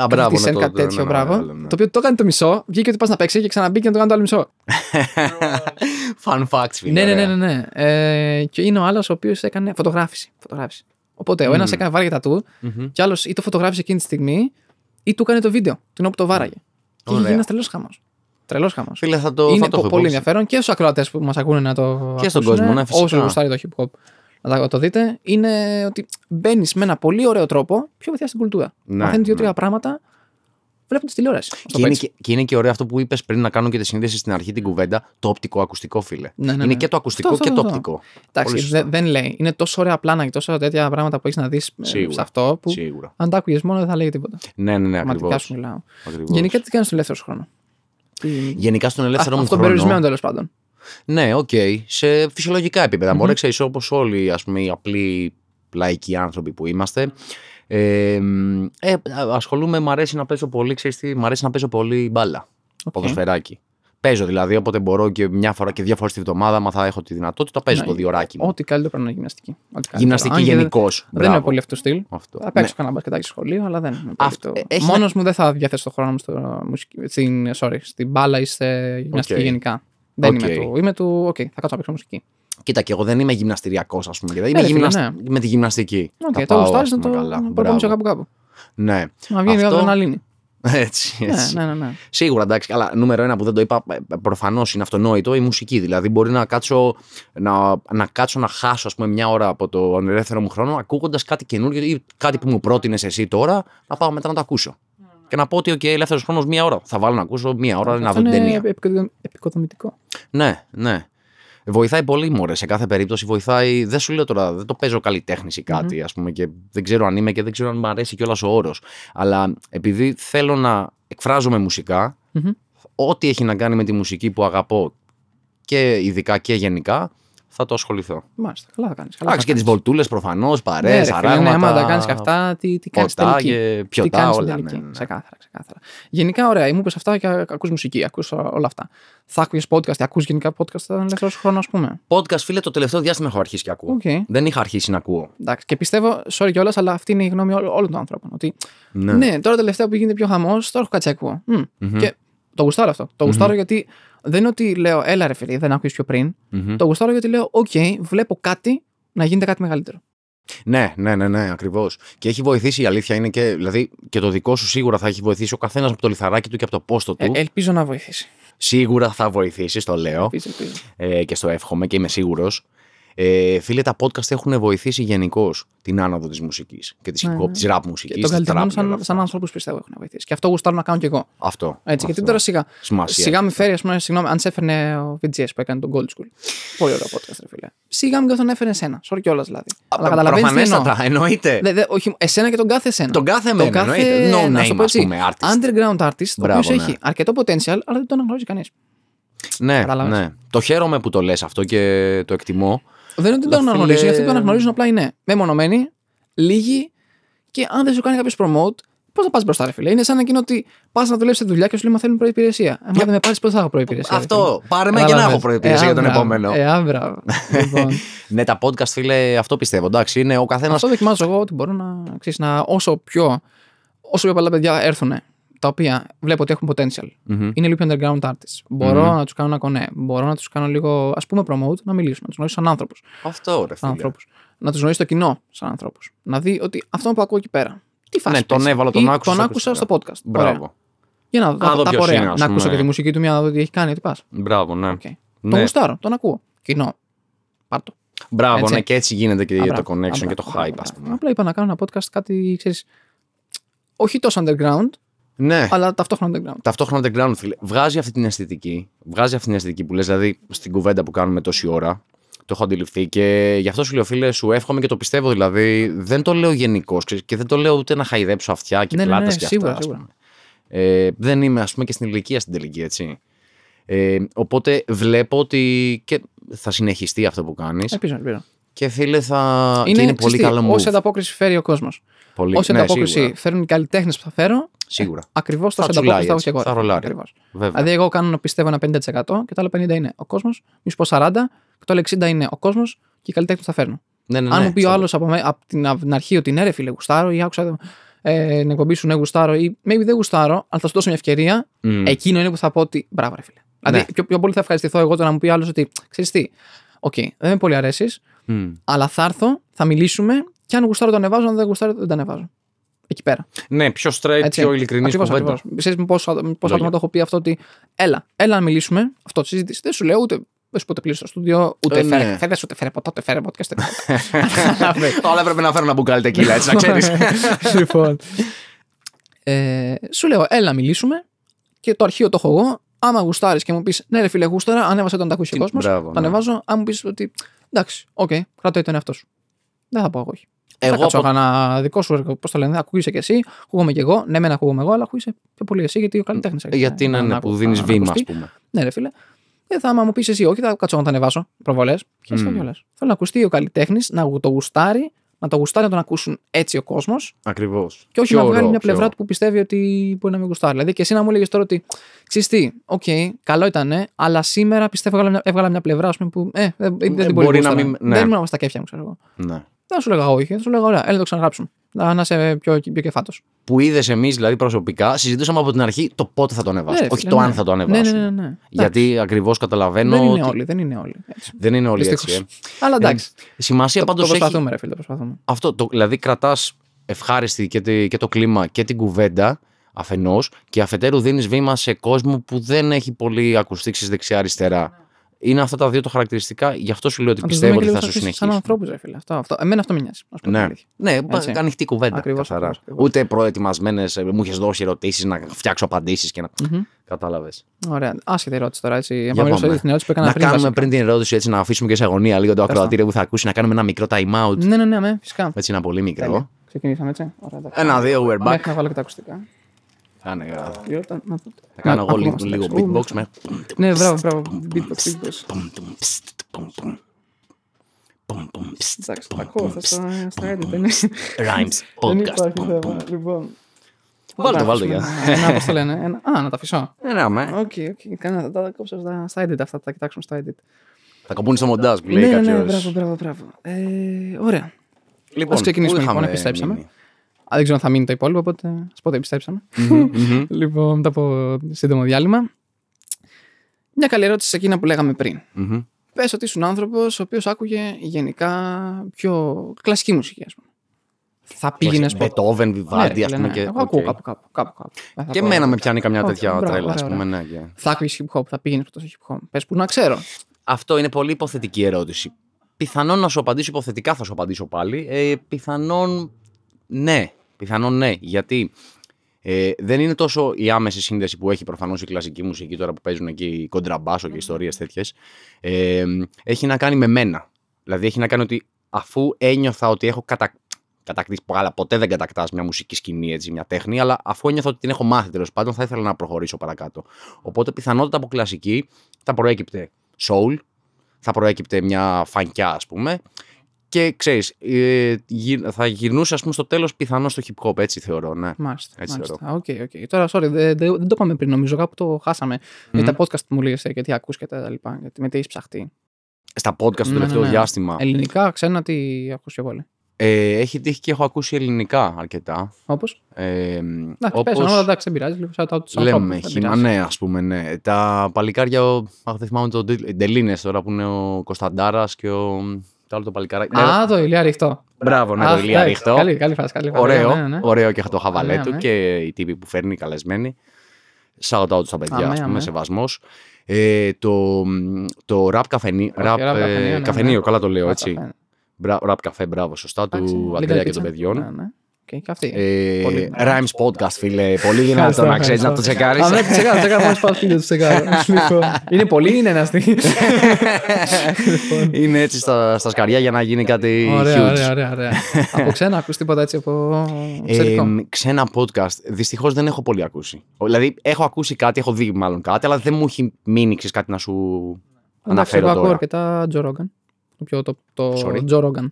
Α, μπράβο, 50 ναι, Cent, το- κάτι το- τέτοιο, ναι, μπράβο. ναι, ναι, ναι. Το οποίο το έκανε το μισό, βγήκε ότι πας να παίξει και ξαναμπήκε και να το κάνει το άλλο μισό. Fun facts, φίλε. Ναι, ναι, ναι, ωραία. ναι. ναι. Ε, και είναι ο άλλος ο οποίος έκανε φωτογράφηση. φωτογράφηση. Οπότε ο ένας Μμμ. έκανε βάρια τα του Μμμ. και άλλος ή το φωτογράφησε εκείνη τη στιγμή ή του έκανε το βίντεο την όπου το βάραγε. Και είχε Ωραία. γίνει ένας τρελός χαμός. Τρελός χαμός. Φίλε, θα το, Είναι θα το πο- έχω πολύ υπόψη. ενδιαφέρον και στους ακροατές που μας ακούνε να το. Και στον ακούσουνε, κόσμο, ναι, φυσικά. Όσο γουστάρει το hip hop να το- το δείτε, είναι ότι μπαίνεις με ένα πολύ ωραίο τρόπο πιο βαθιά στην κουλτούρα. Ναι, Μαθαίνεις δύο-τρία ναι. πράγματα βλέποντας τηλεόραση. ας το Και πω είναι, έτσι. και, και είναι και ωραίο αυτό που είπες πριν να κάνω και τη σύνδεση στην αρχή την κουβέντα, το οπτικό-ακουστικό, φίλε. Ναι, ναι, Είναι ναι. και το ακουστικό Αυτό, και αυτό, το αυτό. οπτικό. Εντάξει, Πολύ σωστά. δε- δεν λέει. Είναι τόσο ωραία πλάνα και τόσο τέτοια πράγματα που έχεις να δεις Σίγουρα. σε αυτό που Σίγουρα. αν τα άκουγες μόνο δεν θα λέει τίποτα. Ναι, ναι, ναι, Πραγματικά ακριβώς. σου μιλάω. Ακριβώς. Γενικά τι κάνεις στο ελεύθερο σου χρόνο; Τι... Γενικά στον ελεύθερο μου Αυτόν χρόνο. περιορισμένο τέλος πάντων. Ναι, οκ. Σε φυσιολογικά επίπεδα. Μμμ. Μωρέ, ξέρεις, όπως όλοι ας πούμε, οι απλοί λαϊκοί άνθρωποι που είμαστε. Ε, μ, ε, ασχολούμαι, μου αρέσει να παίζω πολύ, ξέρεις τι, μ' αρέσει να παίζω πολύ μπάλα, Οκ. ποδοσφαιράκι. Παίζω δηλαδή, όποτε μπορώ και μια φορά και δύο φορές τη βδομάδα, μα θα έχω τη δυνατότητα, παίζω Ναι, το διωράκι μου. Ό,τι καλύτερο πρέπει να είναι γυμναστική. Ό,τι καλύτερο. Γυμναστική Αν και δεν- γενικώς. Δεν είναι πολύ αυτό το στυλ. Αυτό. Θα παίξω Ναι. κανένα μπασκετάκι στο σχολείο, αλλά δεν είναι πολύ Αυτό- το... ε, έχεις Μόνος μου δεν θα διαθέσω το χρόνο μου στο μουσική... στην, sorry, στην μπάλα ή σε γυμναστική Οκ. γενικά. Δεν Οκ. είμαι του. Είμαι του. Οκ, θα κάτσω να παίξω μουσική. Κοίτα, και εγώ δεν είμαι γυμναστηριακός, ας πούμε. και δεν Ναι, Είμαι ρε φίλε, γυμνασ- με τη γυμναστική. Οκ, Θα το πάω, γουστάρει ας να πούμε, το καλά. να Μπράβο. το κάπου κάπου. Ναι. Να βγαίνει Αυτό- Αυτό... αδρεναλίνη. Έτσι, Ναι, έτσι. ναι, ναι, ναι. Σίγουρα εντάξει, αλλά νούμερο ένα που δεν το είπα, προφανώς είναι αυτονόητο, η μουσική. Δηλαδή, μπορεί να κάτσω να, να, κάτσω να χάσω ας πούμε, μια ώρα από το ελεύθερο μου χρόνο ακούγοντας κάτι καινούργιο ή κάτι που μου πρότεινες εσύ τώρα, να πάω μετά να το ακούσω. Και να πω ότι, OK, ελεύθερος χρόνος μία ώρα. Θα βάλω να ακούσω μία ώρα να Αυτό δω την είναι ταινία. επικοδο- επικοδομητικό. Ναι, ναι. Βοηθάει πολύ, μωρέ. Σε κάθε περίπτωση βοηθάει. Δεν σου λέω τώρα, δεν το παίζω καλλιτέχνης ή κάτι, ας πούμε, και δεν ξέρω αν είμαι και δεν ξέρω αν μου αρέσει κιόλας ο όρος. Αλλά επειδή θέλω να εκφράζομαι μουσικά, Μμμ. ό,τι έχει να κάνει με τη μουσική που αγαπώ και ειδικά και γενικά, θα το ασχοληθώ. Μάλιστα, καλά θα κάνεις. Εντάξει, και τις βολτούλες προφανώς, παρέ, Ναι, ρε φίλε, αράγματα. ναι, άμα τα κάνεις και αυτά, τι, τι κάνεις ποτά τελική; και τι πιωτά, κάνεις στην όλα. τελική; ναι, ναι. Ξεκάθαρα, ξεκάθαρα. Γενικά, ωραία, μου είπες αυτά και ακούς μουσική, ακούς όλα αυτά. Θα άκουγε podcast, ακούς γενικά podcast στον ελεύθερό σου χρόνο, ας πούμε; Podcast, φίλε, το τελευταίο διάστημα έχω αρχίσει και ακούω. Οκ. Δεν είχα αρχίσει να ακούω. Εντάξει, και πιστεύω, sorry κιόλας, αλλά αυτή είναι η γνώμη όλων όλων των ανθρώπων. Ότι Ναι. ναι, τώρα τελευταία που γίνεται πιο χαμός, τώρα έχω κάτσει ακούω. Μμ. Μμμ. Και το γουστάρω αυτό. Το γουστάρω γιατί δεν είναι ότι λέω, έλα ρε φίλε, δεν άκουγες πιο πριν. Μμμ. Το γουστάρω γιατί λέω, οκ, βλέπω κάτι να γίνεται κάτι μεγαλύτερο. Ναι, ναι, ναι, ναι ακριβώς. Και έχει βοηθήσει η αλήθεια είναι και. Δηλαδή και το δικό σου σίγουρα θα έχει βοηθήσει ο καθένας από το λιθαράκι του και από το πόστο του. Ε, ελπίζω να βοηθήσει. Σίγουρα θα βοηθήσεις, το λέω. Ελπίζω, ελπίζω. Ε, και στο εύχομαι και είμαι σίγουρος. Ε, φίλε, τα podcast έχουν βοηθήσει γενικώς την άνοδο της μουσικής και της Ναι, hip hop, ναι. της rap Και μουσική. τον καλλιτεχνών σαν, σαν ανθρώπου πιστεύω έχουν βοηθήσει. Και αυτό γουστάρω να κάνω κι εγώ. Αυτό. Έτσι, γιατί αυτό. τώρα σιγά. Σημασία. Σιγά με φέρει, ας πούμε, συγγνώμη, αν σε έφερνε ο VGS που έκανε τον Gold School. Πολύ ωραίο podcast, ρε φίλε. σιγά μην τον έφερε εσένα. Σωρ κιόλας δηλαδή. Αλλά καταλαβαίνεις τι εννοώ. Προφανέστατα, εννοείται. Δε, δε, όχι, εσένα και τον κάθε εσένα. Τον κάθε Τον μένα, εννοείται. No να σου name, πω ας έτσι, πούμε, artist. underground artist, ο Μπράβο, οποίος ναι. έχει αρκετό potential, αλλά δεν τον αναγνωρίζει κανείς. Ναι, Κατάλαβες; ναι. Το χαίρομαι που το λες αυτό και το εκτιμώ. Δεν είναι ότι δεν τον Φίλε- αναγνωρίζουν, οι αυτοί που τον αναγνωρίζουν απλά είναι μεμονωμένοι, λίγοι και αν δεν σου κάνει κάποιος promote, πώς θα πας μπροστά, ρε φίλε. Είναι σαν εκείνο ότι πας να δουλέψεις στη δουλειά και σου λέει Μα θέλουν προπηρεσία. Αν δεν με πάρεις, πώς θα έχω προπηρεσία. ρε φίλε. Αυτό. Πάρε με και να έχω προϋπηρεσία για τον επόμενο. Ε, άμπρα. λοιπόν, Ναι, τα podcast, φίλε, αυτό πιστεύω. Εντάξει, είναι ο καθένα. αυτό δοκιμάζω εγώ ότι μπορώ να, ξέρεις, να όσο πιο, όσο πιο πολλά παιδιά έρθουν τα οποία βλέπω ότι έχουν potential. Είναι λίγο πιο underground artists. Μπορώ να τους κάνω ένα κονέ. Μπορώ να τους κάνω λίγο, ας πούμε, promote, να μιλήσουμε, να τους γνωρίσω σαν άνθρωπου. Αυτό, ρε φίλε. ανθρώπους. Να τους γνωρίσει το κοινό σαν ανθρώπου. Να δει ότι αυτό που ακούω εκεί πέρα. Τι φάση Ναι, τον παίζει. έβαλα, τον Ή άκουσα, Τον άκουσα. άκουσα στο podcast. Ωραία. Μπράβο. Για να δω Να δω τα ποιος πορεία. είναι, ας Να ακούσω πούμε. και τη μουσική του, μια να δω τι έχει κάνει, τι πας. Μπράβο, ναι. Okay. Ναι. Τον γουστάρω, τον ακούω. Κοινό. Πάρτο. Μπράβο, Έτσι. ναι, και έτσι γίνεται και Α, για το μπράβο, connection α, και το μπράβο, hype, μπράβο. ας πούμε. Απλά είπα να κάνω ένα podcast κάτι, ξέρεις, όχι τόσο underground, Ναι. αλλά ταυτόχρονα underground. ταυτόχρονα underground, φίλε, βγάζει αυτή την αισθητική. Βγάζει αυτή την αισθητική που λες, δηλαδή στην κουβέντα που κάνουμε τόση ώρα. Το έχω αντιληφθεί και γι' αυτό σου λέω, φίλε, σου εύχομαι και το πιστεύω. Δηλαδή, δεν το λέω γενικώς και δεν το λέω ούτε να χαϊδέψω αυτιά και Ναι, ναι, πλάτες ναι, και σίγουρα, αυτά. ας σίγουρα. πούμε. Ε, δεν είμαι, ας πούμε, και στην ηλικία στην τελική, έτσι. Ε, οπότε βλέπω ότι και θα συνεχιστεί αυτό που κάνεις. Ελπίζω, ελπίζω. Και φίλε, θα. και είναι πολύ ξέρεις τι, καλό Όση move. ανταπόκριση φέρει ο κόσμος. Πολύ... Όση ναι, ανταπόκριση σίγουρα. φέρουν οι καλλιτέχνες που θα φέρω, Σίγουρα. ακριβώς τόσο τσουλάει ανταπόκριση θα έχω έτσι, και εγώ. θα ρολάρει. Ακριβώς. Βέβαια. Δηλαδή, εγώ κάνω πιστεύω ένα 50% και το άλλο 50% είναι ο κόσμος, μη σου πω 40, και το άλλο 60 είναι ο κόσμος και οι καλλιτέχνες που θα φέρνω. ναι, ναι, Αν ναι, μου πει ο σαν- άλλος από, με- από την, από την αρχή ότι ναι, ρε φίλε, γουστάρω ή άκουσα ε, την εκπομπή σου, ναι, γουστάρω ή maybe δεν γουστάρω, αλλά θα σου δώσω μια ευκαιρία, Μμ. εκείνο είναι που θα πω ότι μπράβο, ρε φίλε. Ναι. Δηλαδή, πιο, πιο πολύ θα ευχαριστηθώ εγώ το να μου πει άλλος ότι ξέρεις τι, οκ, δεν με πολύ αρέσεις, Μμ. αλλά θα έρθω, θα μιλήσουμε και αν γουστάρω το ανεβάζω, αν δεν γουστάρω δεν το ανεβάζω. Εκεί πέρα. Ναι, πιο straight, Έτσι. πιο ειλικρινής Ακριβώς, κουβέντα. ακριβώς. Ξέρεις με πόσο, με πόσο Λόγια. άτομα το έχω πει αυτό ότι έλα, έλα να μιλήσουμε, αυτό τη συζήτηση. Δεν σου λέω ούτε. Δεν σου πω ούτε κλείσε το στούντιο, ούτε Ε, φέρε ναι. καφέδες, ούτε φέρε ποτό, ούτε φέρε podcast. ούτε τίποτα. Όλα έπρεπε να φέρω ένα μπουκάλι τεκίλα, έτσι να ξέρεις. λοιπόν. Ε, σου λέω, έλα να μιλήσουμε και το αρχείο το έχω εγώ. Άμα γουστάρεις και μου πεις, ναι, ρε φίλε, γούσταρα, ανέβασέ το να το ακούσει ο κόσμος. Μπράβο, Το ναι. ανεβάζω. Αν μου πεις ότι εντάξει, οκ, κρατώ τον εαυτό σου. Δεν θα πω εγώ όχι. Εγώ θα κάτσω από- ένα δικό σου, πώς το λένε, ακούγεσαι και εσύ, ακούγομαι και εγώ. Ναι, μεν ακούγομαι εγώ, αλλά ακούγεσαι πιο πολύ εσύ γιατί ο καλλιτέχνης. Γιατί είναι ναι, που δίνεις βήμα, ας πούμε. Ναι, ρε φίλε. Δεν θα, άμα μου πεις εσύ, όχι, θα κάτσω να τα ανεβάσω προβολές. Και εσύ Μμ. κιόλα. Θέλω να ακουστεί ο καλλιτέχνης, να το γουστάρει, να το γουστάρει να τον ακούσουν έτσι ο κόσμος Ακριβώς. και όχι να βγάλει μια πλευρά του που πιστεύει ότι μπορεί να μην γουστάρει. Δηλαδή και εσύ να μου έλεγες τώρα ότι ξέρει τι, οκ, καλό ήταν, αλλά σήμερα πιστεύω έβγαλα μια, έβγαλα μια πλευρά ας πούμε, που ε, δεν, δεν την μπορεί μπορεί να να μην- μην. ναι. Δεν ήμουν στα κέφια μου, ξέρω εγώ. Ναι. Δεν σου λέγα εγώ, όχι, δεν σου λέγα ωραία, έλα να το ξαναγράψουμε. Να, να είσαι πιο, πιο κεφάτος. Που είδες εμείς δηλαδή προσωπικά, συζητούσαμε από την αρχή το πότε θα το ανεβάσουμε. Ναι, όχι φίλε, το ναι. αν θα το Ναι, ανεβάσουμε. ναι, ναι. ναι. Γιατί ακριβώς καταλαβαίνω. δεν είναι ότι- όλοι, δεν είναι όλοι. Έτσι. Δεν είναι όλοι Δυστυχώς. έτσι. Ε. Αλλά εντάξει. Σημασία το, το πάντως έχει. προσπαθούμε, ρε φίλε, το προσπαθούμε. Αυτό, το, δηλαδή κρατάς ευχάριστη και, τη- και το κλίμα και την κουβέντα αφενός και αφετέρου δίνεις βήμα σε κόσμο που δεν έχει πολύ ακουστεί δεξιά-αριστερά. Είναι αυτά τα δύο τα χαρακτηριστικά, γι' αυτό σου λέω ότι Να τους πιστεύω δούμε ότι και θα λίγο σου σαν- συνεχίσει. Σαν ανθρώπους, ρε φίλε. Αυτό, αυτό. Εμένα αυτό με νοιάζει. να σου πω την Ναι, αλήθεια. ναι Έτσι. ανοιχτή κουβέντα. Ακριβώς, καθαρά. ακριβώς, ακριβώς. Ούτε προετοιμασμένες, μου είχες δώσει ερωτήσεις να φτιάξω απαντήσεις και να. Μμμ. Κατάλαβες. Ωραία. Άσχετη ερώτηση τώρα. Έτσι. Για Για πάμε. την ερώτηση που έκανα Να πριν. κάνουμε βασικά. πριν την ερώτηση έτσι να αφήσουμε και σε αγωνία λίγο το Πες το. ακροατήριο που θα ακούσει, να κάνουμε ένα μικρό time out. Ναι, ναι, ναι, ναι, φυσικά. Έτσι ένα πολύ μικρό. Τέλεια. Ξεκινήσαμε έτσι. Ωραία, εντάξει. Ένα, δύο, we're back. Μέχρι να βάλω και τα ακουστικά. Κάνε, ε, Λίγο, τα- να- Θα κάνω να- εγώ λίγο, ακούμε, λίγο εντάξει. beatbox με. Ναι, μπράβο, μπράβο. Beatbox, beatbox. Εντάξει, τα ακούω, θα στα στα edit. δεν είναι- Rhymes Δεν podcast. υπάρχει θέμα. Λοιπόν. Βάλτε το, να βάλτε αφήσουμε για. ένα- Ένα, πώς το λένε. ένα- Α, να τα αφήσω. Ε, ναι, με. Οκ, οκ. Κάνα, θα τα κόψω στα- στα edit αυτά, θα τα κοιτάξουμε στα edit. Θα κοπούν στο μοντάζ που Ναι, λέει ναι, ναι, κάποιο. μπράβο, μπράβο, μπράβο. Ε, Ωραία. Λοιπόν, Ας ξεκινήσουμε, πού λοιπόν, είχαμε επιστρέψαμε. Μείνει; Α, δεν ξέρω αν θα μείνει το υπόλοιπο, οπότε ας πω ότι επιστρέψαμε. λοιπόν, μετά από σύντομο διάλειμμα. Μια καλή ερώτηση σε εκείνα που λέγαμε πριν. Μμμ. Πες ότι ήσουν άνθρωπος ο οποίος άκουγε γενικά πιο κλασική μουσική, ας πούμε. Θα πήγαινε Μπετόβεν, Βιβάλντι, ας πούμε. και- Εγώ ακούω οκ. κάπου, κάπου, κάπου, κάπου. Δεν θα Και πω- εμένα με πιάνει καμιά Οκ, τέτοια μπράβο, τρέλα, ας ωραία, πούμε. ωραία. ναι, και- Θα άκουγες hip hop, θα πήγαινες πρώτο στο hip hop. Πες που να ξέρω. Αυτό είναι πολύ υποθετική ερώτηση. Πιθανόν να σου απαντήσω υποθετικά, θα σου απαντήσω πάλι. Ε, πιθανόν ναι. Πιθανόν ναι. Γιατί ε, δεν είναι τόσο η άμεση σύνδεση που έχει προφανώς η κλασική μουσική τώρα που παίζουν εκεί κοντραμπάσο και ιστορίες τέτοιες. Ε, έχει να κάνει με μένα. Δηλαδή έχει να κάνει ότι αφού ένιωθα ότι έχω κατα... κατακτήσει. Αλλά ποτέ δεν κατακτάς μια μουσική σκηνή, έτσι, μια τέχνη, αλλά αφού ένιωθα ότι την έχω μάθει τέλος πάντων, θα ήθελα να προχωρήσω παρακάτω. Οπότε πιθανότατα από κλασική θα προέκυπτε soul, θα προέκυπτε μια φανκιά, ας πούμε. Και ξέρεις, θα γυρνούσε ας πούμε, στο τέλος πιθανώς στο hip hop, έτσι θεωρώ. Ναι. Μάλιστα. Έτσι μάλιστα. Okay, okay. Τώρα, sorry, δεν, δεν, δεν το είπαμε πριν, νομίζω κάπου το χάσαμε. Με τα podcast που μου λέγεσαι και τι ακούς και τα λοιπά. Γιατί με τι έχεις ψαχτεί. Στα podcast το Ναι, τελευταίο ναι, ναι. διάστημα. Ελληνικά, ξένα, τι ακούς πιο πολύ. Ε, έχει τύχει και έχω ακούσει ελληνικά αρκετά. Όπως; Ε, Εντάξει, όπως πες, όλα, εντάξει, δεν πειράζει. Λίγο shout out στους λέμε, ανθρώπους, δεν χίμα, πειράζει. ναι, ας πούμε, ναι. Τα παλικάρια, ο- αχ, δεν θυμάμαι τον τίτλο, οι Ντελίνες τώρα που είναι ο Κωνσταντάρας και ο... Το άλλο το παλικάρι. Ναι, Α, το ηλιά ριχτό. Μπράβο, ναι, Αχ, το Ηλία εντάξει, Ρίχτο. Καλή, καλή φάση, καλή φάση. Ωραίο, Ναι, ναι, ναι. ωραίο και το χαβαλέ Αμέ, του αμέ. και οι τύποι που φέρνει καλεσμένοι. Shout out στα παιδιά, Αμέ, ας πούμε, αμέ. σεβασμός. Ε, το, το rap, καφενή, Όχι, rap, rap ε, καφενείο, ναι, καφενείο, ναι. καλά το λέω Rap έτσι. καφέ. Μπρα- Rap καφέ, μπράβο, σωστά, Εντάξει, του Legal Αντρέα και Pizza. των παιδιών. Ναι, ναι. Και και αυτή. Ε, Πολύ. Rhymes podcast, φίλε. Πολύ Ευχαριστώ, δυνατό να ξέρεις να το ευχαριστώ. τσεκάρεις. Α, ναι, το τσεκάρω, τσεκάρω. Μόλις πάω σπίτι, το τσεκάρω. Λοιπόν, Είναι πολύ ή είναι ένα αστείο. Είναι έτσι στα, στα σκαριά για να γίνει κάτι Ωραία, huge. ωραία, ωραία, ωραία. Από ξένα ακούς τίποτα έτσι από Ε, εξωτερικό; ξένα podcast, δυστυχώς δεν έχω πολύ ακούσει. Δηλαδή, έχω ακούσει κάτι, έχω δει μάλλον κάτι, αλλά δεν μου έχει μείνει ξέρεις, κάτι να σου Εντάξει, αναφέρω εγώ ακούω τώρα. αρκετά Joe Rogan. Το πιο top, το Sorry? Joe Rogan.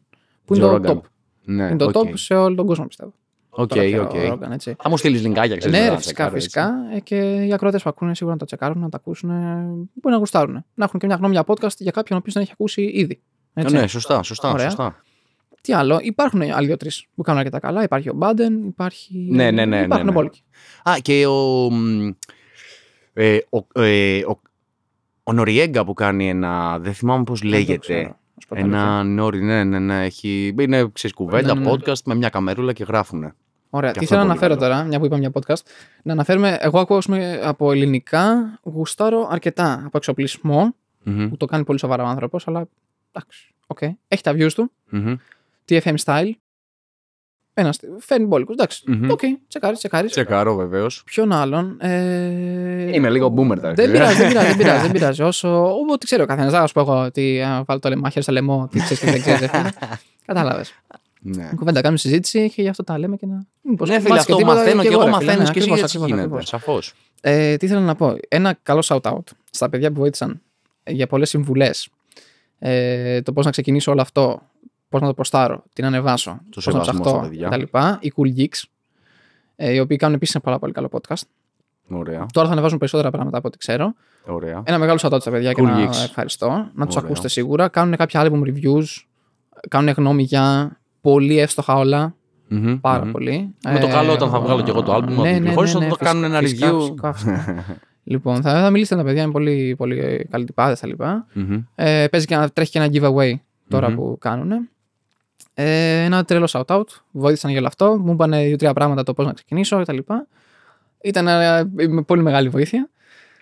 Που είναι Joe το Rogan. top. Ναι, Είναι το οκ. top σε όλο τον κόσμο, πιστεύω. Οκ, Τώρα πια οκ. ο Rogan, έτσι. Θα μου στείλεις λινκάκια, ξέρεις. Ναι, ρε, φυσικά, φυσικά. Ε, Και οι ακροατές που ακούνε σίγουρα να το τσεκάρουν, να τα ακούσουν. ε, Μπορεί να γουστάρουν. Να έχουν και μια γνώμη για podcast για κάποιον ο οποίος δεν έχει ακούσει ήδη. Έτσι. Ναι, σωστά, σωστά. Ωραία. σωστά. Τι άλλο, υπάρχουν άλλοι δύο-τρεις που κάνουν αρκετά καλά. Υπάρχει ο Budden, υπάρχει. Ναι, ναι, ναι, Υπάρχουν ναι, ναι. πολλοί. Α, και ο. μ, Ε, ο, ε, ο, ο Noreaga που κάνει ένα. Δεν θυμάμαι πώς Δεν το λέγεται. Ξέρω, να σου πω την αλήθεια. Ένα νόρι, ναι, ναι, ναι. Έχει, είναι ξέρεις, κουβέντα, Ναι, ναι, ναι. podcast με μια καμερούλα και γράφουνε. Ωραία. Και Τι αυτό θέλω να πολύ αναφέρω καλό. τώρα, μια που είπαμε για podcast. Να αναφέρουμε, εγώ ακούω ας πούμε, από ελληνικά γουστάρω αρκετά από εξοπλισμό, Μμμ, που το κάνει πολύ σοβαρά ο άνθρωπος, αλλά εντάξει. Okay. Έχει τα views του, μμμ. TFM style. Ένα, φέρνει μπόλικου. Εντάξει. Μμμ. Οκ, τσεκάρεις, τσεκάρεις. Τσεκάρω βεβαίως. Ποιον άλλον. Ε... Είμαι λίγο boomer τα Δεν πειράζει, δεν πειράζει, δεν πειράζει, δεν πειράζει. Όσο. Ό,τι ξέρει ο καθένας. Α πω εγώ ότι α, βάλω το λεμάχι στο λαιμό, τι ξέρεις και δεν ξέρεις. Κατάλαβες. Ναι. Κουβέντα, κάνουμε συζήτηση και γι' αυτό τα λέμε και να. Μήπως Ναι, φίλε, μάθεις αυτό και τίποτα μαθαίνω και εγώ ρε φίλε. μαθαίνω Ναι, και εσύ ακριβώς, έτσι ακριβώς, γίνεται. ακριβώς. Σαφώς. Ε, τι ήθελα να πω. Ένα καλό shout-out στα παιδιά που βοήθησαν ε, για πολλές συμβουλές. Ε, το πώς να ξεκινήσω όλο αυτό, πώς να το προστάρω, τι να ανεβάσω, πώς να σεβασμός στα ψαχτώ παιδιά. κτλ. Οι Cool Geeks, ε, οι οποίοι κάνουν επίσης ένα πάρα πολύ καλό podcast. Ωραία. Τώρα θα ανεβάζουν περισσότερα πράγματα από ό,τι ξέρω. Ωραία. Ένα μεγάλο shout-out στα παιδιά και Cool να Geeks. ευχαριστώ. Να τους Ωραίο. ακούσετε σίγουρα. Κάνουν κάποια album reviews, κάνουν γνώμη για πολύ εύστοχα όλα. Μμμ, Πάρα μμμ. πολύ. Με το καλό, όταν θα βγάλω και εγώ το album, όταν κυκλοφορήσει, θα το κάνουν ένα φυσικά, review. φυσικά, φυσικά. λοιπόν, θα, θα μιλήσετε με τα παιδιά, είναι πολύ, πολύ καλοί τυπάδες τα λοιπά. Μμμ. Ε, παίζει και ένα, τρέχει και ένα giveaway τωρα Μμμ. που κάνουν. Ε, ένα τρελό shout-out. Βοήθησαν για όλο αυτό. Μου είπαν δύο-τρία πράγματα το πώς να ξεκινήσω κτλ. Ήταν ε, με πολύ μεγάλη βοήθεια.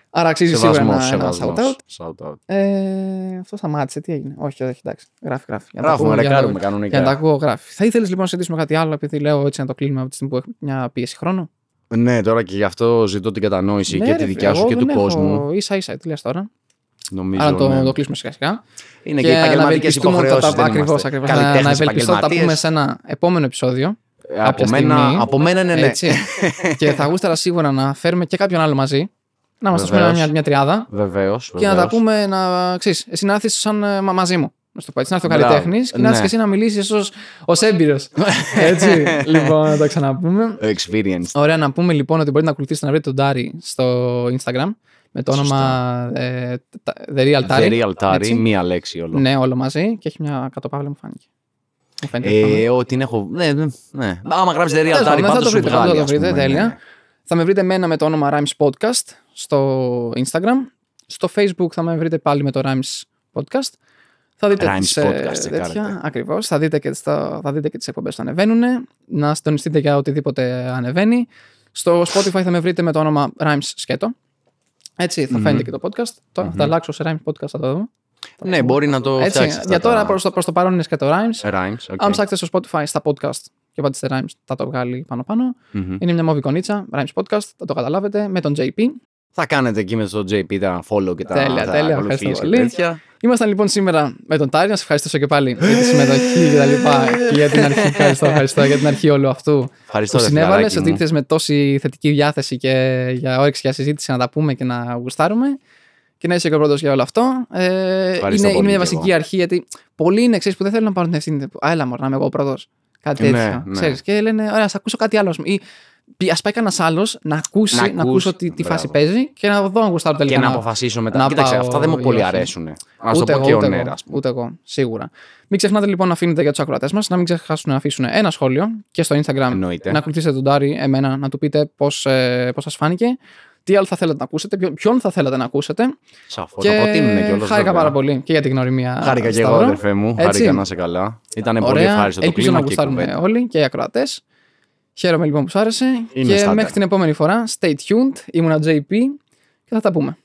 Άρα αξίζει σίγουρα Σεβασμός, ένα, ένα σεβασμός. shout-out. Shout-out. Ε, αυτό σταμάτησε. Τι έγινε; Όχι, όχι, εντάξει. Γράφει, γράφει. Για να τα Γράφουμε, ακούω, για να- ρεκάρουμε Για να τα κανονικά. ακούω, γράφει. Θα ήθελες λοιπόν να συζητήσουμε κάτι άλλο, επειδή λέω έτσι να το κλείνουμε από τη στιγμή που έχουμε μια πίεση χρόνου; Ναι, τώρα και γι' αυτό ζητώ την κατανόηση Ναι, και ρε, τη φίλε, δικιά σου εγώ και του δεν έχω κόσμου. ίσα ίσα, τι λες τώρα. Νομίζω. Άρα το, ναι. το κλείσουμε σιγά σιγά. Είναι και επαγγελματικέ υποχρεώσεις. Ακριβώς, ακριβώς. Να, να ευελπιστώ ότι θα τα πούμε σε ένα επόμενο επεισόδιο. Ε, Από κάποια μένα, στιγμή. από μένα ναι, ναι. Έτσι. και θα γούσταρα σίγουρα να φέρουμε και κάποιον άλλο μαζί. Να είμαστε πούμε, Βεβαίως. μια, μια τριάδα. Βεβαίως. Και να τα πούμε, να ξέρεις, εσύ να έρθεις σαν ε, μα- μαζί μου. Να σου το πω έτσι, να έρθει ο Μπράβο. καλλιτέχνης και να Ναι. έρθει και εσύ να μιλήσεις ω έμπειρος. έτσι. λοιπόν, να τα ξαναπούμε. Experience. Ωραία, να πούμε λοιπόν ότι μπορείτε να ακολουθήσετε να βρείτε τον Τάρι στο Instagram με το όνομα ε, τα- The Real Tari. The real Tari, έτσι. μία λέξη όλο. Ναι, όλο μαζί και έχει μια κατοπαύλα μου φάνηκε. Μου φαίνεται. Ε, ότι την έχω. Ναι, ναι. ναι. Άμα γράψεις The Τέλος real πάντων, Tari, θα πάντω το σου βρείτε, θα βγάλει. το ας βρείτε, πούμε, τέλεια. ναι. Θα με βρείτε μένα με το όνομα Rhymes Podcast στο Instagram. Στο Facebook θα με βρείτε πάλι με το Rhymes Podcast. Θα δείτε Rhymes τις, ε, Podcast, τσεκάρετε. τέτοια, ακριβώς. Θα δείτε και, στα, θα δείτε και τις εκπομπές που ανεβαίνουν. Να συντονιστείτε για οτιδήποτε ανεβαίνει. Στο Spotify θα με βρείτε με το όνομα Rhymes Σκέτο. Έτσι θα Μμμ. φαίνεται και το podcast. Τώρα θα τα αλλάξω σε Rhymes Podcast, θα το δούμε. Ναι, μπορεί να το Έτσι, φτιάξεις. για τώρα προς το, προς το παρόν είναι σκέτο Rhymes. Rhymes. οκ. Αν ψάξετε στο Spotify στα podcast και πατήσετε Rhymes, θα το βγάλει πάνω-πάνω. Μμμ. Είναι μια μοβ εικονίτσα, Rhymes Podcast, θα το καταλάβετε, με τον JP. Θα κάνετε εκεί με το JP τα follow και τα, Τέλεια, τα τέλεια, ακολουθίες ευχαριστώ και πολύ. τέτοια. Ήμασταν λοιπόν σήμερα με τον Τάρι. Να σε ευχαριστήσω και πάλι για τη συμμετοχή και τα λοιπά. και για την αρχή. Ευχαριστώ, ευχαριστώ για την αρχή όλου αυτού Ευχαριστώ, που ρε συνέβαλες. φιλαράκι Ότι μου. ήρθες με τόση θετική διάθεση και για όρεξη για συζήτηση να τα πούμε και να γουστάρουμε. Και να είσαι και ο πρώτος για όλο αυτό. Ε, είναι, πολύ είναι μια κι βασική εγώ. αρχή γιατί πολλοί είναι εξή που δεν θέλουν να πάρουν την ευθύνη. Α, έλα, μωρά, να είμαι εγώ πρώτος. Κάτι Ναι, τέτοιο. ναι. Ξέρεις, και λένε, ωραία, ας ακούσω κάτι άλλο. Ή ας πάει κανένας άλλος να ακούσει, Να να, ακούσει, ακούσω τι, τι μπράβο. φάση παίζει και να δω αν γουστάρω τελικά. Και να να- αποφασίσω μετά. να Κοίταξε, πάω αυτά δεν μου ή πολύ όχι. αρέσουν. Να σου Ούτε το πω εγώ, και ο ούτε, Νέρα, εγώ, ας πούμε. ούτε εγώ, σίγουρα. Μην ξεχνάτε λοιπόν να αφήνετε για τους ακροατές μας, να μην ξεχάσουν να αφήσουν ένα σχόλιο και στο Instagram. Εννοείται. Να ακολουθήσετε τον Τάρι, εμένα, να του πείτε πώς ε, πώς σας φάνηκε, τι άλλο θα θέλετε να ακούσετε, ποιο- ποιον θα θέλατε να ακούσετε. Σαφώ. Το προτείνουν και όλο. χάρηκα πάρα πολύ και για την γνωριμία. Χάρηκα και εγώ, Σταύρο. αδερφέ μου. Έτσι. Χάρηκα να είσαι καλά. Ήταν πολύ Ωραία. ευχάριστο το Ελπίζω κλίμα να και η γουστάρουμε κουβέντα. όλοι και οι ακροατές. Χαίρομαι λοιπόν που σ' άρεσε. Είναι και στάνταρ. μέχρι την επόμενη φορά, stay tuned. Ήμουνα JP και θα τα πούμε.